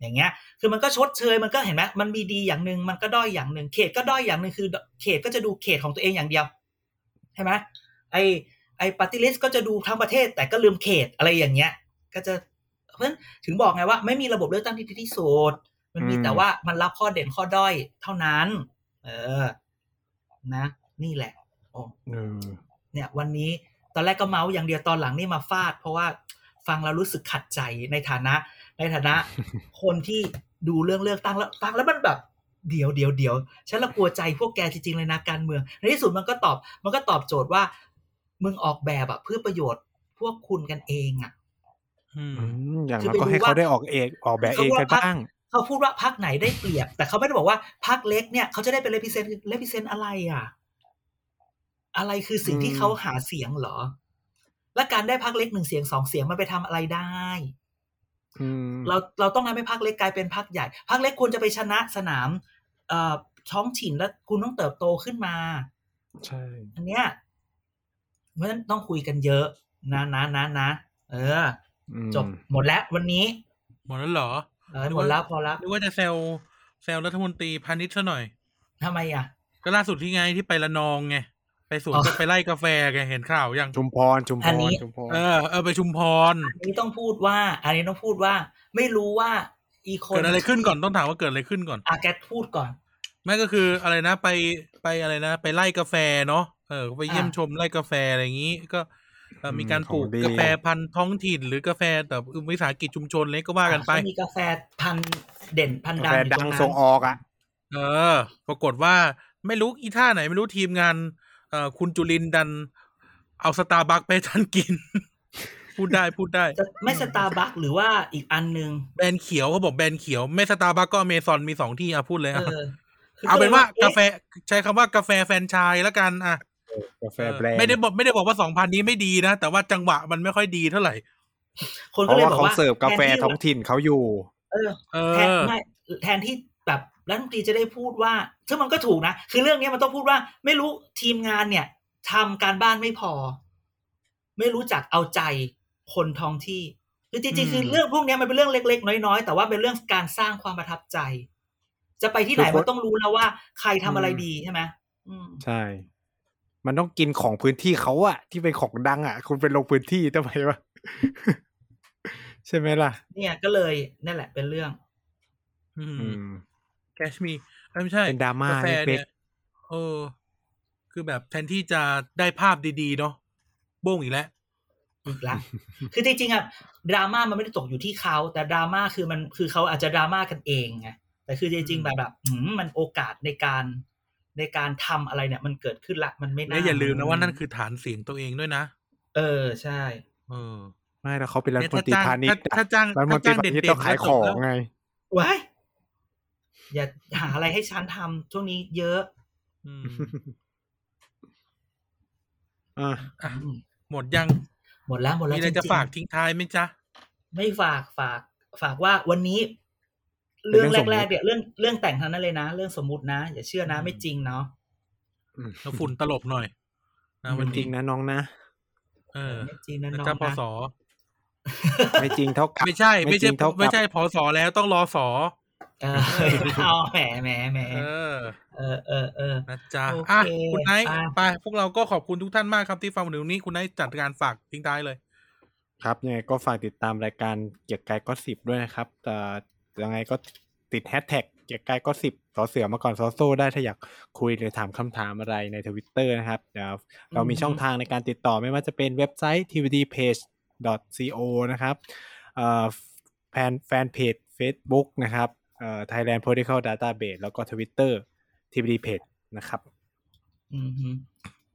Speaker 3: อย่างเงี้ย คือมันก็ชดเชย มันก็เห็นไหมมันมีดีอย่างหนึ่งมันก็ด้อยอย่างหนึ่งเขตก็ด้อยอย่างหนึ่งคือ เขตก็จะดูเขตของตัวเองอย่างเดียวใช่ไหมไอ้ไอ้ party list ก็จะดูทั้งประเทศ แต่ก็ลืมเขตอะไรอย่างเงี้ย ก็จะเพราะฉะนั้นถึงบอกไงว่าไม่มีระบบเลือกตั้งที่ดีที่สุดมันมี
Speaker 4: อืม
Speaker 3: แต่ว่ามันรับข้อเด่นข้อด้อยเท่านั้น เออ นะ นี่แหละโอ้
Speaker 4: เออ
Speaker 3: เนี่ย วันนี้ตอนแรกก็เมาส์อย่างเดียวตอนหลังนี่มาฟาด เพราะว่าฟังแล้วรู้สึกขัดใจในฐานะ ในฐานะคนที่ดูเรื่องเลือกตั้งแล้วฟังแล้วมันแบบเดี๋ยวเดี๋ยวเดี๋ยวฉันละกลัวใจพวกแกจริงๆเลยนะการเมือง ในที่สุดมันก็ตอบ มันก็ตอบโจทย์ว่า มึงออกแบบอะเพื่อประโยชน์พวกคุณกันเองอะ
Speaker 2: อืม
Speaker 4: อืมอย่าง
Speaker 3: คือ
Speaker 4: น้อย
Speaker 3: ไป
Speaker 4: ก็
Speaker 3: ดู
Speaker 4: ให้เขา
Speaker 3: ว่า
Speaker 4: ได้ออกเองออกแบบเองกันบ้าง
Speaker 3: เขาพูดว่าพักไหนได้เปรียบ แต่เขาไม่ได้บอกว่าพักเล็กเนี่ยเขาจะได้เป็นเลพิเซนเลพิเซนอะไรอะ อะไรคือสิ่งที่
Speaker 4: อืม
Speaker 3: เขาหาเสียงเหรอ และการได้พักเล็กหนึ่งเสียงสองเสียงมันไปทำอะไรได้
Speaker 4: อืม
Speaker 3: เราเราต้องทำให้พักเล็กกลายเป็นพักใหญ่พักเล็กควรจะไปชนะสนามเอ่อท้องถิ่นแล้วคุณต้องเติบโตขึ้นมา
Speaker 4: ใช่
Speaker 3: อันเนี้ยเพราะฉะนั้นต้องคุยกันเยอะ นะนะนะนะเออ
Speaker 4: อืม
Speaker 3: จบหมดแล้ววันนี้
Speaker 2: หมดแล้วเหรอ
Speaker 3: เออหมดแล้วพอแล้ว
Speaker 2: หรือว่าจะแซวแซวรัฐมนตรีพาณิชย์ซะหน่อย
Speaker 3: ทำไมอะ
Speaker 2: ก็ล่าสุดที่ไงที่ไประนองไง ไปสวน
Speaker 3: อ๋อ
Speaker 2: ก็ไปไล่กาแฟไงเห็นข่าวยัง
Speaker 4: ชุมพรชุมพ
Speaker 3: อัน
Speaker 4: ร
Speaker 3: นี้
Speaker 4: ชุมพร
Speaker 2: เออเออไปชุมพร
Speaker 3: อันนี้ต้องพูดว่า อันนี้ต้องพูดว่า ไม่รู้ว่า อีคน
Speaker 2: เกิดอะไรขึ้นก่อนต้องถามว่าเกิดอะไรขึ้นก่อน
Speaker 3: อาแกพูดก่อน
Speaker 2: ไม่ก็คืออะไรนะไปไปอะไรนะ ไปไล่กาแฟเนาะเออไปเยี่ยม
Speaker 3: อ่า
Speaker 2: ชมไล่กาแฟอะไรอย่างนี้ก็เอ่อมีการปลูก
Speaker 4: ของดี
Speaker 2: กาแฟพันธุ์ท้องถิ่นหรือกาแฟแบบวิสาหกิจชุมชนอะไรก็ว่ากันไป
Speaker 3: เขามีกาแฟพันธุ์เด่นพันธุ์ดัง
Speaker 4: แฟ
Speaker 3: อยู่ตรงนั้น
Speaker 4: ส่งออกอะ
Speaker 2: เออ ปรากฏว่าไม่รู้อีท่าไหนไม่รู้ทีมงาน เอ่อคุณจุรินทร์ดัน เอาสตาร์บัคไปให้ท่านกิน พูดได้พูดได้
Speaker 3: จะไม่สตาร์บัคหรือว่าอีกอันหนึ่ง
Speaker 2: แบรนด์เขียวเขาบอกแบรนด์เขียว ไม่สตาร์บัคก็อเมซอนมีสองที่อะพูดเลย
Speaker 3: เอ
Speaker 2: อ
Speaker 3: อะคือ
Speaker 2: เอาเป็นว่า
Speaker 3: อ๊ะ
Speaker 2: กาแฟใช้คำว่ากาแฟแฟรนไชส์แล้วกันอะ
Speaker 4: กาแฟแบรนด์
Speaker 2: ไม่ได้บอกไม่ได้บอกว่าสองพันนี้ไม่ดีนะ แต่ว่าจังหวะมันไม่ค่อยดีเท่าไหร่
Speaker 3: คน
Speaker 4: เพ
Speaker 3: ก็
Speaker 4: ราะ
Speaker 3: เลย
Speaker 4: ว่า
Speaker 3: บอก
Speaker 4: เขา
Speaker 3: ว่า
Speaker 4: เสิร์ฟกาแฟ
Speaker 3: ทนที่
Speaker 4: ท้องถิ่นเขาอยู่
Speaker 3: เออ
Speaker 2: เอ
Speaker 3: แทน
Speaker 2: อ
Speaker 3: ไม่แทนที่แบบ รัฐมนตรีจะได้พูดว่าซึ่งมันก็ถูกนะ คือเรื่องนี้มันต้องพูดว่า ไม่รู้ทีมงานเนี่ยทำการบ้านไม่พอ ไม่รู้จักเอาใจคนท้องที่คือจริงๆคือ
Speaker 2: อืม
Speaker 3: เรื่องพวกนี้มันเป็นเรื่องเล็ก ๆ น้อยๆ แต่ว่าเป็นเรื่องการสร้างความประทับใจ จะไปที่ไหน
Speaker 4: คือคน
Speaker 3: มันต้องรู้แล้วว่า ใครทำอะไร
Speaker 4: อืม
Speaker 3: ดีใช่ไหมอืม
Speaker 4: ใช่ มันต้องกินของพื้นที่เขาอะที่เป็นของดังอะคุณเป็นลงพื้นที่ทำไมวะใช่ไหมล่ะ
Speaker 3: เนี่ยก็เลยนั่นแหละเป็นเรื่อง
Speaker 2: อื
Speaker 4: อื
Speaker 2: ม
Speaker 4: ม
Speaker 2: แคชมีไม่ใช่
Speaker 4: เป็นดราม่ากา
Speaker 2: แฟ
Speaker 4: เล็
Speaker 2: เนี่
Speaker 4: ก
Speaker 2: ยเออ คือแบบแทนที่จะได้ภาพดีๆ เนาะโบ้งอีกแล้ว
Speaker 3: อีกละคือจริงๆอะดราม่ามันไม่ได้ตกอยู่ที่เขาแต่ดราม่าคือมันคือเขาอาจจะดราม่ากันเองไงแต่คือจริงๆแบบแบบอืมมันโอกาสในการในการทำอะไรเนี่ย มันเกิดขึ้นละมันไม่น่า
Speaker 2: และอย่าลืมนะว่านั่นคือฐานเสียงตัวเองด้วยนะ
Speaker 3: เออใช่
Speaker 2: เออ
Speaker 4: ไม่แล้วเขาเป็นรัฐ
Speaker 2: เนี่ย
Speaker 4: มนตรี
Speaker 2: ถ้าจ้าง
Speaker 4: พาณิชย์
Speaker 2: ถ้าถ้าจ้าง
Speaker 4: รัฐมนตรี
Speaker 2: ถ้าจ้าง
Speaker 4: พาณิชย์
Speaker 2: เด่นๆ
Speaker 4: ต้องขายของ
Speaker 2: แล้วจบแล้ว
Speaker 4: ไง
Speaker 3: ว้าย อย่าหาอะไรให้ฉันทำช่วงนี้เยอะ
Speaker 2: อืม
Speaker 4: อะ
Speaker 2: อะ
Speaker 3: อืม
Speaker 2: หมดยัง
Speaker 3: หมดแล้วหมดแล้ว
Speaker 2: มีอะไรจะ
Speaker 3: ริงๆ
Speaker 2: ฝากทิ้งท้ายไหมจ๊ะ
Speaker 3: ไม่ฝากฝาก ฝากว่าวันนี้ เรื่องแรกๆเนี่ยเรื่องเรื่องแต่งเท่านั้นเลยนะ เรื่องสมมุตินะ อย่าเชื่อนะไม่จริงเนาะ
Speaker 4: อืม
Speaker 2: แล้วฝุ่นตลบหน่อยนะวั
Speaker 4: มันนจริ
Speaker 2: นี้
Speaker 4: งนะน้องนะ
Speaker 2: เออ
Speaker 3: ไม่จริงนะ
Speaker 2: นะ
Speaker 3: น้อง
Speaker 2: จ๊ะพ
Speaker 3: นะ
Speaker 2: ศ
Speaker 4: ไม่จริงเท่ากับ
Speaker 2: ไม่ใช่ ไม่
Speaker 4: จ
Speaker 2: ใช่
Speaker 4: ริงเท่ากับ
Speaker 2: ไม่ใช่พศแล้วต้องรอสอ
Speaker 3: เออเอาแหมแหมแหม
Speaker 2: เออ
Speaker 3: เออเออเออ
Speaker 2: นะจ๊ะ
Speaker 3: โอเค
Speaker 2: อะคุณไนท์
Speaker 3: อะ
Speaker 2: ไปพวกเราก็ขอบคุณทุกท่านมากครับที่ฟังมาถึงนี้คุณไนท์จัดการฝากทิ้งท้ายเลย
Speaker 4: ครับยังไงก็ฝากติดตามรายการเกียกกายกระซิบด้วยนะครับแต่ยังไงก็ติดแฮชแท็กเกียกกายกระซิบสอเสือมาก่อนซอโซ่ได้ถ้าอยากคุยหรือถามคำถามอะไรในทวิตเตอร์นะครับเดี๋ยวเรามีช่องทางในการติดต่อไม่ว่าจะเป็นเว็บไซต์ tpdpage.co นะครับเอ่อแฟนแฟนเพจ Facebook นะครับ เอ่อ Thailand Political Database แล้วก็ Twitter tpdpage นะครับ
Speaker 3: อืมฮึ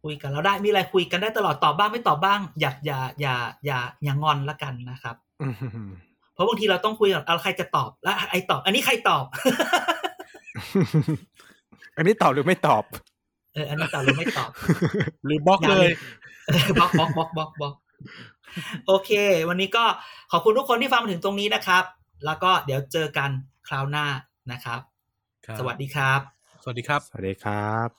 Speaker 3: คุยกันแล้วได้มีอะไรคุยกันได้ตลอดตอบบ้างไม่ตอบบ้าง อย่าอย่าอย่าอย่าอย่างอนละกันนะครับ
Speaker 4: อืม
Speaker 3: เพราะบางทีเราต้องคุยกับเอาใครจะตอบแล้วไอ้ตอบ อันนี้ใครตอบ
Speaker 4: อันนี้ตอบหรือไม่ตอบ
Speaker 3: เอออันนี้ตอบหรือไม่ตอบ
Speaker 2: หรือบล็อกเลย
Speaker 3: เออบล็อกบล็อกบล็อกบล็อกบล็อกโอเค วันนี้ก็ขอบคุณทุกคนที่ฟังมาถึงตรงนี้นะครับ แล้วก็เดี๋ยวเจอกัน คราวหน้านะ
Speaker 2: ครับ
Speaker 3: สวัสดีครับ
Speaker 2: สวัสดีครับ
Speaker 4: สวัสดีครับ